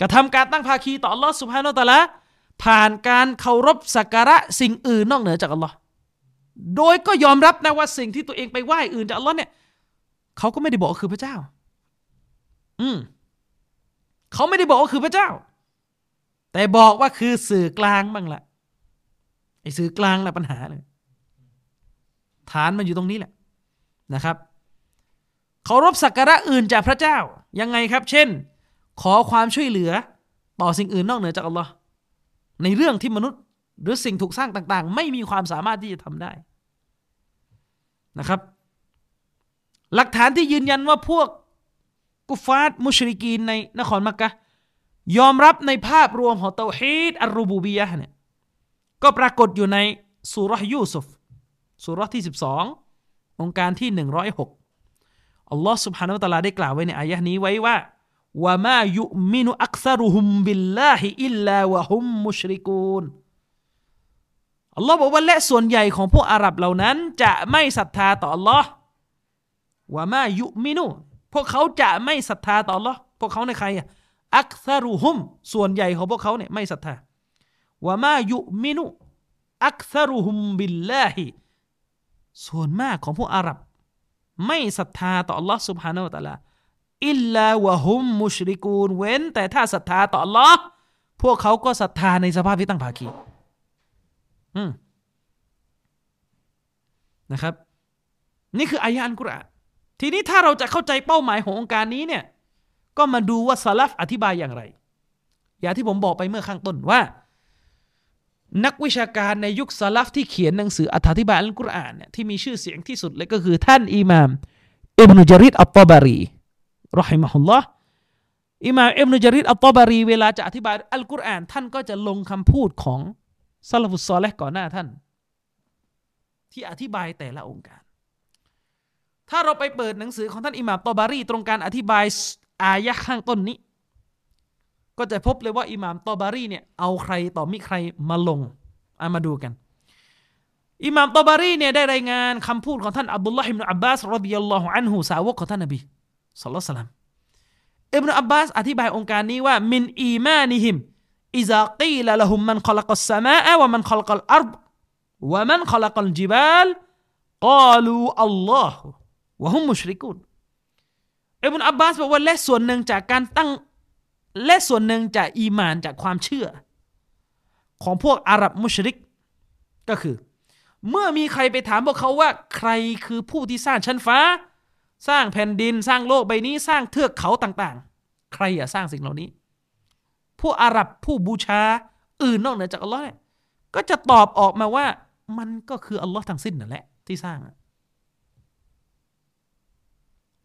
A: กระทำการตั้งภาคีต่ออัลลอฮ์สุบฮานาตะลาผ่านการเคารพสักการะสิ่งอื่นนอกเหนือจากอัลลอฮ์โดยก็ยอมรับนะว่าสิ่งที่ตัวเองไปไหว้อื่นจากอัลลอฮ์เนี่ย เขาก็ไม่ได้บอกว่าคือพระเจ้า อืมเขาไม่ได้บอกว่าคือพระเจ้า แต่บอกว่าคือสื่อกลางบ้างละไอ้สื่อกลางแหละปัญหาเลยฐานมันอยู่ตรงนี้แหละนะครับเคารพสักการะอื่นจากพระเจ้า ยังไงครับ เช่น ขอความช่วยเหลือต่อสิ่งอื่นนอกเหนือจากอัลลอฮ์ในเรื่องที่มนุษย์ หรือสิ่งถูกสร้างต่าง ๆ ไม่มีความสามารถที่จะทำได้นะครับ หลักฐานที่ยืนยันว่าพวกกุฟาร์มุชริกีนในนครมักกะยอมรับในภาพรวมของเตาฮีดอัลรูบูบียะเนี่ยก็ปรากฏอยู่ในสุรยูซุฟสุรที่ 12 องค์การที่ 106อัลลอฮ์ سبحانه และ تعالى ได้กล่าวไว้ในอายะนี้ไว้ว่าว่ามายุมินุอักษรุฮุมบิลลาฮิอิลลาวะฮุมมุชริกูนอัลลอฮ์บอกว่าและส่วนใหญ่ของพวกอาหรับเหล่านั้น จะไม่ศรัทธาต่ออัลลอฮ์ ว่ามายุมินุพวกเขาจะไม่ศรัทธาต่ออัลลอฮ์พวกเขาในใครอะอักษรุฮุมส่วนใหญ่ของพวกเขาเนี่ยไม่ศรัทธาว่ามายุมินุอักษรุฮุมบิลลาฮิส่วนมากของพวกอาหรับ ไม่ศรัทธาต่อ Allah سبحانه และ تعالى อิลลาวะฮุมมุชริกูนเว้น แต่ถ้าศรัทธาต่อ Allah พวกเขาก็ศรัทธาในสภาพที่ตั้งภาคีนะครับ นี่คืออายะอันกุรอาน ทีนี้ถ้าเราจะเข้าใจเป้าหมายขององค์การนี้เนี่ย ก็มาดูว่าซาลฟอธิบายอย่างไร อย่างที่ผมบอกไปเมื่อข้างต้นว่า นักวิชาการในยุคสลับที่เขียนหนังสืออธิบายอัลกุรอานเนี่ยที่มีชื่อเสียงที่สุดเลยก็คือท่านอิหม่ามอิบนุจาริดอัตตบารีรอฮิมะฮุลลอฮ์อิหม่ามอิบนุจาริดอัตตบารีเวลาจะอธิบายอัลกุรอาน ท่านก็จะลงคำพูดของซาลฟุสซอลและก่อนหน้าท่าน ที่อธิบายแต่ละองค์การ ถ้าเราไปเปิดหนังสือของท่านอิหม่ามตอบารีตรงการอธิบายอายะข้างต้นนี้ ก็จะพบเลยว่าอิหม่ามตอบารีเนี่ยเอาใครต่อมิใครมาลงอามาดูกัน อิหม่ามตอบารีเนี่ยได้รายงานคำพูดของท่านอับดุลลาฮิบนอับบาสรดิยัลลอฮุอันฮูสาวกของท่านนบีสัลลัลลสลัมอิบนอับบาสอธิบายองค์การนี้ว่ามินอีมานิฮิมอิซากีลละหุมมันขลักสมาอะวะมันขลักอัลอัรดวะมันขลักลจิบาลกาลูอัลลอฮ์ วะฮุมมุชริกุนอิบุนอับบาสบอกว่าและส่วนหนึ่งจากการตั้งและส่วนหนึ่งจากอีมานจากความเชื่อ ของพวกอาหรับมุชริก ก็คือ เมื่อมีใครไปถามพวกเขาว่า ใครคือผู้ที่สร้างชั้นฟ้า สร้างแผ่นดินสร้างโลกใบนี้สร้างเทือกเขาต่างๆ ใครอะสร้างสิ่งเหล่านี้ ผู้อาหรับผู้บูชาอื่นนอกเหนือจากอัลลอฮ์เนี่ยก็จะตอบออกมาว่ามันก็คืออัลลอฮ์ทั้งสิ้นนั่นแหละที่สร้าง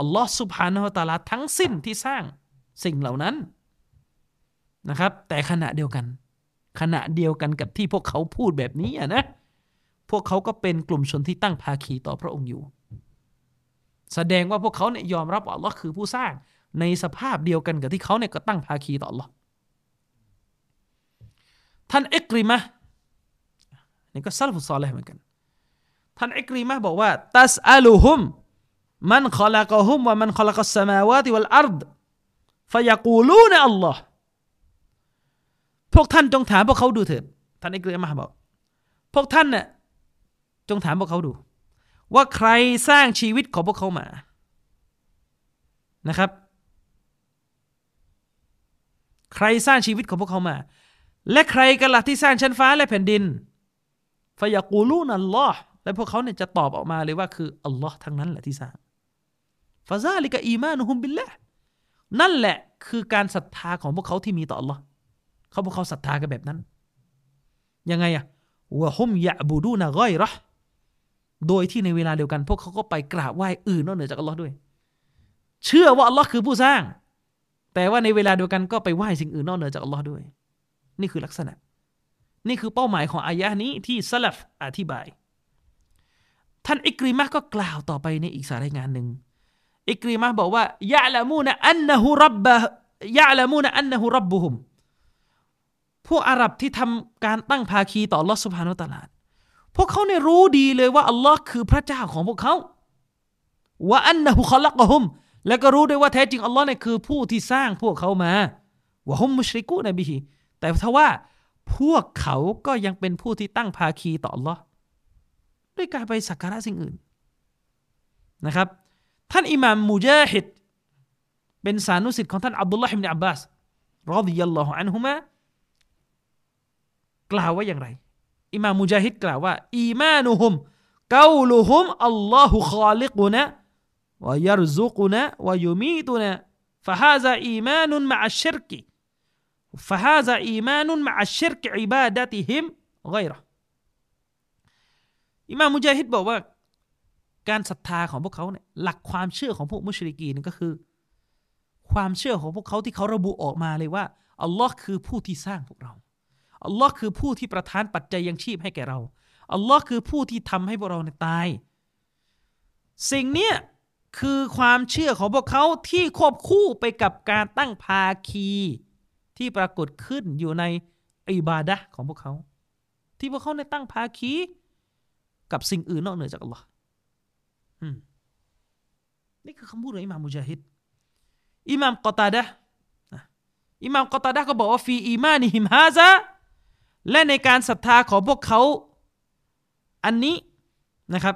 A: อัลลอฮ์สุบฮานาอัลตาลาทั้งสิ้นที่สร้างสิ่งเหล่านั้นนะครับ แต่ขณะเดียวกัน ขณะเดียวกันกับที่พวกเขาพูดแบบนี้นะ พวกเขาก็เป็นกลุ่มชนที่ตั้งภาคีต่อพระองค์อยู่ แสดงว่าพวกเขาเนี่ยยอมรับว่าอัลลอฮ์คือผู้สร้างในสภาพเดียวกันกับที่เขาเนี่ยก็ตั้งภาคีต่ออัลลอฮ์ท่านเอกริมะนี่ก็ซัลฟุซอลเลยเหมือนกัน ท่านเอกริมะบอกว่าตัสอัลูฮุม มันขลักฮุมว่ามันขลักสมาวาติวัลอัรดฟยกูลูนอัลลอฮ์พวกท่านจงถามพวกเขาดูเถิดท่านเอกริมะบอก พวกท่านเนี่ยจงถามพวกเขาดู ว่าใครสร้างชีวิตของพวกเขามานะครับ ใครสร้างชีวิตของพวกเขามา และใครกันล่ะที่สร้างชั้นฟ้าและแผ่นดินฟยากูลูนัลลอฮ์และพวกเขาเนี่ยจะตอบออกมาเลยว่าคืออัลลอฮ์ทั้งนั้นแหละที่สร้าง ฟาซาลิกะอีมานุฮุมบิลละนั่นแหละคือการศรัทธาของพวกเขาที่มีต่ออัลลอฮ์เขาพวกเขาศรัทธากันแบบนั้น ยังไงอะวะฮุมยะบูดูนะก้อยรอโดยที่ในเวลาเดียวกันพวกเขาก็ไปกราบไหว้อื่นนอกเหนือจากอัลลอฮ์ด้วย เชื่อว่าอัลลอฮ์คือผู้สร้าง แต่ว่าในเวลาเดียวกันก็ไปไหว้สิ่งอื่นนอกเหนือจากอัลลอฮ์ด้วย นี่คือลักษณะ นี่คือเป้าหมายของอายะนี้ที่สลับอธิบาย ท่านอิกริมะก็กล่าวต่อไปในอีกสารายงานหนึ่ง อิกริมะบอกว่ายะละมูนะอันนะฮุรับบะยะละมูนะอันนะฮุรับบุฮุมพวกอาหรับที่ทำการตั้งภาคีต่ออัลลอฮ์สุบฮานุตะลาพวกเขาเนี่ยรู้ดีเลยว่าอัลลอฮ์คือพระเจ้าของพวกเขาว่าอันนะฮุขลักฮุมและก็รู้ด้วยว่าแท้จริงอัลลอฮ์เนี่ยคือผู้ที่สร้างพวกเขามาว่าฮุมมุชริกูนบิฮิแต่ถ้าว่าพวกเขาก็ยังเป็นผู้ที่ตั้งภาคีต่ออัลลอฮ์ด้วยการไปสักการะสิ่งอื่นนะครับ ท่านอิหม่ามมุจาฮิดเป็นสานุสิทธิ์ของท่านอับดุลลาฮิบเนอับบาสรอดิยัลลอฮุอันฮุมะกล่าวว่าอย่างไรอิหม่ามมุจาฮิดกล่าวว่าอีมานุฮุมกาลูฮุมอัลลอฮุคาลิกุนะวายรซุกุนะวายุมีตุนะ فهذا إيمان مع الشرك فهذا إيمان مع الشرك عبادتهم غيره อิมามมุจาฮิดบอกว่า การศรัทธาของพวกเขาเนี่ยหลักความเชื่อของพวกมุชริกีนก็คือ ความเชื่อของพวกเขาที่เขาระบุออกมาเลยว่าอัลลอฮ์คือผู้ที่สร้างพวกเราอัลลอฮ์คือผู้ที่ประทานปัจจัยยังชีพให้แก่เราอัลลอฮ์คือผู้ที่ทำให้พวกเราในตาย สิ่งเนี้ยคือความเชื่อของพวกเขาที่ควบคู่ไปกับการตั้งภาคีที่ปรากฏขึ้นอยู่ในอิบาดะของพวกเขา ที่พวกเขาเนี่ยตั้งภาคี กับสิ่งอื่นนอกเหนือจากอัลลอฮ์ นี่คือคำพูดของอิหม่ามมุจาฮิดอิหม่ามกอตาดะอิหม่ามกอตาดะก็บอกว่าفي إيمانهم هذا และในการศรัทธาของพวกเขา อันนี้นะครับ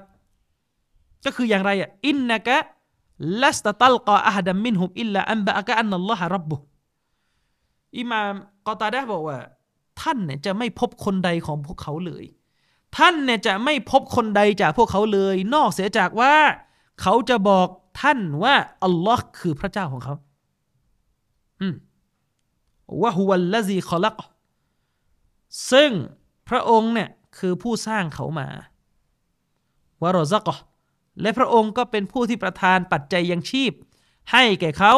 A: ก็คืออย่างไรإنك لست تلقى أحدا منهم إلا أنبأك أن الله ربهอิมามกอตาดะบอกว่า ท่านเนี่ยจะไม่พบคนใดของพวกเขาเลย ท่านเนี่ยจะไม่พบคนใดจากพวกเขาเลย นอกเสียจากว่า เขาจะบอกท่านว่าอัลลอฮ์คือพระเจ้าของเขาอืมวะฮุวัลลซีขลักซึ่งพระองค์เนี่ยคือผู้สร้างเขามาวารอซักและพระองค์ก็เป็นผู้ที่ประทานปัจจัยยังชีพ ให้แก่เขา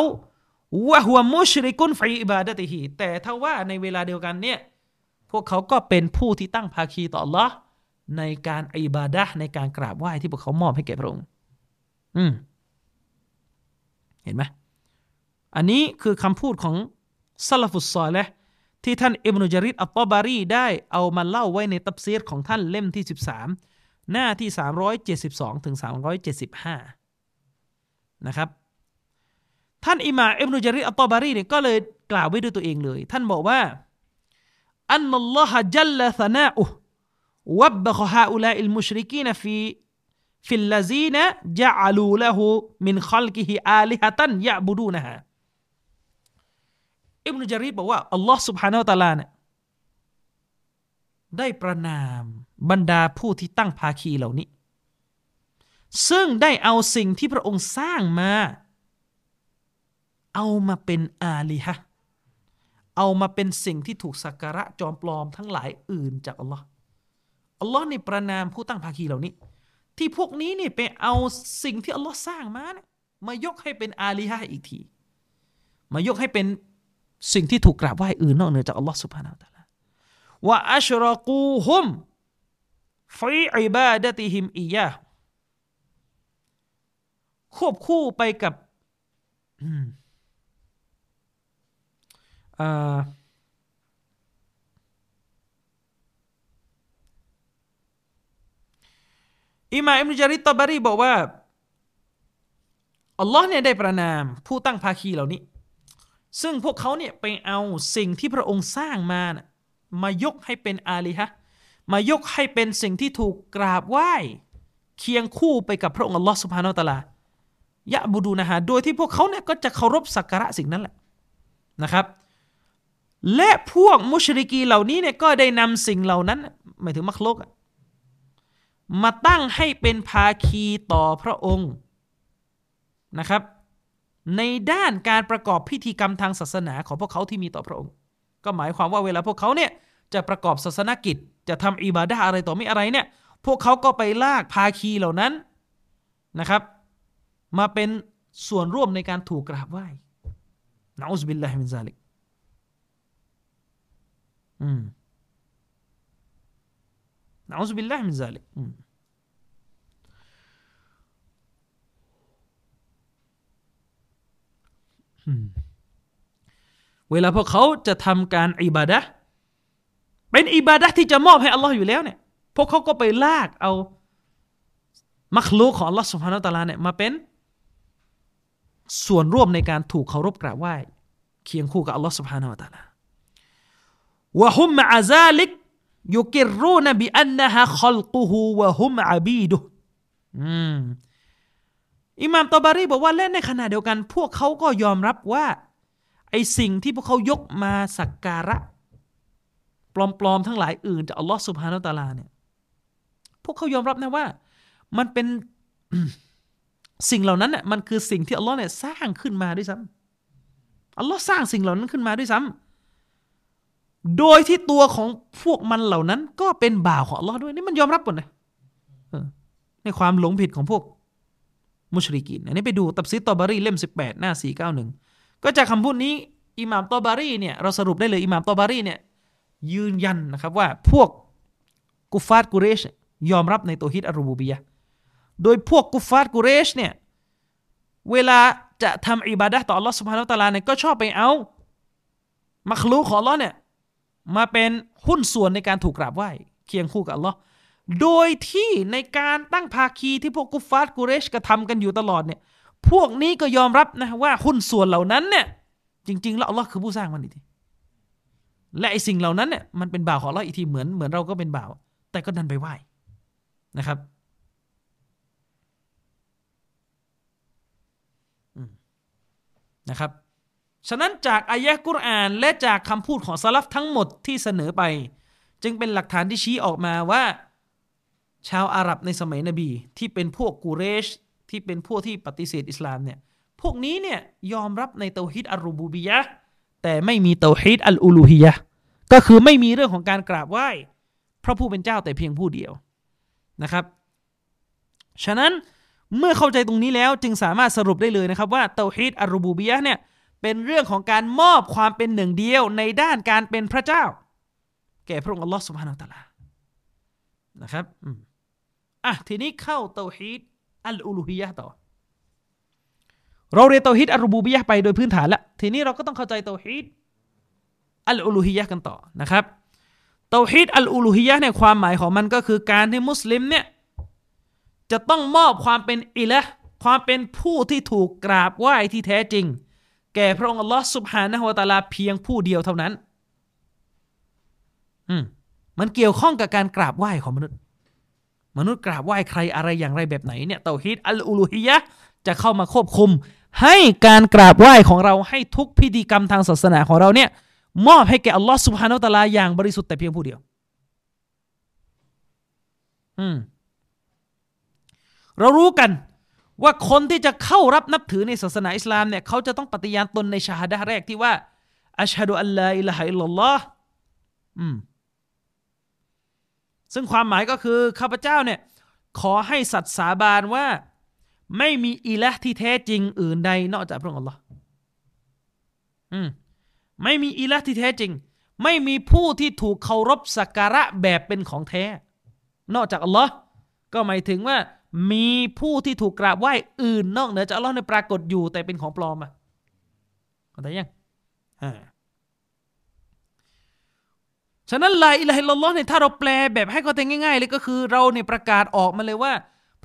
A: วะหัวมุชริกุนฟอิบาดติฮีแต่ถ้าว่าในเวลาเดียวกันเนี่ย พวกเขาก็เป็นผู้ที่ตั้งภาคีต่อ Allah ในการอิบาดะในการกราบไหว้ที่พวกเขามอบให้แก่พระองค์ อืม เห็นไหมอันนี้คือคำพูดของซาลฟุสซอลและที่ท่านอิบนุจาริดอัตตบารีได้เอามาเล่าไว้ในตับซีรของท่านเล่มที่ 13 หน้าที่ 372ถึง375 นะครับ ท่านอิหม่ามอิบนุจารีรอัตตบารีเนี่ยก็เลยกล่าวไว้ด้วยตัวเองเลย ท่านบอกว่าอันนัลลอฮะจัลลธนาอุ วับบะฮาอุลาอิลมุชริกีนฟี ฟิลลาซีนะยะอาลูละหูมินคอลกิฮิอาลิฮะตันยะบูดูนะฮะอิบนุจารีดบอกว่าอัลลอฮ์ سبحانه และ تعالى เนี่ยได้ประนามบรรดาผู้ที่ตั้งภาคีเหล่านี้ ซึ่งได้เอาสิ่งที่พระองค์สร้างมา เอามาเป็นอาลีฮะเอามาเป็นสิ่งที่ถูกสักการะจอมปลอมทั้งหลายอื่นจากอัลลอฮ์ อัลลอฮ์นี่ประนามผู้ตั้งภาคีเหล่านี้ ที่พวกนี้นี่ไปเอาสิ่งที่อัลลอฮ์สร้างมาเนี่ยมายกให้เป็นอาลีฮะอีกที มายกให้เป็นสิ่งที่ถูกกราบไหว้อื่นนอกเหนือจากอัลลอฮ์สุบฮานาอัลลอฮ์ว่าอัชรกูฮุมฟีอิบาดติฮิมอียะควบคู่ไปกับอิ อิมาอิมจาริตตบารีบอกว่าอัลลอฮ์เนี่ยได้ประนามผู้ตั้งภาคีเหล่านี้ ซึ่งพวกเขาเนี่ยไปเอาสิ่งที่พระองค์สร้างมานะมายกให้เป็นอาลีฮะมายกให้เป็นสิ่งที่ถูกกราบไหว้เคียงคู่ไปกับพระองค์อัลลอฮ์สุบฮานาอัลลอฮ์ยะบูดูนะฮะโดยที่พวกเขาเนี่ยก็จะเคารพสักการะสิ่งนั้นแหละนะครับ และพวกมุชริกีเหล่านี้เนี่ยก็ได้นำสิ่งเหล่านั้นหมายถึงมักลก มาตั้งให้เป็นภาคีต่อพระองค์นะครับ ในด้านการประกอบพิธีกรรมทางศาสนาของพวกเขาที่มีต่อพระองค์ ก็หมายความว่าเวลาพวกเขาเนี่ยจะประกอบศาสนกิจ จะทำอิบาดะอะไรต่อไม่อะไรเนี่ย พวกเขาก็ไปลากภาคีเหล่านั้นนะครับ มาเป็นส่วนร่วมในการถูกกราบไหว้นะอุสบิลลาฮิมินซาลิกอืม نعوذ بالله من ذلك เวลาพวกเขาจะทำการอิบาดะเป็นอิบาดะที่จะมอบให้อัลลอฮ์อยู่แล้วเนี่ย พวกเขาก็ไปลากเอา มัคลูกของอัลลอฮ์ سبحانه وتعالى เนี่ยมาเป็น ส่วนร่วมในการถูกเคารพกราบไหว้เคียงคู่กับอัลลอฮ์สุบฮานาตะลาวะฮุมมะอาซาลิก ยุกิรูนบิอันนะฮะขลกุฮูวะฮุมอาบีดุอิหม่ามตอบารีบอกว่าเล่นในขณะเดียวกัน พวกเขาก็ยอมรับว่า ไอสิ่งที่พวกเขายกมาสักการะ ปลอมๆทั้งหลายอื่นจากอัลลอฮ์สุบฮานาตาลาเนี่ย พวกเขายอมรับนะว่า มันเป็นสิ่งเหล่านั้นเนี่ยมันคือสิ่งที่อัลลอฮ์เนี่ยสร้างขึ้นมาด้วยซ้ำอัลลอฮ์สร้างสิ่งเหล่านั้นขึ้นมาด้วยซ้ำ โดยที่ตัวของพวกมันเหล่านั้น ก็เป็นบ่าวของอัลลอฮ์ด้วยนี่มันยอมรับหมดเลยในความหลงผิดของพวกมุชริกินอันนี้ไปดูตับซิตอบารีเล่มสิบแปดหน้าสี่เก้าหนึ่งก็จากคำพูดนี้อิหม่ามตอบารีเนี่ยเราสรุปได้เลยอิหม่ามตอบารีเนี่ยยืนยันนะครับว่าพวกกุฟาตกุเรช ยอมรับในตัวฮิตอารูบูบียะโดยพวกกุฟาตกุเรชเนี่ยเวลาจะทำอิบาดะต่ออัลลอฮ์สุบฮานาอัลตะลาเนี่ยก็ชอบไปเอามักลูของอัลลอฮ์เนี่ย มาเป็นหุ้นส่วนในการถูกกราบไหว้เคียงคู่กับอัลลอฮ์โดยที่ในการตั้งภาคีที่พวกกุฟาร์กุเรชกระทำกันอยู่ตลอดเนี่ยพวกนี้ก็ยอมรับนะว่าหุ้นส่วนเหล่านั้นเนี่ยจริง ๆ แล้วอัลลอฮ์คือผู้สร้างมันอีกทีและไอสิ่งเหล่านั้นเนี่ยมันเป็นบ่าวของอัลลอฮ์อีกทีเหมือนเหมือนเราก็เป็นบ่าว แต่ก็ดันไปไหว้นะครับนะครับ ฉะนั้นจากอายะกุรอานและจากคำพูดของสลับทั้งหมดที่เสนอไป จึงเป็นหลักฐานที่ชี้ออกมาว่า ชาวอาหรับในสมัยนบี ที่เป็นพวกกูเรช ที่เป็นพวกที่ปฏิเสธอิสลามเนี่ยพวกนี้เนี่ยยอมรับในเตาฮิดอัลรูบูบียะแต่ไม่มีเตาฮิดอัลอูลูฮียะก็คือไม่มีเรื่องของการกราบไหว้ พระผู้เป็นเจ้าแต่เพียงผู้เดียวนะครับ ฉะนั้นเมื่อเข้าใจตรงนี้แล้วจึงสามารถสรุปได้เลยนะครับว่าเตาฮิดอัลรูบูบียะเนี่ย เป็นเรื่องของการมอบความเป็นหนึ่งเดียวในด้านการเป็นพระเจ้า แก่พระองค์อัลลอฮ์สุบฮานาอัลลอฮ์นะครับอะทีนี้เข้าเตาฮีดอัลอูลูฮียะต่อ เราเรียนเตาฮีดอัลรูบูบียะไปโดยพื้นฐานแล้วทีนี้เราก็ต้องเข้าใจเตาฮีดอัลอูลูฮียะกันต่อนะครับเตาฮีดอัลอูลูฮียะเนี่ยความหมายของมันก็คือการที่มุสลิมเนี่ยจะต้องมอบความเป็นอิลาฮ์ความเป็นผู้ที่ถูกกราบไหว้ที่แท้จริง แก่พระองค์อัลลอฮ์ سبحانه وتعالى เพียงผู้เดียวเท่านั้น อืมมันเกี่ยวข้องกับการกราบไหว้ของมนุษย์ มนุษย์กราบไหว้ใครอะไรอย่างไรแบบไหนเนี่ยเตาฮีดอัลอูลูฮิยะจะเข้ามาควบคุม ให้การกราบไหว้ของเราให้ทุกพิธีกรรมทางศาสนาของเราเนี่ยมอบให้แก่อัลลอฮ์สุบฮานาอัลตะลาอย่างบริสุทธิ์แต่เพียงผู้เดียว อืม เรารู้กัน ว่าคนที่จะเข้ารับนับถือในศาสนาอิสลามเนี่ยเขาจะต้องปฏิญาณตนในชาฮดะแรกที่ว่าอัชฮะดุอัลลอฮอิลาฮอิลลัลลอฮ์อืมซึ่งความหมายก็คือข้าพเจ้าเนี่ยขอให้สัตย์สาบานว่า ไม่มีอิละที่แท้จริงอื่นใดนอกจากพระองค์อัลลอฮ์อืมไม่มีอิละที่แท้จริง ไม่มีผู้ที่ถูกเคารพสักการะแบบเป็นของแท้ นอกจากอัลลอฮ์ก็หมายถึงว่า มีผู้ที่ถูกกราบไหว้อื่นนอกเหนือจากอัลลอฮ์ในปรากฏอยู่แต่เป็นของปลอมอะเข้าใจยังอ่าฉะนั้นลาอิลาฮิลลอฮ์เนี่ยถ้าเราแปลแบบให้เข้าใจง่ายๆเลยก็คือเราเนี่ยประกาศออกมาเลยว่า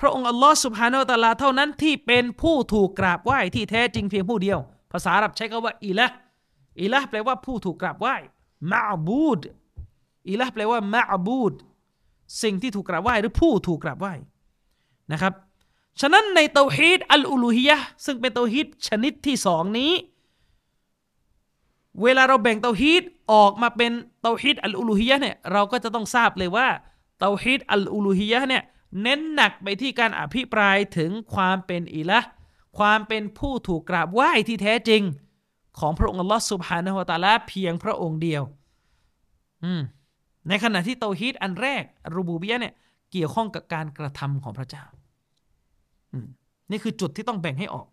A: พระองค์อัลลอฮ์สุบฮานาอัลตะลาเท่านั้นที่เป็นผู้ถูกกราบไหว้ที่แท้จริงเพียงผู้เดียว ภาษาอาหรับใช้คำว่าอิละอิละแปลว่าผู้ถูกกราบไหว้มาบูดอิละแปลว่ามาบูดสิ่งที่ถูกกราบไหว้หรือผู้ถูกกราบไหว้ นะครับ ฉะนั้นในเตาฮีดอัลอูลูฮียะซึ่งเป็นเตาฮีดชนิดที่สองนี้ เวลาเราแบ่งเตาฮีดออกมาเป็นเตาฮีดอัลอูลูฮียะเนี่ยเราก็จะต้องทราบเลยว่าเตาฮีดอัลอูลูฮียะเนี่ยเน้นหนักไปที่การอภิปรายถึงความเป็นอิละความเป็นผู้ถูกกราบไหว้ที่แท้จริง ของพระองค์อัลลอฮ์สุบฮานะฮวตาลาเพียงพระองค์เดียว อืมในขณะที่เตาฮีดอันแรกรูบูบียะเนี่ย เกี่ยวข้องกับการกระทำของพระเจ้านี่คือจุดที่ต้องแบ่งให้ออก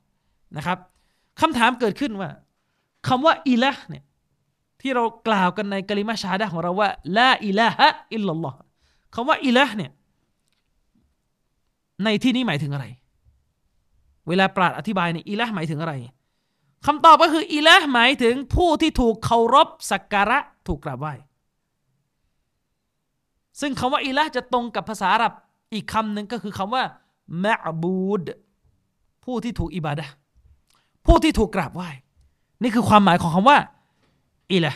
A: นะครับคำถามเกิดขึ้นว่าคำว่าอิละเนี่ยที่เรากล่าวกันในกลิมาชาดะของเราว่าละอิละฮะอิลลัลลอฮ์คำว่าอิละเนี่ยในที่นี้หมายถึงอะไร เวลาปราดอธิบายเนี่ยอิละหมายถึงอะไรคำตอบก็คืออิละหมายถึงผู้ที่ถูกเคารพสักการะถูกกราบไหว้ ซึ่งคำว่าอิละจะตรงกับภาษาอาหรับอีกคำหนึ่งก็คือคำว่ามะบูดผู้ที่ถูกอิบาดะผู้ที่ถูกกราบไหว้ นี่คือความหมายของคำว่าอิละ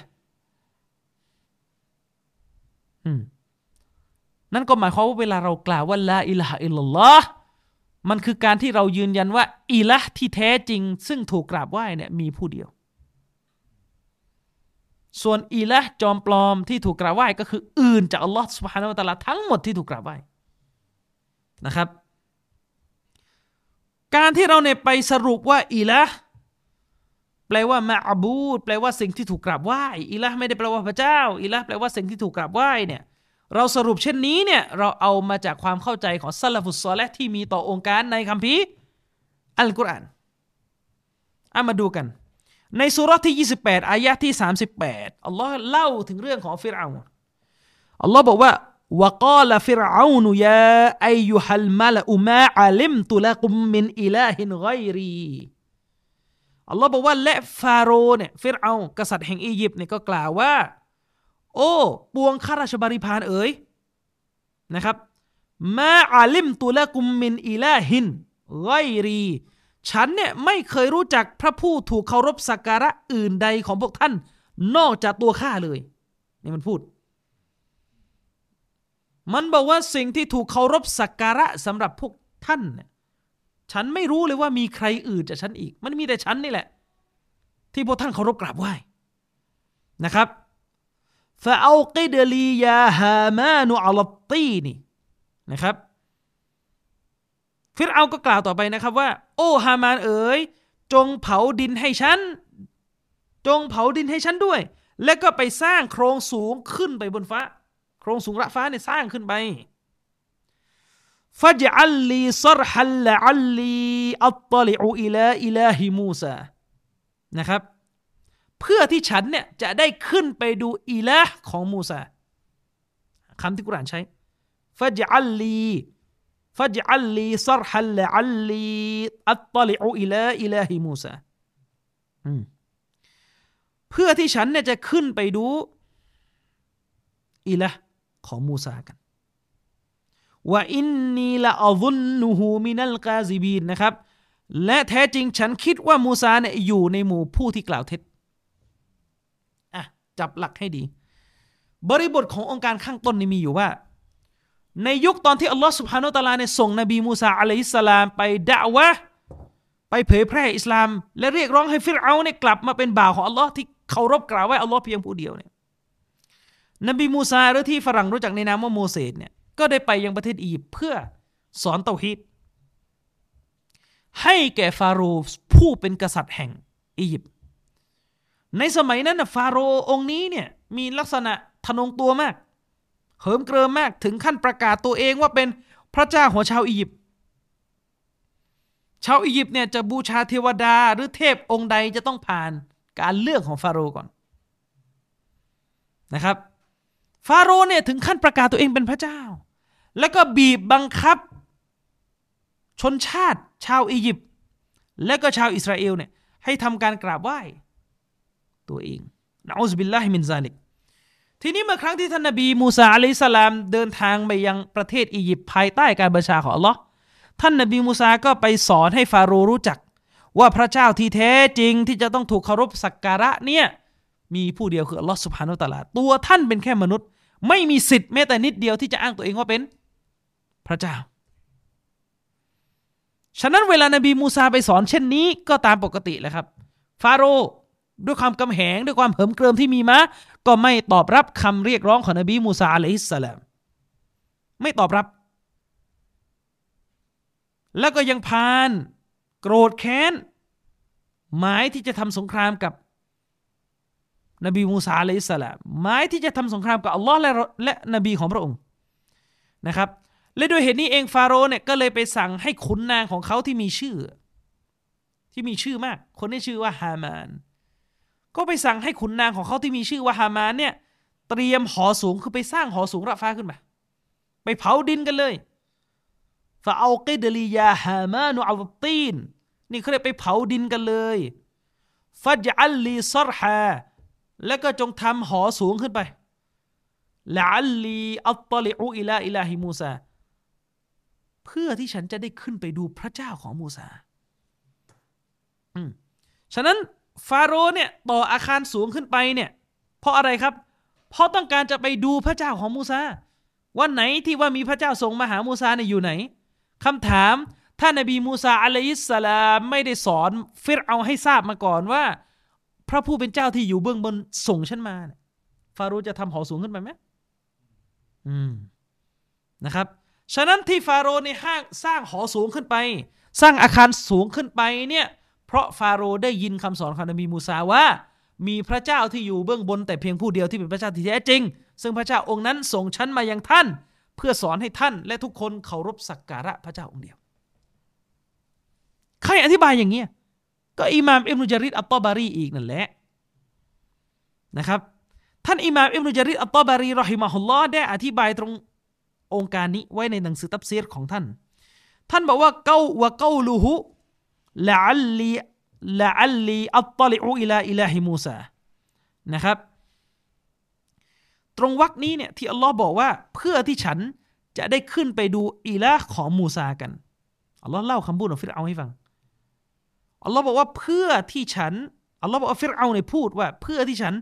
A: นั่นก็หมายความว่าเวลาเรากล่าวว่าละอิละอิลลอฮ์มันคือการที่เรายืนยันว่าอิละที่แท้จริง ซึ่งถูกกราบไหว้เนี่ยมีผู้เดียว ส่วนอิละจอมปลอมที่ถูกกราบไหว้ก็คือ อื่นจากอัลลอฮ์สุบฮานาอัลตะลาทั้งหมดที่ถูกกราบไหว้นะครับ การที่เราเนี่ยไปสรุปว่าอีละแปลว่ามาอบูดแปลว่าสิ่งที่ถูกกราบไหว้อีละไม่ได้แปลว่าพระเจ้าอีละแปลว่าสิ่งที่ถูกกราบไหว้เนี่ยเราสรุปเช่นนี้เนี่ยเราเอามาจากความเข้าใจของซัลฟุตซอและที่มีต่อองค์การในคัมภีร์อัลกุรอานอามาดูกัน ในสุรที่ 28 อายะที่ 38 อัลลอฮ์เล่าถึงเรื่องของฟิรเอาอัลลอฮ์บอกว่าวกาลฟิรเอานยาอายุฮัลมาลอุมาอัลิมตุละกุมมินอิลาฮินไกรีอัลลอฮ์บอกว่าและฟาโรห์เนี่ยฟิรเอากษัตริย์แห่งอียิปต์เนี่ยก็กล่าวว่า โอ้ปวงข้าราชบริพารเอ๋ยนะครับมาอาลิมตุละกุมมินอิลาฮินไกรี ฉันเนี่ยไม่เคยรู้จักพระผู้ถูกเคารพสักการะอื่นใดของพวกท่าน นอกจากตัวข้าเลย นี่มันพูด มันบอกว่าสิ่งที่ถูกเคารพสักการะสำหรับพวกท่านเนี่ยฉันไม่รู้เลยว่ามีใครอื่นจากฉันอีก มันมีแต่ฉันนี่แหละ ที่พวกท่านเคารพกราบไหว้นะครับฟาเอากิดลียาฮามานุอัลตีนี่นะครับ ฟิรเอาก็กล่าวต่อไปนะครับว่า โอ้ฮามานเอ๋ยจงเผาดินให้ฉัน จงเผาดินให้ฉันด้วย และก็ไปสร้างโครงสูงขึ้นไปบนฟ้า โครงสูงระฟ้าเนี่ยสร้างขึ้นไป فاجعل لي صرحا لعلي أطلع إلى إله موسىนะครับ เพื่อที่ฉันเนี่ยจะได้ขึ้นไปดูอิลาของมูซาคำที่กุรานใช้ฟัจอัลลี ฟัจอัลลีซรฮัลละอัลลีอัตตลิอูอิลาอิลาฮิมูซาเพื่อที่ฉันเนี่ยจะขึ้นไปดูอิละของมูซากันว่าอินนีละอัลุนนูฮูมินัลกาซิบีนนะครับ และแท้จริงฉันคิดว่ามูซาเนี่ยอยู่ในหมู่ผู้ที่กล่าวเท็จอะจับหลักให้ดี บริบทขององค์การข้างต้นนี่มีอยู่ว่า ในยุคตอนที่อัลลอฮ์สุบฮานุตะลาเนี่ยส่งนบีมูซาอะลัยฮิสสลามไปด่าวะไปเผยแพร่อิสลาม และเรียกร้องให้ฟิรเอาเนี่ยกลับมาเป็นบ่าวของอัลลอฮ์ที่เคารพกราบไหว้อัลลอฮ์เพียงผู้เดียวเนี่ยนบีมูซาหรือที่ฝรั่งรู้จักในนามว่าโมเสสเนี่ยก็ได้ไปยังประเทศอียิปต์เพื่อสอนเตาฮีดให้แก่ฟาโรห์ผู้เป็นกษัตริย์แห่งอียิปต์ในสมัยนั้นฟาโรห์องค์นี้เนี่ยมีลักษณะทนงตัวมาก เหิมเกริมมากถึงขั้นประกาศตัวเองว่าเป็นพระเจ้าของชาวอียิปต์ชาวอียิปต์เนี่ยจะบูชาเทวดาหรือเทพองค์ใดจะต้องผ่านการเลือกของฟาโรห์ก่อนนะครับ ฟาโรห์เนี่ยถึงขั้นประกาศตัวเองเป็นพระเจ้า แล้วก็บีบบังคับ ชนชาติชาวอียิปต์และก็ชาวอิสราเอลเนี่ยให้ทำการกราบไหว้ตัวเองنعوذ بالله من ذلك ทีนี้เมื่อครั้งที่ท่านนบีมูซา عليه السلام เดินทางไปยังประเทศอียิปต์ภายใต้การบัญชาของอัลลอฮ์ท่านนบีมูซาก็ไปสอนให้ฟาโรห์รู้จัก ว่าพระเจ้าที่แท้จริงที่จะต้องถูกเคารพสักการะเนี่ยมีผู้เดียวคืออัลลอฮ์สุบฮานุตลาตัวท่านเป็นแค่มนุษย์ ไม่มีสิทธิ์แม้แต่นิดเดียวที่จะอ้างตัวเองว่าเป็นพระเจ้า ฉะนั้นเวลานบีมูซาไปสอนเช่นนี้ก็ตามปกติแหละครับ ฟาโรห์ด้วยความกำแหงด้วยความเหิมเกริมที่มีมา ก็ไม่ตอบรับคำเรียกร้องของนบีมูซาอะลัยฮิสสลามไม่ตอบรับ แล้วก็ยังพาน โกรธแค้น หมายที่จะทำสงครามกับนบีมูซาอะลัยฮิสสลามหมายที่จะทำสงครามกับอัลลอฮ์และและนบีของพระองค์นะครับ และด้วยเหตุนี้เองฟาโรห์เนี่ยก็เลยไปสั่งให้ขุนนางของเขาที่มีชื่อ ที่มีชื่อมาก คนนี้ชื่อว่าฮามาน ก็ไปสั่งให้ขุนนางของเขาที่มีชื่อว่าฮามานเนี่ย เตรียมหอสูงคือไปสร้างหอสูงระฟ้าขึ้นมา ไปเผาดินกันเลย فأوقد لي يا هامان على الطين นี่เขาเลยไปเผาดินกันเลย فاجعل لي صرحا แล้วก็จงทำหอสูงขึ้นไป لعلي أطلع إلى إله موسى เพื่อที่ฉันจะได้ขึ้นไปดูพระเจ้าของมูซาอืมฉะนั้น ฟาโรห์เนี่ยต่ออาคารสูงขึ้นไปเนี่ย เพราะอะไรครับ เพราะต้องการจะไปดูพระเจ้าของมูซาวันไหนที่ว่ามีพระเจ้าส่งมาหามูซาเนี่ยอยู่ไหนคำถามท่านนบีมูซาอะลัยฮิสสลามไม่ได้สอนฟิรเอาให้ทราบมาก่อนว่า พระผู้เป็นเจ้าที่อยู่เบื้องบนส่งฉันมาฟาโรห์จะทำหอสูงขึ้นไปไหมอืมนะครับ ฉะนั้นที่ฟาโรห์ในห้างสร้างหอสูงขึ้นไป สร้างอาคารสูงขึ้นไปเนี่ย เพราะฟาโรห์ได้ยินคำสอนของนบีมูซาว่า มีพระเจ้าที่อยู่เบื้องบนแต่เพียงผู้เดียวที่เป็นพระเจ้าที่แท้จริง ซึ่งพระเจ้าองค์นั้นส่งฉันมายังท่าน เพื่อสอนให้ท่านและทุกคนเคารพสักการะพระเจ้าองค์เดียว ใครอธิบายอย่างเงี้ยก็อิหม่ามอิบนุจาริดอัตตบารีอีกนั่นแหละนะครับ ท่านอิหม่ามอิบนุจาริดอัตตบารีรอฮิมะฮุลลอฮ์ได้อธิบายตรงองค์การนี้ไว้ในหนังสือตับเซีรของท่าน ท่านบอกว่าقو وقوله لعلي لعلي أطلع إلى إله موسى นะครับ ตรงวรรคนี้เนี่ยที่อัลลอฮ์บอกว่าเพื่อที่ฉันจะได้ขึ้นไปดู إله ของมูซากันอัลลอฮ์เล่าคำพูดของฟิรเอาให้ฟังอัลลอฮ์บอกว่าเพื่อที่ฉันอัลลอฮ์บอกว่าฟิรเอาเนี่ยพูดว่า เพื่อที่ฉัน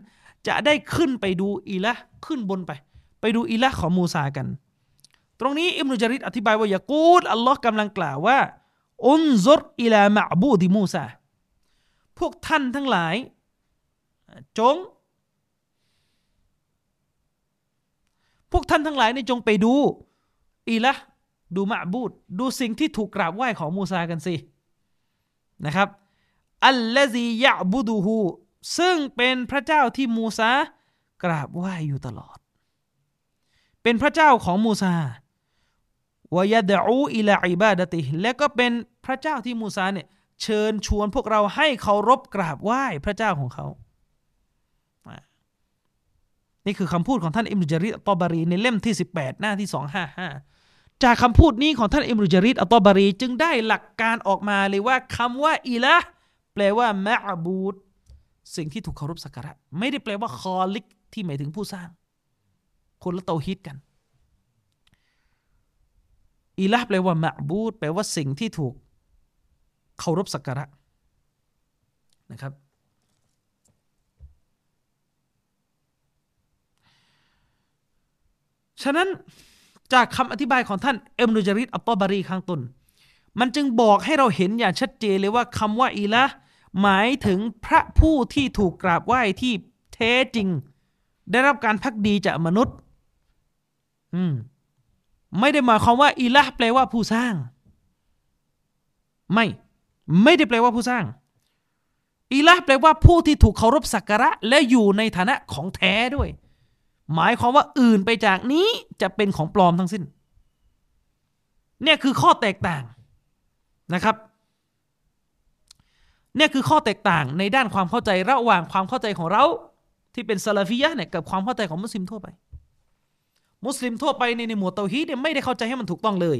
A: จะได้ขึ้นไปดู إله ขึ้นบนไป ไปดูอิละของมูซากัน ตรงนี้อิมนุจาริดอธิบายว่ายากูดอัลลอฮ์กำลังกล่าวว่า อุนซุรอิลามะบูดิมูซาพวกท่านทั้งหลาย จง พวกท่านทั้งหลายในจงไปดู อีละดูมะบูดดูสิ่งที่ถูกกราบไหว้ของมูซากันสินะครับอัลลซียะบุดูฮูซึ่งเป็นพระเจ้าที่มูซากราบไหว้อยู่ตลอด เป็นพระเจ้าของมูซา วายดอูอิลาอิบาดติ และก็เป็นพระเจ้าที่มูซาเนี่ยเชิญชวนพวกเราให้เคารพกราบไหว้พระเจ้าของเขา นี่คือคำพูดของท่านอิมรุจาริดอัตบารีในเล่มที่ 18 หน้าที่ 255 จากคำพูดนี้ของท่านอิมรุจาริดอัตบารี จึงได้หลักการออกมาเลยว่าคำว่าอิละแปลว่ามะบูดสิ่งที่ถูกเคารพสักการะ ไม่ได้แปลว่าคอลิกที่หมายถึงผู้สร้าง คนละเตาฮิตกัน อิละแปลว่ามะบูดแปลว่าสิ่งที่ถูกเคารพสักการะนะครับ ฉะนั้นจากคำอธิบายของท่านเอ็มนุจริดอัตตบารีข้างต้นมันจึงบอกให้เราเห็นอย่างชัดเจนเลยว่าคำว่าอิละหมายถึงพระผู้ที่ถูกกราบไหว้ที่แท้จริง ได้รับการพักดีจากมนุษย์ อืม ไม่ได้หมายความว่าอิละแปลว่าผู้สร้าง ไม่ ไม่ได้แปลว่าผู้สร้าง อิละแปลว่าผู้ที่ถูกเคารพสักการะ และอยู่ในฐานะของแท้ด้วย หมายความว่าอื่นไปจากนี้จะเป็นของปลอมทั้งสิ้น เนี่ยคือข้อแตกต่างนะครับเนี่ยคือข้อแตกต่างในด้านความเข้าใจระหว่างความเข้าใจของเรา ที่เป็นซาลาฟียะเนี่ยกับความเข้าใจของมุสลิมทั่วไป มุสลิมทั่วไปในในหมวดเตาฮีดเนี่ยไม่ได้เข้าใจให้มันถูกต้องเลย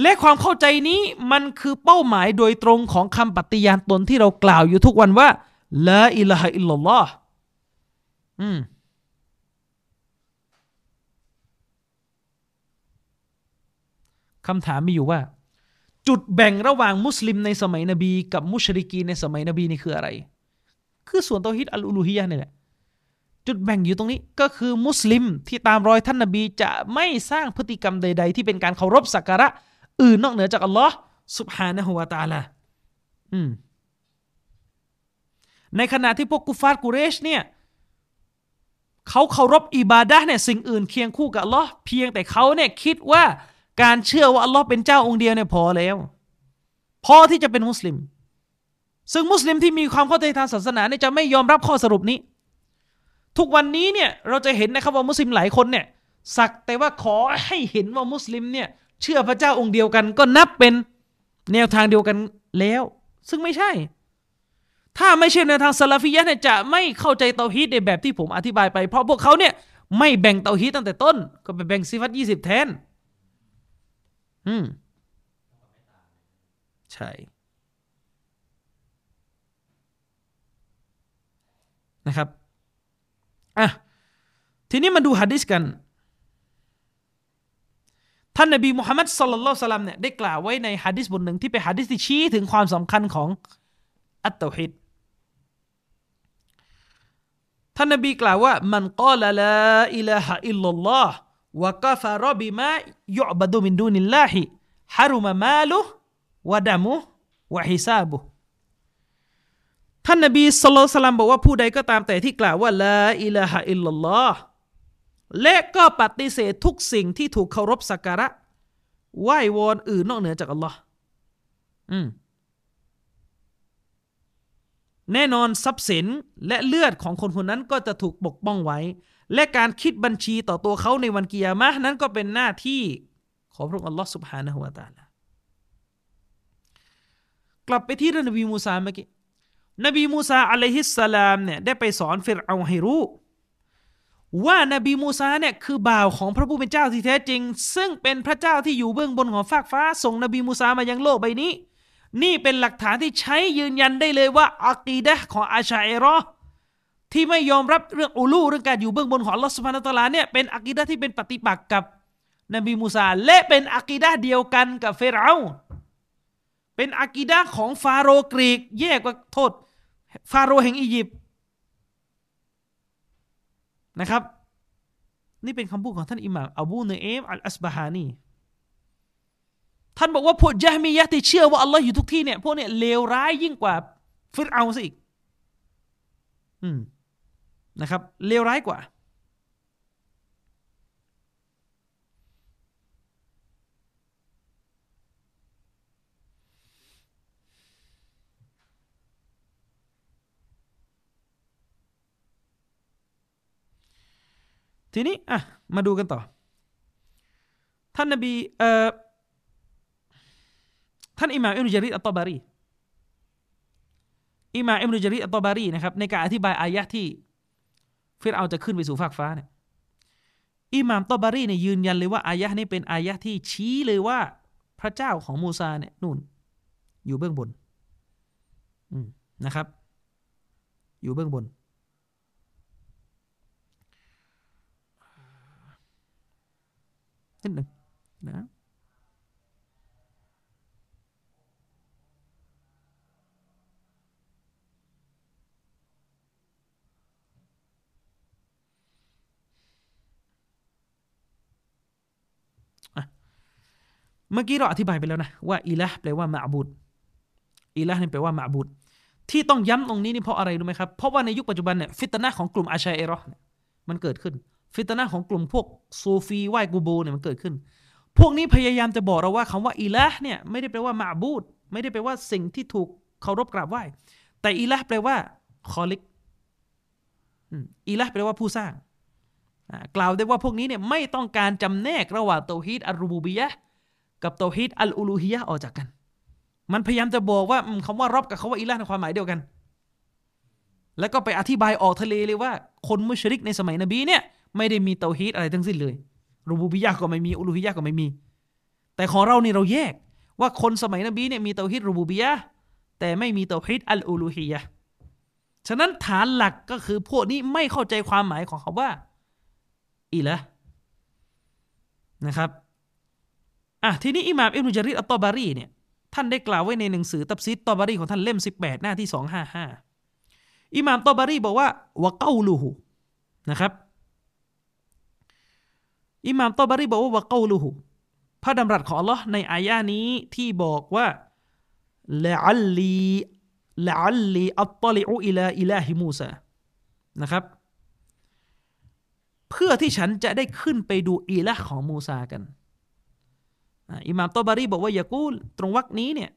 A: และความเข้าใจนี้มันคือเป้าหมายโดยตรงของคำปฏิญาณตนที่เรากล่าวอยู่ทุกวันว่าละอิลาฮะอิลลัลลอฮ์อืมคำถามมีอยู่ว่า จุดแบ่งระหว่างมุสลิมในสมัยนบี กับมุชริกีในสมัยนบีนี่คืออะไร คือส่วนตอฮิดอัลอูลูฮียะนี่แหละ จุดแบ่งอยู่ตรงนี้ก็คือมุสลิมที่ตามรอยท่านนบีจะไม่สร้างพฤติกรรมใด ๆ ที่เป็นการเคารพสักการะ อื่นนอกเหนือจากอัลลอฮ์สุบฮานะฮุวาตาลาอืมในขณะที่พวกกุฟาร์กุเรชเนี่ยเขาเคารพอิบาดะเนี่ยสิ่งอื่นเคียงคู่กับอัลลอฮ์เพียงแต่เขาเนี่ยคิดว่าการเชื่อว่าอัลลอฮ์เป็นเจ้าองค์เดียวเนี่ยพอแล้ว พอที่จะเป็นมุสลิม ซึ่งมุสลิมที่มีความเข้าใจทางศาสนาเนี่ยจะไม่ยอมรับข้อสรุปนี้ ทุกวันนี้เนี่ยเราจะเห็นนะครับว่ามุสลิมหลายคนเนี่ยสักแต่ว่าขอให้เห็นว่ามุสลิมเนี่ยเชื่อพระเจ้าองค์เดียวกัน ก็นับเป็นแนวทางเดียวกันแล้ว ซึ่งไม่ใช่ ถ้าไม่ใช่แนวทางซาลาฟียะเนี่ยจะไม่เข้าใจเตาฮีดในแบบที่ผมอธิบายไป เพราะพวกเขาเนี่ยไม่แบ่งเตาฮีดตั้งแต่ต้น ก็ไปแบ่งซิฟัตยี่สิบแทน อืมใช่นะครับ อะทีนี้มาดูฮะดิษกัน ท่านนบีมุฮัมมัดสุลลัลสลัมเนี่ยได้กล่าวไว้ในฮะดิษบทหนึ่งที่เป็นฮะดิษที่ชี้ถึงความสำคัญของอัตตฮิดท่านนบีกล่าวว่ามันกล่าวลาอิลาฮะอิลลัลลอฮ์วะกฟารบิมายุบดุมินดูนิลลาฮิฮารุมะมาลุวะดามุวะฮิซาบุ ท่านนบีสุลต่านบอกว่าผู้ใดก็ตามแต่ที่กล่าวว่าลาอิลาฮะอิลลัลลอฮ์และก็ปฏิเสธทุกสิ่งที่ถูกเคารพสักการะไหว้วอนอื่นนอกเหนือจากอัลลอฮ์อืมแน่นอนทรัพย์สินและเลือดของคนคนนั้นก็จะถูกปกป้องไว้ และการคิดบัญชีต่อตัวเขาในวันกิยามะนั้นก็เป็นหน้าที่ของพระองค์อัลลอฮ์สุบฮานะฮุวาตาลากลับไปที่เรื่องนบีมูซาเมื่อกี้ นบีมูซาอะลัยฮิสสลามเนี่ยได้ไปสอนฟิรเอาให้รู้ ว่านบีมูซาเนี่ยคือบ่าวของพระผู้เป็นเจ้าที่แท้จริง ซึ่งเป็นพระเจ้าที่อยู่เบื้องบนของฟากฟ้า ส่งนบีมูซามายังโลกใบนี้ นี่เป็นหลักฐานที่ใช้ยืนยันได้เลยว่าعقيدة ของ أشاعرة ที่ไม่ยอมรับเรื่อง علو เรื่องการอยู่เบื้องบนของอัลลอฮ์สุบฮานะตะอาลาเนี่ยเป็น عقيدة ที่เป็นปฏิปักษ์กับนบีมูซาและเป็น عقيدة เดียวกันกับฟิรเอา เป็นอักีดะของฟาโรห์กรีก แย่กว่าโทษ ฟาโรห์แห่งอียิปต์นะครับ นี่เป็นคำพูดของท่านอิหม่ามอบูเนเอมอัลอัสบาฮานีท่านบอกว่าพวกยะมียะที่เชื่อว่าอัลลอฮ์อยู่ทุกที่เนี่ยพวกเนี่ยเลวร้ายยิ่งกว่าฟิรเอาซะอีก อืมนะครับเลวร้ายกว่า ทีนี้อะมาดูกันต่อ ท่านนบีเอ่อท่านอิหม่ามอิบนุจาริอัตตบารีอิหม่ามอิบนุจาริอัตตบารีนะครับในการอธิบายอายะที่ฟิรเอาจะขึ้นไปสู่ฟากฟ้าเนี่ยอิหม่ามตบารีเนี่ยยืนยันเลยว่าอายะนี้เป็นอายะที่ชี้เลยว่าพระเจ้าของมูซาเนี่ยนู่น อยู่เบื้องบนนะครับ อยู่เบื้องบน นิดหนึ่งนะเมื่อกี้เราอธิบายไปแล้วนะว่าอิละแปลว่ามาบุดإله นี่แปลว่า معبود ที่ต้องย้ำตรงนี้นี่เพราะอะไรรู้ไหมครับ เพราะว่าในยุคปัจจุบันเนี่ยفتنة ของกลุ่ม أشاعرة มันเกิดขึ้น ฟิตนะของกลุ่มพวกซูฟีไหว้กูโบเนี่ยมันเกิดขึ้น พวกนี้พยายามจะบอกเราว่าคำว่า إله เนี่ยไม่ได้แปลว่า معبود ไม่ได้แปลว่าสิ่งที่ถูกเคารพกราบไหว้ แต่ إله แปลว่า خالق إله แปลว่าผู้สร้าง กล่าวได้ว่าพวกนี้เนี่ยไม่ต้องการจำแนกระหว่างتوحيد الربوبيةกับเตาฮีดอัลอูลูฮียะออกจากกัน มันพยายามจะบอกว่าคำว่ารอบกับคาว่าอิละในความหมายเดียวกัน แล้วก็ไปอธิบายออกทะเลเลยว่า คนมุชริกในสมัยนบีเนี่ย ไม่ได้มีเตาฮีดอะไรทั้งสิ้นเลยรูบูบียะก็ไม่มีอูลูฮียะก็ไม่มี แต่ของเรานี่เราแยกว่าคนสมัยนบีเนี่ยมีเตาฮีดรูบูบียะแต่ไม่มีเตาฮีดอัลอูลูฮียะฉะนั้นฐานหลักก็คือพวกนี้ไม่เข้าใจความหมายของคาว่าإله นะครับอะทีนี้อิหม่ามอิบนุจารีรอัตตบารีเนี่ยท่านได้กล่าวไว้ในหนังสือتفسير الطبريของท่านเล่ม 18 หน้าที่ 255 อิหม่ามตอบารีบอกว่าوقوله นะครับ อิหม่ามตอบารีบอกว่าوقوله พระดำรัสของอัลลอฮ์ในอายานี้ที่บอกว่าلعلي لعلي أطلع إلى إله موسىนะครับ เพื่อที่ฉันจะได้ขึ้นไปดูอีละของมูซากันอิหม่ามตอบารีบอกว่าอย่ากูตรงวักนี้เนี่ย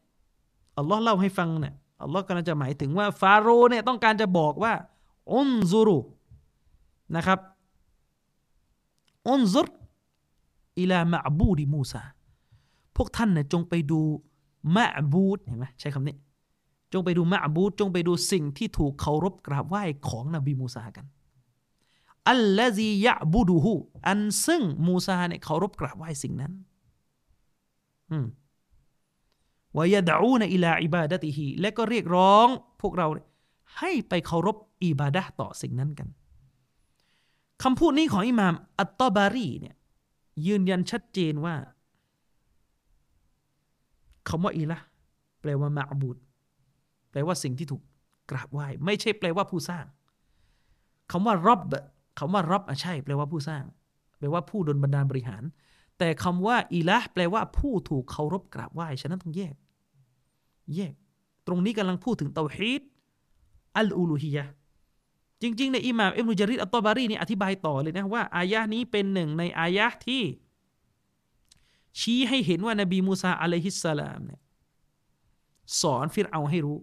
A: อัลลอฮ์เล่าให้ฟังเนี่ยอัลลอฮ์กำลังจะหมายถึงว่าฟาโรห์เนี่ยต้องการจะบอกว่าอุนซุรุนะครับ อุนซุรอิลามะบูดิมูซาพวกท่านเนี่ยจงไปดูมะบูดเห็นไหมใช้คำนี้ จงไปดูมะบูดจงไปดูสิ่งที่ถูกเคารพกราบไหว้ของนบีมูซากันอัลลซียะบูดูฮูอันซึ่งมูซาเนี่ยเคารพกราบไหว้สิ่งนั้นวายดะอูนอิลาอิบาดะติฮีและก็เรียกร้องพวกเราให้ไปเคารพอิบาดะต่อสิ่งนั้นกัน คำพูดนี้ของอิหม่ามอัตตบารีเนี่ยยืนยันชัดเจนว่าคำว่าอีละแปลว่ามาบูดแปลว่าสิ่งที่ถูกกราบไหว้ไม่ใช่แปลว่าผู้สร้างคำว่ารอบคำว่ารับอะใช่ แปลว่าผู้สร้าง แปลว่าผู้ดลบันดาลบริหาร แต่คำว่าอิละแปลว่าผู้ถูกเคารพกราบไหว้ฉะนั้นต้องแยก แยก ตรงนี้กำลังพูดถึงเตาฮีดอัลอูลูฮียะ จริงๆในอิหม่ามอิบนุจาริดอัตตบารีนี่อธิบายต่อเลยนะว่าอายะนี้เป็นหนึ่งในอายะที่ ชี้ให้เห็นว่านบีมูซาอะลัยฮิสสลามเนี่ยสอนฟิรเอาให้รู้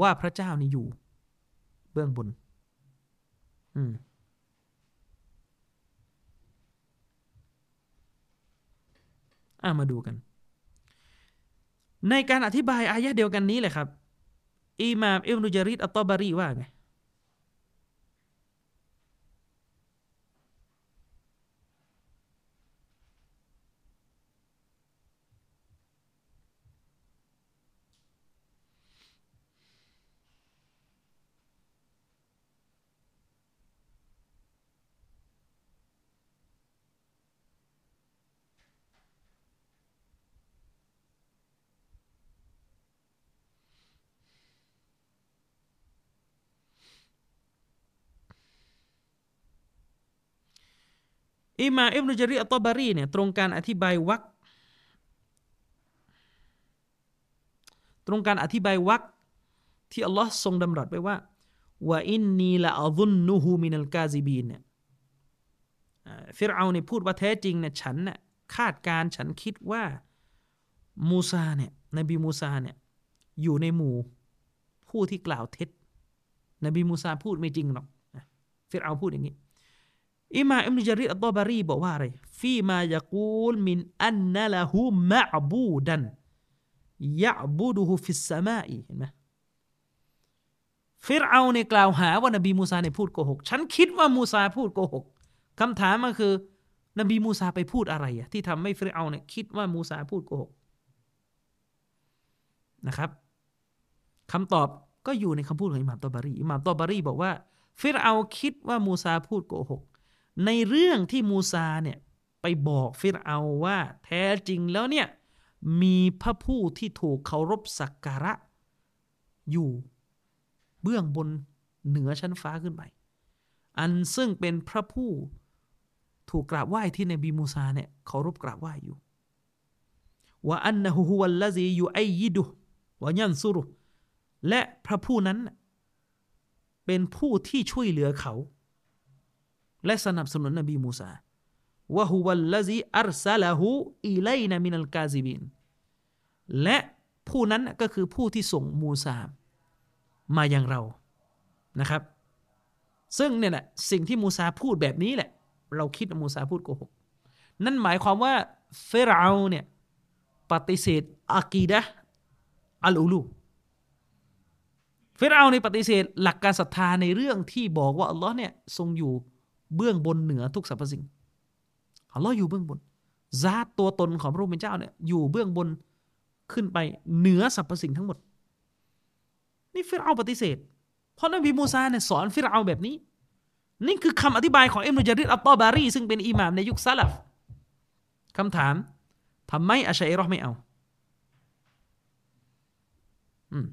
A: ว่าพระเจ้านี่อยู่ เบื้องบน อืมอามาดูกัน ในการอธิบายอายะเดียวกันนี้แหละครับอิมามอิบนุจาริดอัตตบารีว่าไง อิหม่ามอิบนุจารีรอัตตบารีเนี่ยตรงการอธิบายวรรคตรงการอธิบายวรรคที่อัลลอฮ์ทรงดำรัสไว้ว่า وإني لأظنه من الكاذبين เนี่ยฟิรเอาเนี่ยพูดว่าแท้จริงเนี่ยฉันเนี่ยคาดการณ์ฉันคิดว่ามูซาเนี่ยนบีมูซาเนี่ยอยู่ในหมู่ผู้ที่กล่าวเท็จ นบีมูซาพูดไม่จริงหรอกฟิรเอาพูดอย่างนี้ อิหม่ามอิบนุจารีรอัตตบารีบอกว่าอะไรفيما يقول من أن له معبودا يعبده في السماء เห็นไหมฟิรเอาเนี่ยกล่าวหาว่านบีมูซาเนี่ยพูดโกหก ฉันคิดว่ามูซาพูดโกหกคำถามก็คือนบีมูซาไปพูดอะไรอะที่ทำให้ฟิรเอาเนี่ยคิดว่ามูซาพูดโกหกนะครับคำตอบก็อยู่ในคำพูดของอิหม่ามตอบารีอิหม่ามตอบารีบอกว่า ฟิรเอาคิดว่ามูซาพูดโกหก ในเรื่องที่มูซาเนี่ยไปบอกฟิรเอาว่า แท้จริงแล้วเนี่ยมีพระผู้ที่ถูกเคารพสักการะ อยู่เบื้องบนเหนือชั้นฟ้าขึ้นไป อันซึ่งเป็นพระผู้ถูกกราบไหว้ที่ในบีมูซาเนี่ยเคารพกราบไหว้อยู่ว่าอันนะฮูฮุวัลลซียูไอยิดุวะยันซุรุและพระผู้นั้น เป็นผู้ที่ช่วยเหลือเขา และสนับสนุนนบีมูซาวะฮุวัลลซีอัรซาลาหูอิไลนามินัลกาซิบิน และผู้นั้นก็คือผู้ที่ส่งมูซา มายังเรานะครับ ซึ่งเนี่ยแหละสิ่งที่มูซาพูดแบบนี้แหละ เราคิดว่ามูซาพูดโกหก นั่นหมายความว่าเฟรเอาเนี่ยปฏิเสธอากีดะอัลอูลูเฟรเอาในปฏิเสธหลักการศรัทธาในเรื่องที่บอกว่าอัลลอฮ์เนี่ยทรงอยู่ เบื้องบนเหนือทุกสรรพสิ่งอัลลอฮ์อยู่เบื้องบนذات ตัวตนของพระผู้เป็นเจ้าเนี่ยอยู่เบื้องบนขึ้นไปเหนือสรรพสิ่งทั้งหมด นี่ฟิรเอาปฏิเสธ เพราะนบีมูซาเนี่ยสอนฟิรเอาแบบนี้ นี่คือคำอธิบายของอิมรุจาริดอัตตอบารีซึ่งเป็นอิหม่ามในยุคซาลฟคำถามทำไมอาชัยรอไม่เอาอืม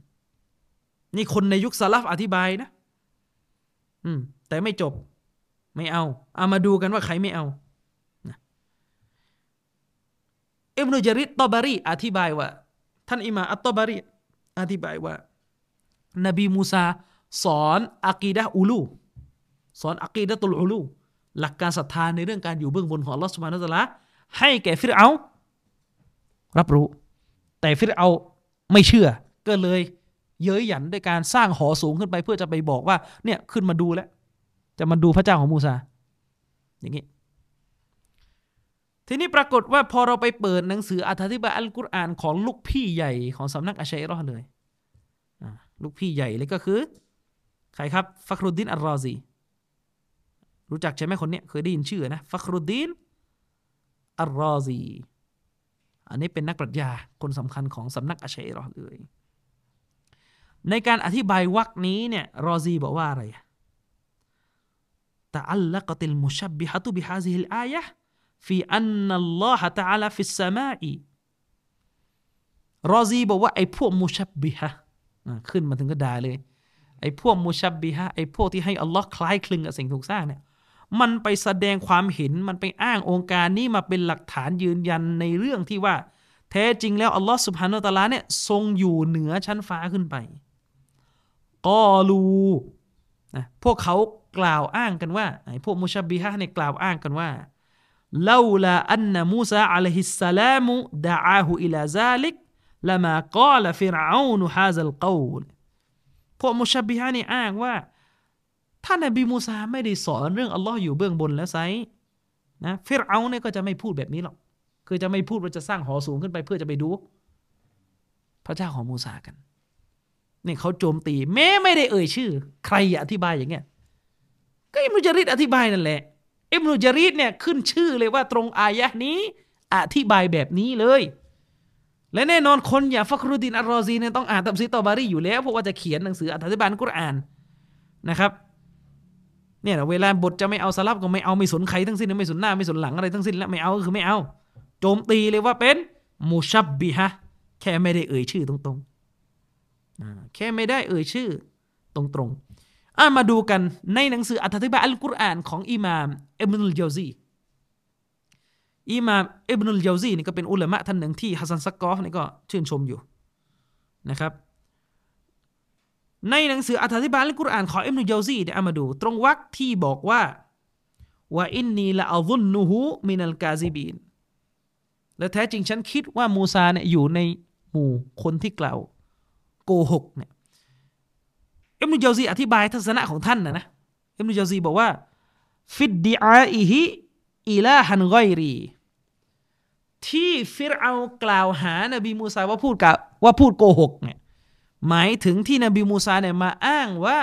A: นี่คนในยุคซาลฟอธิบายนะ อืม แต่ไม่จบ ไม่เอา เอามาดูกันว่าใครไม่เอาอิบนุจาริดตอบารีอธิบายว่า ท่านอิมาอัตตอบารีอธิบายว่า นบีมูซาสอนอะกีดะอูลูสอนอะกีดะตุลอูลูหลักการศรัทธาในเรื่องการอยู่เบื้องบนของลอสมานุตละให้แก่ฟิรเอา รับรู้ แต่ฟิรเอาไม่เชื่อ ก็เลย เย้ยหยันด้วยการสร้างหอสูงขึ้นไปเพื่อจะไปบอกว่า เนี่ยขึ้นมาดูแล้ว จะมาดูพระเจ้าของมูซา อย่างนี้ ทีนี้ปรากฏว่าพอเราไปเปิดหนังสืออธิบายอัลกุรอานของลูกพี่ใหญ่ของสำนักอัชัยรอเลย ลูกพี่ใหญ่เลยก็คือ ใครครับ ฟักรุดดินอัลรอซี รู้จักใช่ไหมคนเนี้ยเคยได้ยินชื่อนะ ฟักรุดดินอัลรอซี อันนี้เป็นนักปรัชญาคนสำคัญของสำนักอัชัยรอเลยในการอธิบายวักนี้เนี่ยรอซีบอกว่าอะไร تعلقت المشبهة بهذه الآية في أن الله تعالى في السماء รอซีบอกว่าไอ้พวก مشبهة ขึ้นมาถึงก็ด่าเลย ไอ้พวก مشبهة ไอ้พวกที่ให้อัลลอฮ์คล้ายคลึงกับสิ่งถูกสร้างเนี่ยมันไปแสดงความเห็นมันไปอ้างโองการนี้มาเป็นหลักฐานยืนยันในเรื่องที่ว่า แท้จริงแล้วอัลลอฮ์สุบฮานาตะลาเนี่ยทรงอยู่เหนือชั้นฟ้าขึ้นไปกอลูนะพวกเขา กล่าวอ้างกันว่าไอ้พวกมุชบิฮะเนี่ยกล่าวอ้างกันว่าลาลาอันนมูซาอะลัยฮิสสลามุดะอาหูอิลาซาลิกละมากาลฟิรอานุฮาซัลกอลพวกมุชบิฮานี่อ้างว่าท่านนบีมูซาไม่ได้สอนเรื่องอัลลอฮ์อยู่เบื้องบนแล้วไซนะฟิรเอาเนี่ยก็จะไม่พูดแบบนี้หรอก คือจะไม่พูดว่าจะสร้างหอสูงขึ้นไปเพื่อจะไปดู พระเจ้าของมูซากัน นี่เขาโจมตีแม้ไม่ได้เอ่ยชื่อ ใครอธิบายอย่างเงี้ย ก็อิมุจาริดอธิบายนั่นแหละอิบนุจารีดเนี่ยขึ้นชื่อเลยว่าตรงอายะนี้ อธิบายแบบนี้เลย และแน่นอนคนอย่างฟักรุดินอัลรอซีเนี่ยต้องอ่านตัมซีตอบารีอยู่แล้ว เพราะว่าจะเขียนหนังสืออธิบายกุรอานนะครับเนี่ยเวลาบทจะไม่เอาสลับก็ไม่เอาไม่สนใครทั้งสิ้นไม่สนหน้าไม่สนหลังอะไรทั้งสิ้นแล้วไม่เอาก็คือไม่เอา โจมตีเลยว่าเป็นمشبهة แค่ไม่ได้เอ่ยชื่อตรงๆแค่ไม่ได้เอ่ยชื่อตรงๆ อามาดูกันในหนังสืออธิบายอัลกุรอานของอิหม่ามอิบนุลเจาซีอิหม่ามอิบนุลเจาซีนี่ก็เป็นعلماء ท่านหนึ่งที่ฮัสซันซักกอฟนี่ก็ชื่นชมอยู่นะครับในหนังสืออธิบายอัลกุรอานของอิบนุลเจาซีเนี่ยเอามาดู ตรงวรรคที่บอกว่าوإني لأظنه من الكاذبين และแท้จริงฉันคิดว่ามูซาเนี่ยอยู่ในหมู่คนที่กล่าวโกหกเนี่ย อิบนุลเจาซีอธิบายทัศนะของท่านนะนะอิบนุลเจาซีบอกว่า في ادعائه إلها غيري ที่ฟิรเอากล่าวหานบีมูซาว่าพูดกับว่าพูดโกหกเนี่ยหมายถึงที่นบีมูซาเนี่ยมาอ้างว่า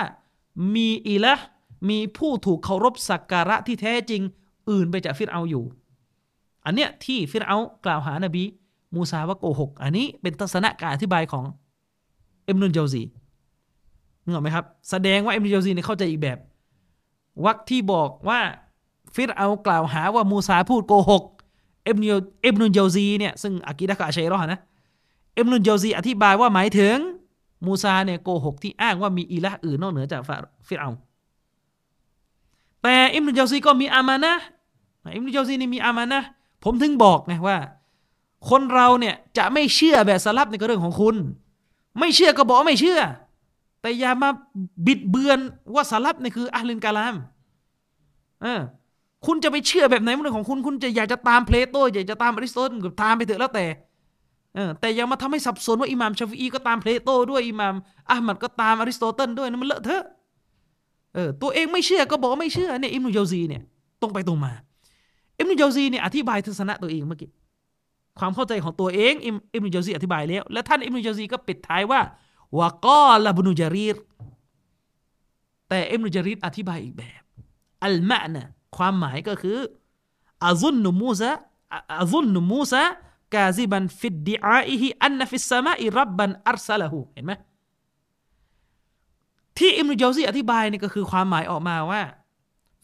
A: มี إله มีผู้ถูกเคารพสักการะที่แท้จริงอื่นไปจากฟิรเอาอยู่ อันเนี้ยที่ฟิรเอากล่าวหานบีมูซาว่าโกหก อันนี้เป็นทัศนะการอธิบายของอิบนุลเจาซี นึกออกไหมครับ แสดงว่าอิบนุลเจาซีเนี่ยเข้าใจอีกแบบวรรคที่บอกว่าฟิรเอากล่าวหาว่ามูซาพูดโกหกเอ็มนุเอ็มนุนเจซีเนี่ยซึ่งอากิดะกะชัยรอนะเอ็มนุนเจซีอธิบายว่าหมายถึงมูซาเนี่ยโกหกที่อ้างว่ามี إله อื่นนอกเหนือจากฟิรเอาแต่อิบนุลเจาซีก็มี أمانة อิบนุลเจาซีนี่มี أمانة ผมถึงบอกไงว่า คนเราเนี่ยจะไม่เชื่อแบบ سلف ในเรื่องของคุณ ไม่เชื่อก็บอกไม่เชื่อ แต่อย่ามาบิดเบือนว่า سلف นี่คือ أهل الكلام เออคุณจะไปเชื่อแบบไหนมันเรื่องของคุณคุณจะอยากจะตามเพลโตอยากจะตามอริสโตเติลก็ตามไปเถอะแล้วแต่เออแต่อย่ามาทำให้สับสนว่าอิหม่ามชาฟีอีก็ตามเพลโตด้วยอิหม่ามอะห์มัดก็ตามอริสโตเติลด้วยนั่นมันเลอะเทอะเออตัวเองไม่เชื่อก็บอกไม่เชื่อเนี่ยอิมนุยาซีเนี่ยตรงไปตรงมาอิมนุยาซีเนี่ยอธิบายทัศนะตัวเองเมื่อกี้ความเข้าใจของตัวเองอิมอิมนุยาซีอธิบายแล้ว และท่านอิมนุยาซีก็ปิดท้ายว่า وقال ابن جريرแต่อิมนุจารีรอธิบายอีกแบบ المعنىความหมายก็คือأظن موسى أظن موسى كاذبا في ادعائه أن في السماء ربا أرسلهเห็นไหมที่อิมนุจาซีอธิบายนี่ก็คือความหมายออกมาว่า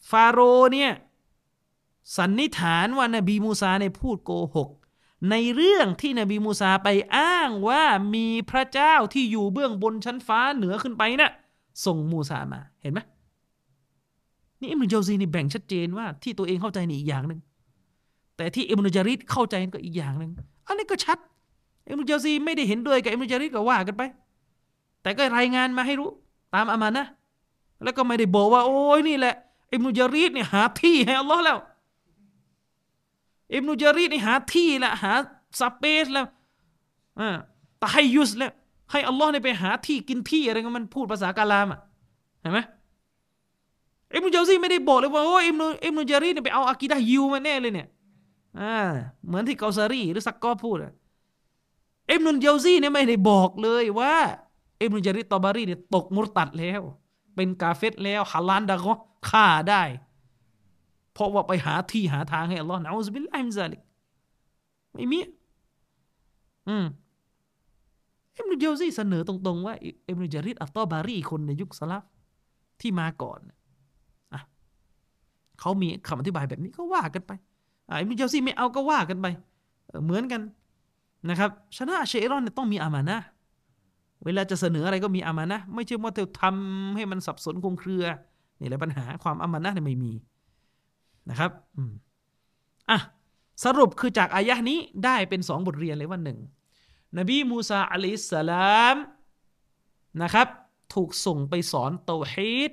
A: ฟาโรเนี่ยสันนิษฐานว่านบีมูซาในพูดโกหก ในเรื่องที่นบีมูซาไปอ้างว่ามีพระเจ้าที่อยู่เบื้องบนชั้นฟ้าเหนือขึ้นไปนะ่ะส่งมูซามาเห็นไหมนี่อิมนุจาซีนี่แบ่งชัดเจนว่าที่ตัวเองเข้าใจนี่อีกอย่างหนึ่งแต่ที่อิมนุจาริดเข้าใจก็อีกอย่างหนึ่งอันนี้ก็ชัดอิมนุจาซีไม่ได้เห็นด้วยกับอิมนุจาริดก็ว่ากันไป แต่ก็รายงานมาให้รู้ตามอามานะแล้วก็ไม่ได้บอกว่า โอ้ยนี่แหละอิมนุจาริดเนี่ยหาที่ให้อัลลอฮ์แล้ว อิมนุจารีนี่หาที่ละหาสเปซแล้วอ่าตาให้ยุสแล้ว ให้อัลลอฮ์เนี่ยไปหาที่กินที่อะไรก็มันพูดภาษากาลามอะเห็นไหมอิมนุจาซีไม่ได้บอกเลยว่าโอ้อิมนุอิมนุจารีเนี่ยไปเอาอากีดะฮ์ยิวมาแน่เลยเนี่ยอ่าเหมือนที่เกาซารีหรือซักกอฟพูดอิมนุจาซีเนี่ยไม่ได้บอกเลยว่าอิมนุจารีตอบารีเนี่ยตกมุรตัดแล้ว เป็นกาเฟรแล้วฮาลาลดัมก็ฆ่าได้ เพราะว่าไปหาที่หาทางให้อัลลอฮ์نعوذ بالله من ذلكไม่มีอืมอิบนุจาซีเสนอตรงๆว่าอิบนุจาริดอัตตอบารีคนในยุคสลับที่มาก่อนอะเขามีคำอธิบายแบบนี้ก็ว่ากันไปอะอิบนุจาซีไม่เอาก็ว่ากันไป เหมือนกันนะครับชนะเชอรอนเนี่ยต้องมีอามานะเวลาจะเสนออะไรก็มีอามานะไม่ใช่ว่าเธอทำให้มันสับสนคงเครือนี่แหละปัญหาความอามานะเนี่ยไม่มี นะครับอะสรุปคือจากอายะนี้ได้เป็นสองบทเรียนเลยว่าหนึ่งนบีมูซาอะลัยสลามนะครับ ถูกส่งไปสอนเตาฮีด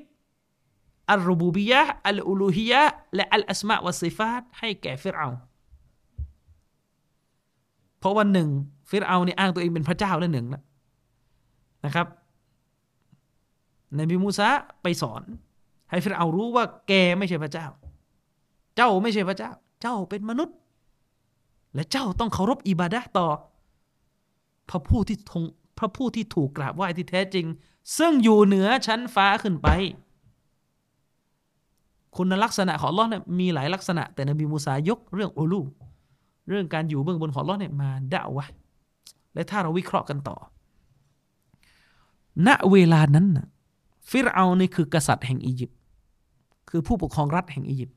A: อัลรูบูบียะอัลอูลูฮียะและอัลอัสมาวัสิฟาตให้แก่ฟิรเอาเพราะวันหนึ่ง ฟิรเอานี่อ้างตัวเองเป็นพระเจ้าแล้วหนึ่งแล้วนะครับนบีมูซาไปสอน ให้ฟิรเอารู้ว่าแกไม่ใช่พระเจ้า เจ้าไม่ใช่พระเจ้า เจ้าเป็นมนุษย์ และเจ้าต้องเคารพอิบาดะต่อ พระผู้ที่ทงพระผู้ที่ถูกกราบไหว้ที่แท้จริง ซึ่งอยู่เหนือชั้นฟ้าขึ้นไป คุณลักษณะของลอเนี่ยมีหลายลักษณะ แต่นบีมูซายกเรื่องอูลูเรื่องการอยู่เบื้องบนของลอเนี่ยมาด่าวะและถ้าเราวิเคราะห์กันต่อ ณเวลานั้นนะฟิรเอานี่คือกษัตริย์แห่งอียิปต์คือผู้ปกครองรัฐแห่งอียิปต์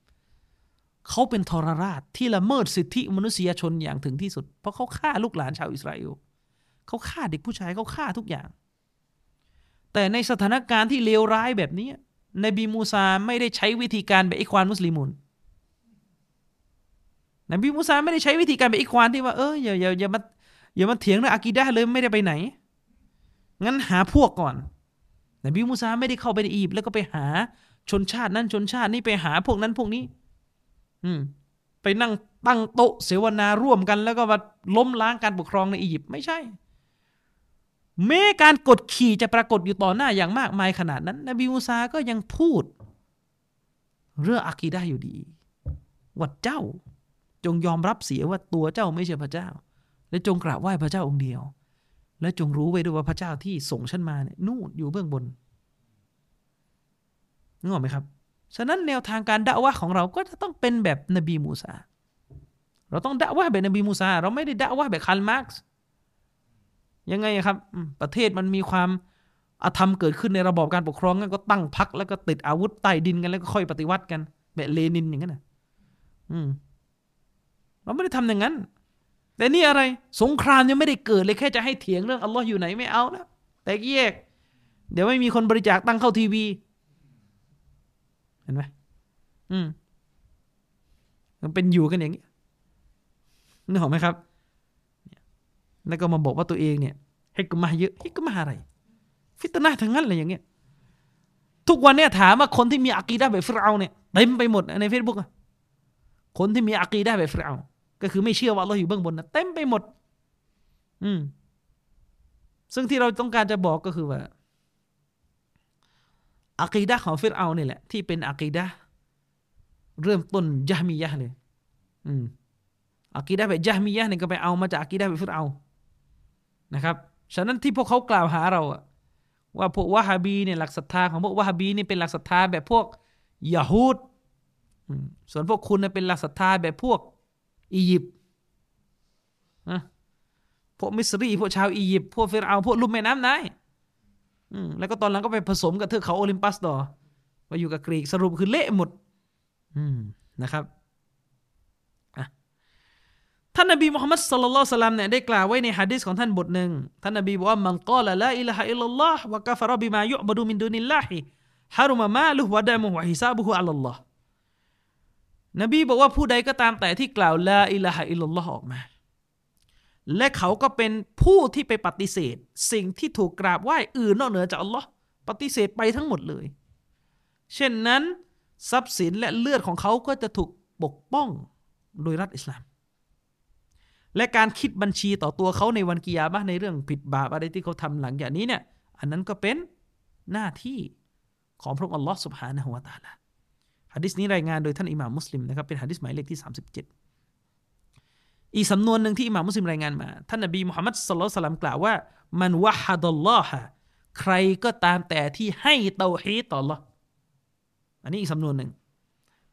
A: เขาเป็นทรราชที่ละเมิดสิทธิมนุษยชนอย่างถึงที่สุด เพราะเขาฆ่าลูกหลานชาวอิสราเอลเขาฆ่าเด็กผู้ชายเขาฆ่าทุกอย่าง แต่ในสถานการณ์ที่เลวร้ายแบบนี้นบีมูซาไม่ได้ใช้วิธีการแบบอิควานมุสลิมุนนบีมูซาไม่ได้ใช้วิธีการแบบอิควานที่ว่าเอออย่าอย่าอย่ามาอย่ามาเถียงเรื่องอากีดะเลยไม่ได้ไปไหน งั้นหาพวกก่อนนบีมูซาไม่ได้เข้าไปในอียิปต์แล้วก็ไปหาชนชาตินั้นชนชาตินี้ไปหาพวกนั้นพวกนี้ ไปนั่งตั้งโต๊ะเสวนาร่วมกัน แล้วก็มาล้มล้างการปกครองในอียิปต์ไม่ใช่ แม้การกดขี่จะปรากฏอยู่ต่อหน้าอย่างมากมายขนาดนั้นนบีมูซาก็ยังพูด เรื่องอากีได้อยู่ดีว่าเจ้าจงยอมรับเสียว่าตัวเจ้าไม่ใช่พระเจ้า และจงกราบไหว้พระเจ้าองค์เดียว และจงรู้ไว้ด้วยว่าพระเจ้าที่ส่งฉันมาเนี่ยนู่นอยู่เบื้องบนนึกออกไหมครับ ฉะนั้นแนวทางการดะอ์วะฮ์ของเราก็จะต้องเป็นแบบนบีมูซา เราต้องดะอ์วะฮ์แบบนบีมูซา เราไม่ได้ดะอ์วะฮ์แบบคาร์ลมาร์กซ์ยังไงครับ ประเทศมันมีความอธรรมเกิดขึ้นในระบอบการปกครองงั้นก็ตั้งพรรคแล้วก็ติดอาวุธใต้ดินกันแล้วก็ค่อยปฏิวัติกัน แบบเลนินอย่างนั้นนะอืมเราไม่ได้ทำอย่างนั้น แต่นี่อะไร สงครามยังไม่ได้เกิดเลยแค่จะให้เถียงเรื่องอัลลอฮ์อยู่ไหนไม่เอานะแต่แยก เดี๋ยวไม่มีคนบริจาคตั้งเข้าทีวี เห็นไหมอืมมันเป็นอยู่กันอย่างนี้นึกออกไหมครับ แล้วก็มาบอกว่าตัวเองเนี่ยฮิกมาเยอะฮิกมาอะไร ฟิตนะทั้งนั้นเลยอย่างเงี้ย ทุกวันเนี่ยถามว่าคนที่มีอากีดะแบบฟิรเอาเนี่ยเต็มไปหมดในเฟซบุ๊กคนที่มีอากีดะแบบฟิรเอาก็คือไม่เชื่อว่าเราอยู่เบื้องบนนะเต็มไปหมด อืม ซึ่งที่เราต้องการจะบอกก็คือว่า อากีดะของฟิรเอาเนี่ยแหละ ที่เป็นอากีดะเริ่มต้นยะมียะเลย อืมอากีดะแบบยะมียะเนี่ยก็ไปเอามาจากอากีดะแบบฟิรเอานะครับ ฉะนั้นที่พวกเขากล่าวหาเราอะว่าพวกวะฮาบีเนี่ยหลักศรัทธาของพวกวะฮาบีนี่เป็นหลักศรัทธาแบบพวกยาฮูดส่วนพวกคุณเป็นหลักศรัทธาแบบพวกอียิปต์นะพวกมิสรีพวกชาวอียิปต์พวกเฟรเอาพวกลุ่มแม่น้ำนาย แล้วก็ตอนหลังก็ไปผสมกับเทือกเขาโอลิมปัสต่อไปอยู่กับกรีกสรุปคือเละหมดนะครับท่านนบีมุฮัมมัดصلى الله عليه وسلمเนี่ยได้กล่าวไว้ในฮะดิษของท่านบทหนึ่งท่านนบีบอกว่าمن قال لا إله إلا الله وكفر بما يعبد من دون الله حرم ماله ودمه وحسابه على اللهนบีบอกว่าผู้ใดก็ตามแต่ที่กล่าวلا إله إلا اللهออกมา และเขาก็เป็นผู้ที่ไปปฏิเสธ สิ่งที่ถูกกราบไหว้อื่นนอกเหนือจากอัลลอฮ์ปฏิเสธไปทั้งหมดเลย เช่นนั้น ทรัพย์สินและเลือดของเขาก็จะถูกปกป้องโดยรัฐอิสลาม และการคิดบัญชีต่อตัวเขาในวันกิยามะในเรื่องผิดบาปอะไรที่เขาทำหลังจากนี้เนี่ย อันนั้นก็เป็นหน้าที่ของพระองค์อัลลอฮ์สุบฮานะฮุวาตาลาฮะดิษนี้รายงานโดยท่านอิหม่ามมุสลิมนะครับเป็นฮะดิษหมายเลขที่ 37 อีกสำนวนหนึ่งที่อิหม่ามมุสลิมรายงานมา ท่านนบีมุฮัมมัดสุลลัลสลัมกล่าวว่า มันวะฮัดัลลอฮะใครก็ตามแต่ที่ให้เตาฮีต่อ Allah อันนี้อีกสำนวนหนึ่ง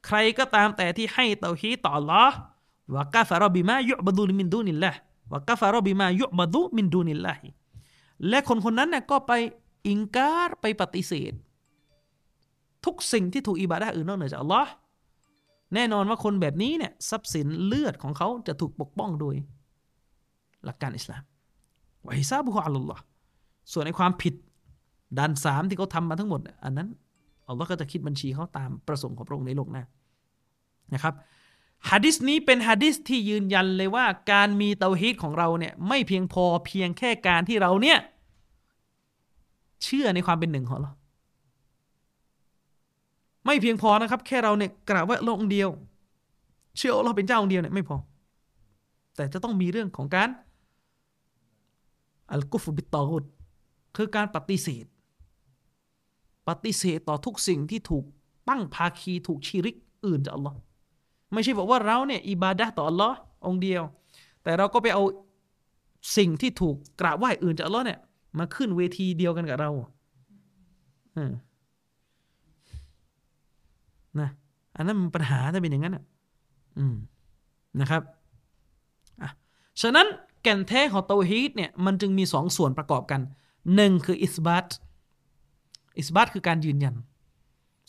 A: ใครก็ตามแต่ที่ให้เตาฮีต่อ Allah วะกาฟารบิมายุบดูมินดูนิลละวะกาฟารบิมายุบดูมินดูนิลละและคนคนนั้นเนี่ยก็ไปอิงการไปปฏิเสธ ทุกสิ่งที่ถูกอิบาดะอื่นนอกเหนือจากอัลลอฮ์ แน่นอนว่าคนแบบนี้เนี่ยทรัพย์สินเลือดของเขาจะถูกปกป้องโดย หลักการอิสลามวะฮิซาบุฮอัลลอฮ์ส่วนในความผิดด้านสามที่เขาทำมาทั้งหมด อันนั้นอัลลอฮ์ก็จะคิดบัญชีเขาตามประสงค์ของพระองค์ในโลกหน้านะครับฮะดิษนี้เป็นฮะดิษที่ยืนยันเลยว่า การมีเตาฮีดของเราเนี่ยไม่เพียงพอเพียงแค่การที่เราเนี่ยเชื่อในความเป็นหนึ่งของเรา ไม่เพียงพอนะครับ แค่เราเนี่ยกราบว่าลงเดียว เชื่อเราเป็นเจ้าองเดียวเนี่ยไม่พอ แต่จะต้องมีเรื่องของการอัลกุฟบิตตอฮุดคือการปฏิเสธ ปฏิเสธต่อทุกสิ่งที่ถูกตั้งภาคีถูกชีริกอื่นจากอัลลอฮ์ไม่ใช่บอกว่าเราเนี่ยอิบาดะต่ออัลลอฮ์องเดียว แต่เราก็ไปเอาสิ่งที่ถูกกราบไหว้อื่นจากอัลลอฮ์เนี่ยมาขึ้นเวทีเดียวกันกับเรานะ อันนั้นมันปัญหาถ้าเป็นอย่างนั้นอะอืมนะครับอะฉะนั้นแก่นแท้ของเตาฮีดเนี่ยมันจึงมีสองส่วนประกอบกันหนึ่งคืออิสบัตอิสบัตคือการยืนยัน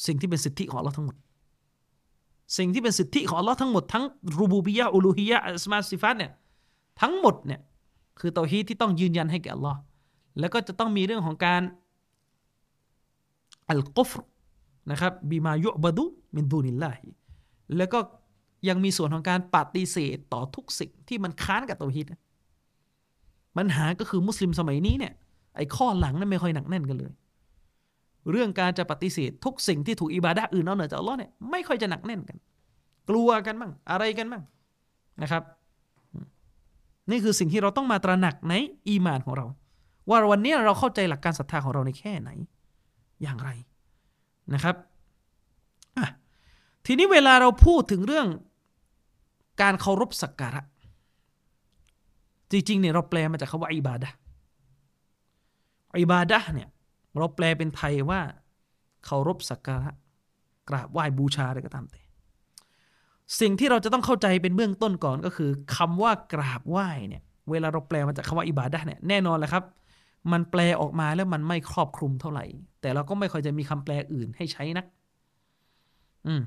A: สิ่งที่เป็นสิทธิของเราทั้งหมด สิ่งที่เป็นสิทธิของอัลลอฮ์ทั้งหมดทั้งรูบูบิยะอุลูฮิยะอัสมาสิฟัตเนี่ยทั้งหมดเนี่ยคือเตาฮีที่ต้องยืนยันให้แก่อัลลอฮ์แล้วก็จะต้องมีเรื่องของการอัลกุฟร นะครับบีมายุบดุมินดูนิลลาฮิแล้วก็ยังมีส่วนของการปฏิเสธต่อทุกสิ่งที่มันค้านกับเตาฮีดปัญหาก็คือมุสลิมสมัยนี้เนี่ยไอ้ข้อหลังนั้นไม่ค่อยหนักแน่นกันเลย เรื่องการจะปฏิเสธทุกสิ่งที่ถูกอิบาดะอื่นนอกเหนือจากอัลลอฮ์เนี่ยไม่ค่อยจะหนักแน่นกัน กลัวกันบ้างอะไรกันบ้างนะครับ นี่คือสิ่งที่เราต้องมาตระหนักในอีมานของเรา ว่าวันนี้เราเข้าใจหลักการศรัทธาของเราในแค่ไหน อย่างไร นะครับทีนี้เวลาเราพูดถึงเรื่องการเคารพสักการะ จริงๆเนี่ยเราแปลมาจากคำว่าอิบาดะอิบาดะเนี่ยเราแปลเป็นไทยว่าเคารพสักการะ กราบไหว้บูชาอะไรก็ตามแต่ สิ่งที่เราจะต้องเข้าใจเป็นเบื้องต้นก่อนก็คือคำว่ากราบไหว้เนี่ยเวลาเราแปลมาจากคำว่าอิบาดะเนี่ยแน่นอนแหละครับ มันแปลออกมาแล้วมันไม่ครอบคลุมเท่าไหร่ แต่เราก็ไม่ค่อยจะมีคำแปลอื่นให้ใช้นัก อืม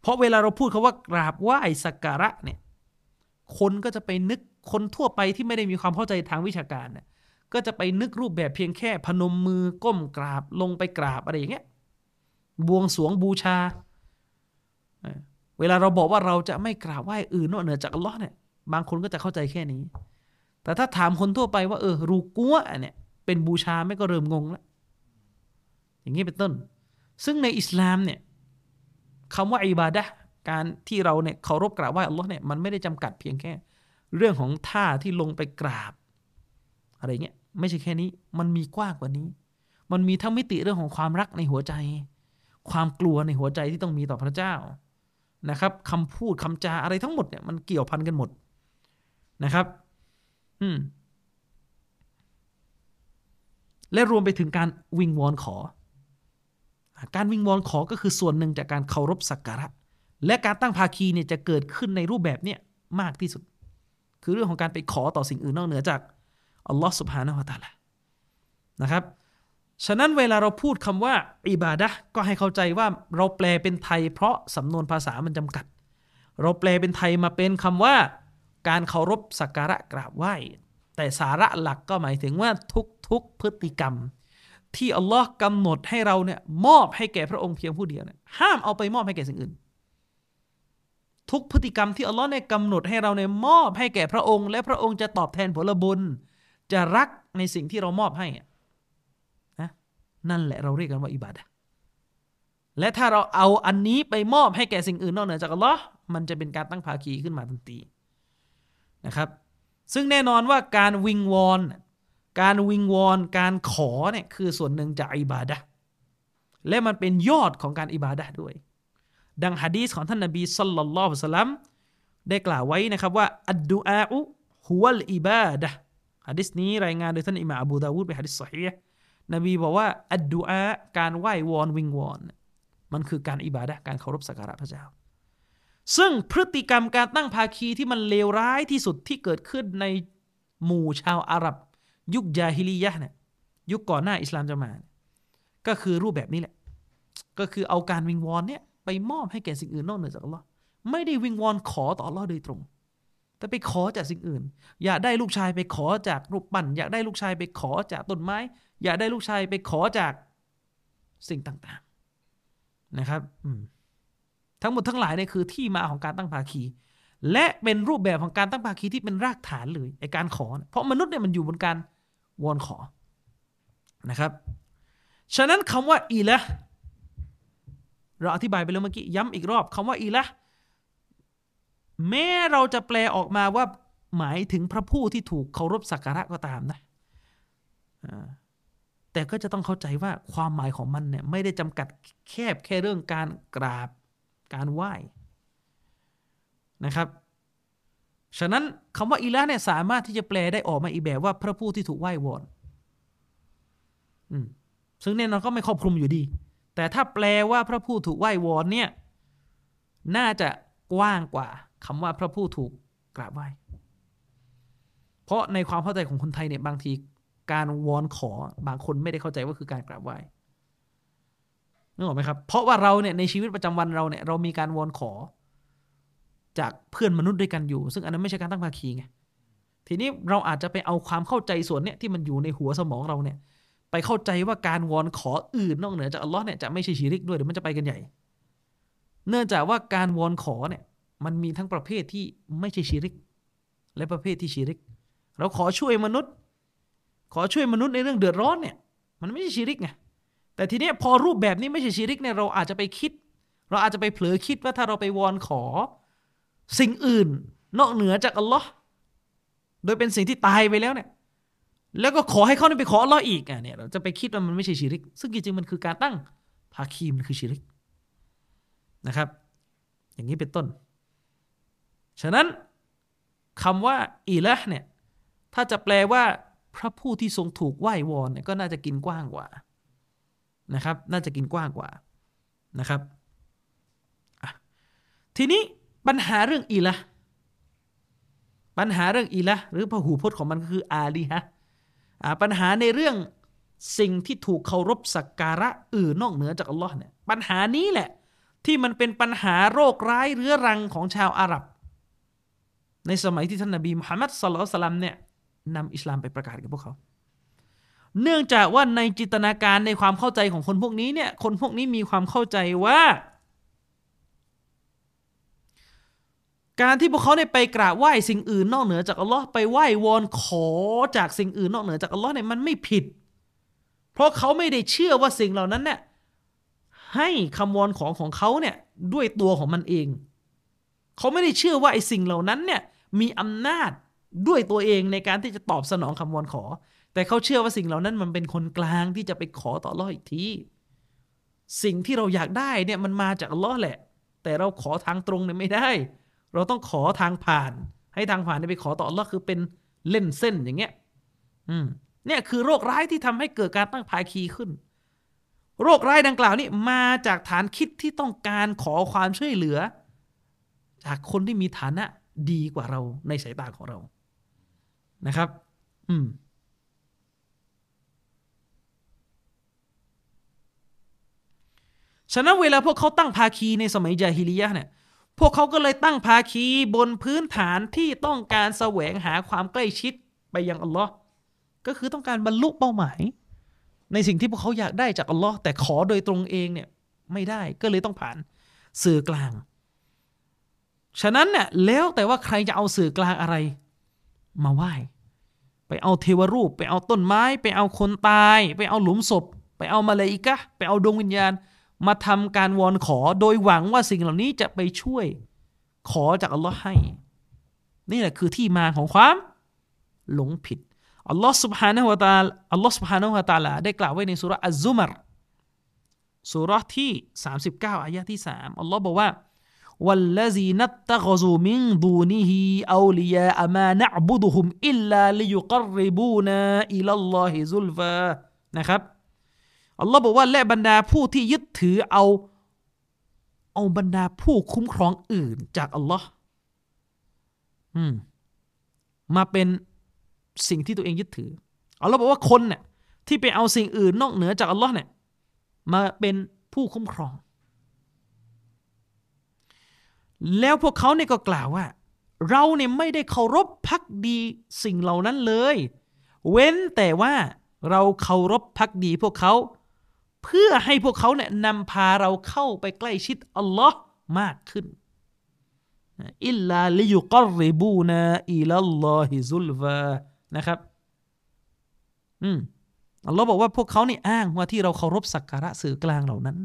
A: เพราะเวลาเราพูดคาว่ากราบไหว้สักการะเนี่ย คนก็จะไปนึกคนทั่วไปที่ไม่ได้มีความเข้าใจทางวิชาการเนี่ย ก็จะไปนึกรูปแบบเพียงแค่พนมมือก้มกราบลงไปกราบอะไรอย่างเงี้ย บวงสวงบูชา เวลาเราบอกว่าเราจะไม่กราบไหว้อื่นนอกเหนือจากอัลลอฮ์เนี่ย บางคนก็จะเข้าใจแค่นี้ แต่ถ้าถามคนทั่วไปว่าเออรูกัวเนี่ยเป็นบูชาไม่ก็เริ่มงงแล้วอย่างนี้เป็นต้น ซึ่งในอิสลามเนี่ยคำว่าอิบาดะการที่เราเนี่ยเคารพกราบไหว้อัลลอฮ์เนี่ยมันไม่ได้จำกัดเพียงแค่ เรื่องของท่าที่ลงไปกราบ อะไรเงี้ยไม่ใช่แค่นี้ มันมีกว้างกว่านี้ มันมีทั้งมิติเรื่องของความรักในหัวใจ ความกลัวในหัวใจที่ต้องมีต่อพระเจ้านะครับคำพูดคำจาอะไรทั้งหมดเนี่ยมันเกี่ยวพันกันหมดนะครับ และรวมไปถึงการวิงวอนขอ การวิงวอนขอก็คือส่วนหนึ่งจากการเคารพสักการะ และการตั้งภาคีเนี่ยจะเกิดขึ้นในรูปแบบเนี้ยมากที่สุด คือเรื่องของการไปขอต่อสิ่งอื่นนอกเหนือจากอัลลอฮ์สุบฮานะฮุตาละนะครับ ฉะนั้นเวลาเราพูดคำว่าอิบาดะก็ให้เข้าใจว่าเราแปลเป็นไทยเพราะสำนวนภาษามันจำกัด เราแปลเป็นไทยมาเป็นคำว่า การเคารพสักการะกราบไหว้ แต่สาระหลักก็หมายถึงว่าทุกๆพฤติกรรม ที่อัลลอฮ์กำหนดให้เราเนี่ยมอบให้แก่พระองค์เพียงผู้เดียวเนี่ยห้ามเอาไปมอบให้แก่สิ่งอื่น ทุกพฤติกรรมที่อัลลอฮ์เนี่ยกำหนดให้เราเนี่ยมอบให้แก่พระองค์ และพระองค์จะตอบแทนผลบุญ จะรักในสิ่งที่เรามอบให้นะนั่นแหละเราเรียกกันว่าอิบาดะและถ้าเราเอาอันนี้ไปมอบให้แก่สิ่งอื่นนอกเหนือจากอัลลอฮ์มันจะเป็นการตั้งภาคีขึ้นมาทันที นะครับ ซึ่งแน่นอนว่าการวิงวอน การวิงวอน การขอเนี่ยคือส่วนหนึ่งจากอิบาดะและมันเป็นยอดของการอิบาดะด้วย ดังฮะดีษของท่านนบีสัลลัลลอฮุอะลัยฮิสลัมได้กล่าวไว้นะครับว่าอัดดุอาอุฮุวัลอิบาดะฮะดิษนี้รายงานโดยท่านอิมาอบูดาวูดเป็นฮะดิษสฮีนบีบอกว่าอัดดุอาการไหว้วอนวิงวอน มันคือการอิบาดะการเคารพสักการะพระเจ้า ซึ่งพฤติกรรมการตั้งภาคีที่มันเลวร้ายที่สุดที่เกิดขึ้นในหมู่ชาวอาหรับ ยุคยาฮิลียะเนี่ยยุคก่อนหน้าอิสลามจะมา ก็คือรูปแบบนี้แหละ ก็คือเอาการวิงวอนเนี่ยไปมอบให้แก่สิ่งอื่นนอกเหนือจากอัลลอฮ์ไม่ได้วิงวอนขอต่ออัลลอฮ์โดยตรง แต่ไปขอจากสิ่งอื่น อยากได้ลูกชายไปขอจากรูปปั้นอยากได้ลูกชายไปขอจากต้นไม้ อยากได้ลูกชายไปขอจากสิ่งต่าง ๆ นะครับ ทั้งหมดทั้งหลายเนี่ยคือที่มาของการตั้งภาคี และเป็นรูปแบบของการตั้งภาคีที่เป็นรากฐานเลยไอการขอ เพราะมนุษย์เนี่ยมันอยู่บนการวอนขอนะครับ ฉะนั้นคำว่าอีละเราอธิบายไปแล้วเมื่อกี้ย้ำอีกรอบคำว่าอีละแม้เราจะแปลออกมาว่าหมายถึงพระผู้ที่ถูกเคารพสักการะก็ตามนะแต่ก็จะต้องเข้าใจว่าความหมายของมันเนี่ยไม่ได้จำกัดแคบแค่เรื่องการกราบ การไหว้นะครับ ฉะนั้นคำว่าอิละเนี่ยสามารถที่จะแปลได้ออกมาอีกแบบว่าพระผู้ที่ถูกไหว้วอนซึ่งแน่นอนก็ไม่ครอบคลุมอยู่ดี แต่ถ้าแปลว่าพระผู้ถูกไหว้วอนเนี่ย น่าจะกว้างกว่าคำว่าพระผู้ถูกกราบไหว้ เพราะในความเข้าใจของคนไทยเนี่ยบางทีการวอนขอบางคนไม่ได้เข้าใจว่าคือการกราบไหว้ นึกออกไหมครับ เพราะว่าเราเนี่ยในชีวิตประจำวันเราเนี่ยเรามีการวอนขอ จากเพื่อนมนุษย์ด้วยกันอยู่ ซึ่งอันนั้นไม่ใช่การตั้งภาคีไงทีนี้เราอาจจะไปเอาความเข้าใจส่วนเนี้ยที่มันอยู่ในหัวสมองเราเนี่ย ไปเข้าใจว่าการวอนขออื่นนอกเหนือจากอัลลอฮ์เนี่ยจะไม่ใช่ชีริกด้วยเดี๋ยวมันจะไปกันใหญ่ เนื่องจากว่าการวอนขอเนี่ย มันมีทั้งประเภทที่ไม่ใช่ชีริก และประเภทที่ชีริก เราขอช่วยมนุษย์ ขอช่วยมนุษย์ในเรื่องเดือดร้อนเนี่ย มันไม่ใช่ชีริกไง แต่ทีนี้พอรูปแบบนี้ไม่ใช่ชีริกเนี่ยเราอาจจะไปคิด เราอาจจะไปเผลอคิดว่าถ้าเราไปวอนขอ สิ่งอื่น นอกเหนือจากอัลลอฮ์โดยเป็นสิ่งที่ตายไปแล้วเนี่ย แล้วก็ขอให้เขาไปขออัลลอฮ์อีกอะเนี่ยเราจะไปคิดว่ามันไม่ใช่ชีริก ซึ่งจริงๆมันคือการตั้งภาคีมันคือชีริกนะครับ อย่างนี้เป็นต้น ฉะนั้นคำว่าอีละเนี่ยถ้าจะแปลว่าพระผู้ที่ทรงถูกไหว้วอนเนี่ยก็น่าจะกินกว้างกว่า นะครับ น่าจะกินกว้างกว่านะครับ ทีนี้ปัญหาเรื่องอีละปัญหาเรื่องอีละหรือพหูพจน์ของมันก็คืออาลีฮะปัญหาในเรื่องสิ่งที่ถูกเคารพสักการะอื่นนอกเหนือจากอัลลอฮ์เนี่ยปัญหานี้แหละ ที่มันเป็นปัญหาโรคร้ายเรื้อรังของชาวอาหรับ ในสมัยที่ท่านนบีมุฮัมมัดสุลตัลลัมเนี่ยนำอิสลามไปประกาศกับพวกเขา เนื่องจากว่าในจินตนาการในความเข้าใจของคนพวกนี้เนี่ย คนพวกนี้มีความเข้าใจว่า การที่พวกเขาเนี่ยไปกราบไหว้สิ่งอื่นนอกเหนือจากอัลลอฮ์ไปไหว้วอนขอจากสิ่งอื่นนอกเหนือจากอัลลอฮ์เนี่ยมันไม่ผิด เพราะเขาไม่ได้เชื่อว่าสิ่งเหล่านั้นเนี่ยให้คำวอนของของเขาเนี่ยด้วยตัวของมันเอง เขาไม่ได้เชื่อว่าไอ้สิ่งเหล่านั้นเนี่ยมีอำนาจด้วยตัวเองในการที่จะตอบสนองคำวอนขอ แต่เขาเชื่อว่าสิ่งเหล่านั้นมันเป็นคนกลางที่จะไปขอต่ออัลลออีกที สิ่งที่เราอยากได้เนี่ยมันมาจากอัลลอฮ์แหละ แต่เราขอทางตรงเนี่ยไม่ได้ เราต้องขอทางผ่าน ให้ทางผ่านไปขอต่ออัลลอฮ์คือเป็นเล่นเส้นอย่างเงี้ย อืม เนี่ยคือโรคร้ายที่ทำให้เกิดการตั้งภาคีขึ้น โรคร้ายดังกล่าวนี้มาจากฐานคิดที่ต้องการขอความช่วยเหลือ จากคนที่มีฐานะดีกว่าเราในสายตาของเรา นะครับ อืม ฉะนั้นเวลาพวกเขาตั้งภาคีในสมัยจาฮิลียะเนี่ยพวกเขาก็เลยตั้งภาคีบนพื้นฐานที่ต้องการแสวงหาความใกล้ชิดไปยังอัลลอฮ์ก็คือต้องการบรรลุเป้าหมาย ในสิ่งที่พวกเขาอยากได้จากอัลลอฮ์แต่ขอโดยตรงเองเนี่ยไม่ได้ก็เลยต้องผ่านสื่อกลาง ฉะนั้นเนี่ยแล้วแต่ว่าใครจะเอาสื่อกลางอะไร มาไหว้ ไปเอาเทวรูป ไปเอาต้นไม้ ไปเอาคนตาย ไปเอาหลุมศพ ไปเอามาเลอิกะไปเอาดวงวิญญาณ มาทำการวอนขอโดยหวังว่าสิ่งเหล่านี้จะไปช่วยขอจากอัลลอฮ์ให้ นี่แหละคือที่มาของความหลงผิด อัลลอฮ์ سبحانه และ تعالى อัลลอฮ์ سبحانه และ تعالى ได้กล่าวไว้ในสุราะห์อัซซุมรสุราะห์ที่ 39 อายะที่ 3 อัลลอฮ์บอกว่า والذين اتخذوا من دونه أولياء ما نعبدهم إلا ليقربونا إلى الله زلفى นะครับ อัลลอฮ์บอกว่าและบรรดาผู้ที่ยึดถือเอา เอาบรรดาผู้คุ้มครองอื่นจากอัลลอฮ์อืมมาเป็นสิ่งที่ตัวเองยึดถืออัลลอฮ์บอกว่าคนเนี่ยที่ไปเอาสิ่งอื่นนอกเหนือจากอัลลอฮ์เนี่ยมาเป็นผู้คุ้มครอง แล้วพวกเขาเนี่ยก็กล่าวว่า เราเนี่ยไม่ได้เคารพพักดีสิ่งเหล่านั้นเลย เว้นแต่ว่าเราเคารพพักดีพวกเขา เพื่อให้พวกเขาเนี่ยนำพาเราเข้าไปใกล้ชิดอัลลอฮ์มากขึ้นอิลลาลิยุกรริบูนาإلى الله زلفىนะครับ อืมอัลลอฮ์บอกว่าพวกเขานี่อ้างว่าที่เราเคารพสักการะสื่อกลางเหล่านั้น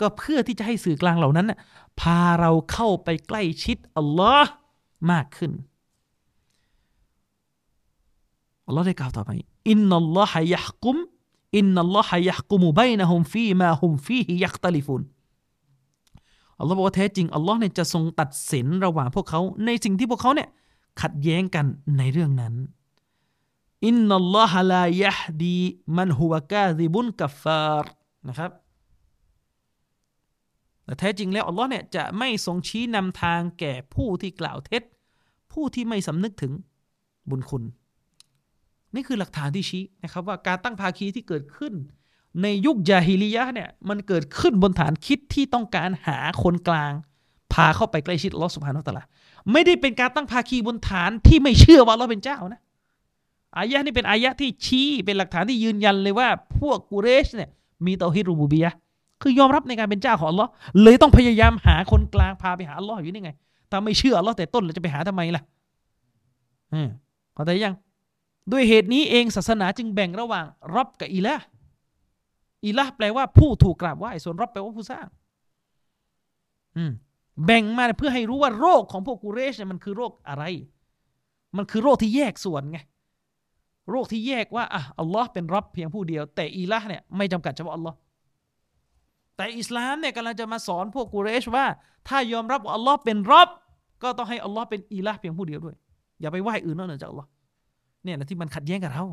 A: ก็เพื่อที่จะให้สื่อกลางเหล่านั้นนะพาเราเข้าไปใกล้ชิดอัลลอฮ์มากขึ้นอัลลอฮ์ได้กล่าวต่อไปإن الله يحكم إن الله يحكم بينهم في ما هم فيه يختلفونอัลลอฮ์บอกว่าแท้จริงอัลลอฮ์เนี่ยจะทรงตัดสินระหว่างพวกเขาในสิ่งที่พวกเขาเนี่ยขัดแย้งกันในเรื่องนั้นอินนัลลอฮะลายะฮดีมันฮุวะกาซิบุนกัฟฟาร์นะครับแต่แท้จริงแล้วอัลลอฮ์เนี่ยจะไม่ทรงชี้นำทางแก่ผู้ที่กล่าวเท็จ ผู้ที่ไม่สำนึกถึงบุญคุณ นี่คือหลักฐานที่ชี้นะครับว่าการตั้งภาคีที่เกิดขึ้น ในยุคยาฮิลิยะเนี่ยมันเกิดขึ้นบนฐานคิดที่ต้องการหาคนกลาง พาเข้าไปใกล้ชิดลอสุบฮานาอัละอาลาไม่ได้เป็นการตั้งภาคีบนฐานที่ไม่เชื่อว่าอัลลอฮ์เป็นเจ้านะอายะนี่เป็นอายะที่ชี้เป็นหลักฐานที่ยืนยันเลยว่า พวกกุเรชเนี่ยมีเตาฮิรูบูบียะคือยอมรับในการเป็นเจ้าของลอเลยต้องพยายามหาคนกลางพาไปหาลออยู่นี่ไงถ้าไม่เชื่อลอแต่ต้นเราจะไปหาทำไมล่ะอืมเข้าใจยัง ด้วยเหตุนี้เองศาสนาจึงแบ่งระหว่างรับกับอิละอิละแปลว่าผู้ถูกกราบไหว้ส่วนรับแปลว่าผู้สร้าง อืมแบ่งมาเพื่อให้รู้ว่าโรคของพวกกุเรชเนี่ยมันคือโรคอะไร มันคือโรคที่แยกส่วนไง โรคที่แยกว่าอะอัลลอฮ์เป็นรับเพียงผู้เดียว แต่อิละเนี่ยไม่จำกัดเฉพาะอัลลอฮ์แต่อิสลามเนี่ยกำลังจะมาสอนพวกกุเรชว่า ถ้ายอมรับว่าอัลลอฮ์เป็นรับ ก็ต้องให้อัลลอฮ์เป็นอิละห์เพียงผู้เดียวด้วย อย่าไปไหว้อื่นนอกเหนือจากอัลลอฮ์ เนี่ยนะที่มันขัดแย้งกับเรา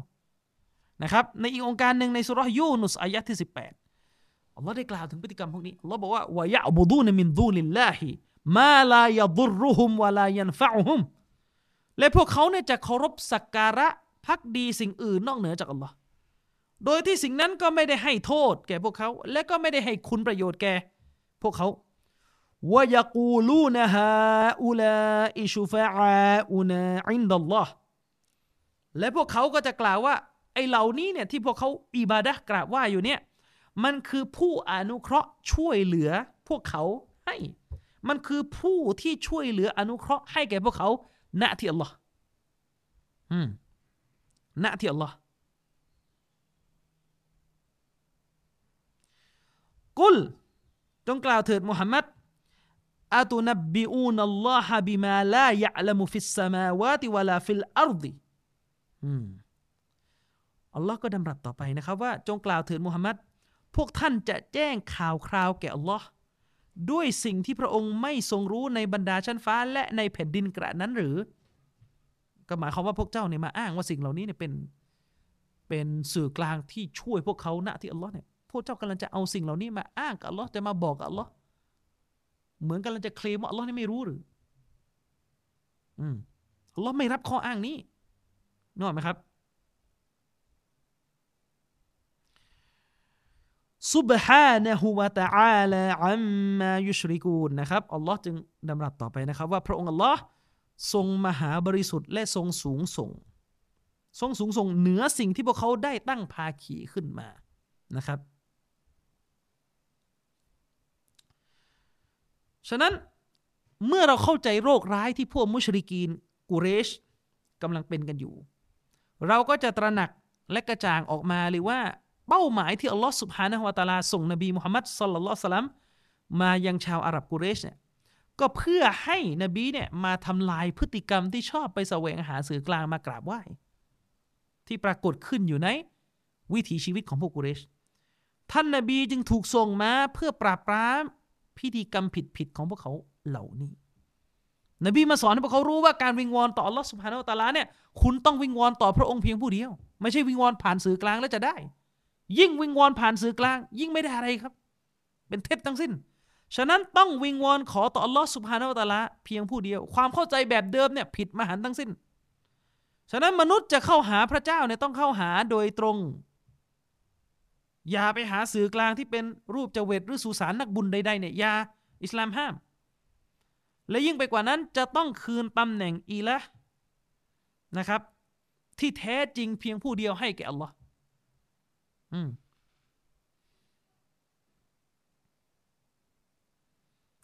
A: นะครับในอีกองค์การหนึ่งในสุรยูนุสอายะที่สิบแปดอัลลอฮ์ได้กล่าวถึงพฤติกรรมพวกนี้อัลลอฮ์บอกว่าวะยะบุดูนมินดูลิลลาฮิมาลายะดุรุฮุมวะลายันฟะฮุมและพวกเขาเนี่ยจะเคารพสักการะพักดีสิ่งอื่นนอกเหนือจากอัลลอฮ์โดยที่สิ่งนั้นก็ไม่ได้ให้โทษแก่พวกเขา และก็ไม่ได้ให้คุณประโยชน์แก่พวกเขาวยกูลูนะฮาอุลาอิชุฟะอาอุนาอินดัลลอฮ์ และพวกเขาก็จะกล่าวว่าไอเหล่านี้เนี่ยที่พวกเขาอิบาดะห์กราบไหว่าอยู่เนี่ยมันคือผู้อนุเคราะห์ช่วยเหลือพวกเขาให้ มันคือผู้ที่ช่วยเหลืออนุเคราะห์ให้แก่พวกเขาณที่อัลลอฮ์อืมณที่อัลลอฮ์قل จงกล่าวเถิดมุฮัมมัดأتنبئون الله بما لا يعلم في السماوات ولا في الأرض อัลลอฮ์ก็ดำรัสต่อไปนะครับว่าจงกล่าวเถิดมุฮัมมัดพวกท่านจะแจ้งข่าวคราวแก่อัลลอฮ์ด้วยสิ่งที่พระองค์ไม่ทรงรู้ในบรรดาชั้นฟ้าและในแผ่นดินกระนั้นหรือ ก็หมายความว่าพวกเจ้าเนี่ยมาอ้างว่าสิ่งเหล่านี้เนี่ยเป็นเป็นสื่อกลางที่ช่วยพวกเขาณที่อัลลอฮ์เนี่ยพวกเจ้ากำลังจะเอาสิ่งเหล่านี้มาอ้างกับอัลลอฮ์จะมาบอกกับอัลลอฮ์เหมือนกำลังจะเคลมว่าอัลลอฮ์นี่ไม่รู้หรือ อืมอัลลอฮ์ไม่รับข้ออ้างนี้ นึกออกไหมครับซุบฮานะฮูวะตะอาลาอัมมายุชริกูนนะครับอัลลอฮ์จึงดำรัสต่อไปนะครับ ว่าพระองค์อัลลอฮ์ทรงมหาบริสุทธิ์และทรงสูงส่ง ทรงสูงส่งเหนือสิ่งที่พวกเขาได้ตั้งภาคีขึ้นมานะครับ ฉะนั้นเมื่อเราเข้าใจโรคร้ายที่พวกมุชริกีนกุเรชกำลังเป็นกันอยู่ เราก็จะตระหนักและกระจ่างออกมาเลยว่าเป้าหมายที่อัลลอฮ์สุบฮานะฮวาตาลาส่งนบีมุฮัมมัดสุลลัลสลัมมายังชาวอาหรับกุเรชเนี่ยก็เพื่อให้นบีเนี่ยมาทำลายพฤติกรรมที่ชอบไปแสวงหาสื่อกลางมากราบไหว้ที่ปรากฏขึ้นอยู่ในวิถีชีวิตของพวกกุเรช ท่านนบีจึงถูกส่งมาเพื่อปราบปรามพิธีกรรมผิดๆของพวกเขาเหล่านี้ นบีมาสอนให้พวกเขารู้ว่าการวิงวอนต่อลอฮ์สุบฮานาอัลตะลาเนี่ยคุณต้องวิงวอนต่อพระองค์เพียงผู้เดียว ไม่ใช่วิงวอนผ่านสื่อกลางแล้วจะได้ ยิ่งวิงวอนผ่านสื่อกลาง ยิ่งไม่ได้อะไรครับ เป็นเท็จทั้งสิ้น ฉะนั้นต้องวิงวอนขอต่อลอฮ์สุบฮานาอัลตะละเพียงผู้เดียว ความเข้าใจแบบเดิมเนี่ยผิดมหันทั้งสิ้น ฉะนั้นมนุษย์จะเข้าหาพระเจ้าเนี่ยต้องเข้าหาโดยตรง อย่าไปหาสื่อกลางที่เป็นรูปเจเวตหรือสุสานนักบุญใดๆเนี่ยอย่าอิสลามห้าม และยิ่งไปกว่านั้นจะต้องคืนตำแหน่งอีละนะครับ ที่แท้จริงเพียงผู้เดียวให้แก่อัลลอฮ์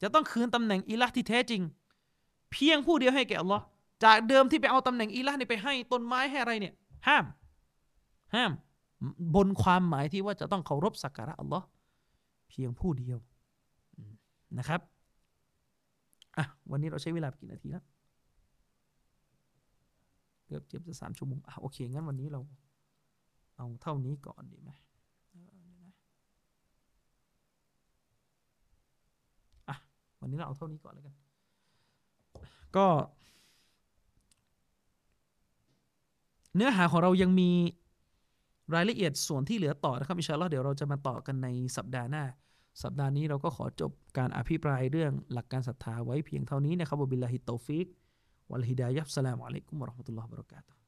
A: จะต้องคืนตำแหน่งอิละที่แท้จริง เพียงผู้เดียวให้แก่อัลลอฮ์จากเดิมที่ไปเอาตำแหน่งอิละนี่ไปให้ต้นไม้ให้อะไรเนี่ย ห้าม ห้าม บนความหมายที่ว่าจะต้องเคารพสักการะอัลลอฮ์เพียงผู้เดียวนะครับ อะ วันนี้เราใช้เวลากี่นาทีแล้วเกือบเจ็บจะสามชั่วโมงอะโอเค งั้นวันนี้เรา เอาเท่านี้ก่อนดีไหมอะ วันนี้เราเอาเท่านี้ก่อนเลยกัน ก็เนื้อหาของเรายังมีรายละเอียดส่วนที่เหลือต่อนะครับอินชาอัลลอฮ์เดี๋ยวเราจะมาต่อกันในสัปดาห์หน้า สัปดาห์นี้เราก็ขอจบการอภิปรายเรื่องหลักการศรัทธาไว้เพียงเท่านี้นะครับบิลลาฮิตตฟิกวัลฮิดายับสลามอะลัยกุมวะราะห์มะตุลลอฮ์บะเราะกาตุฮ์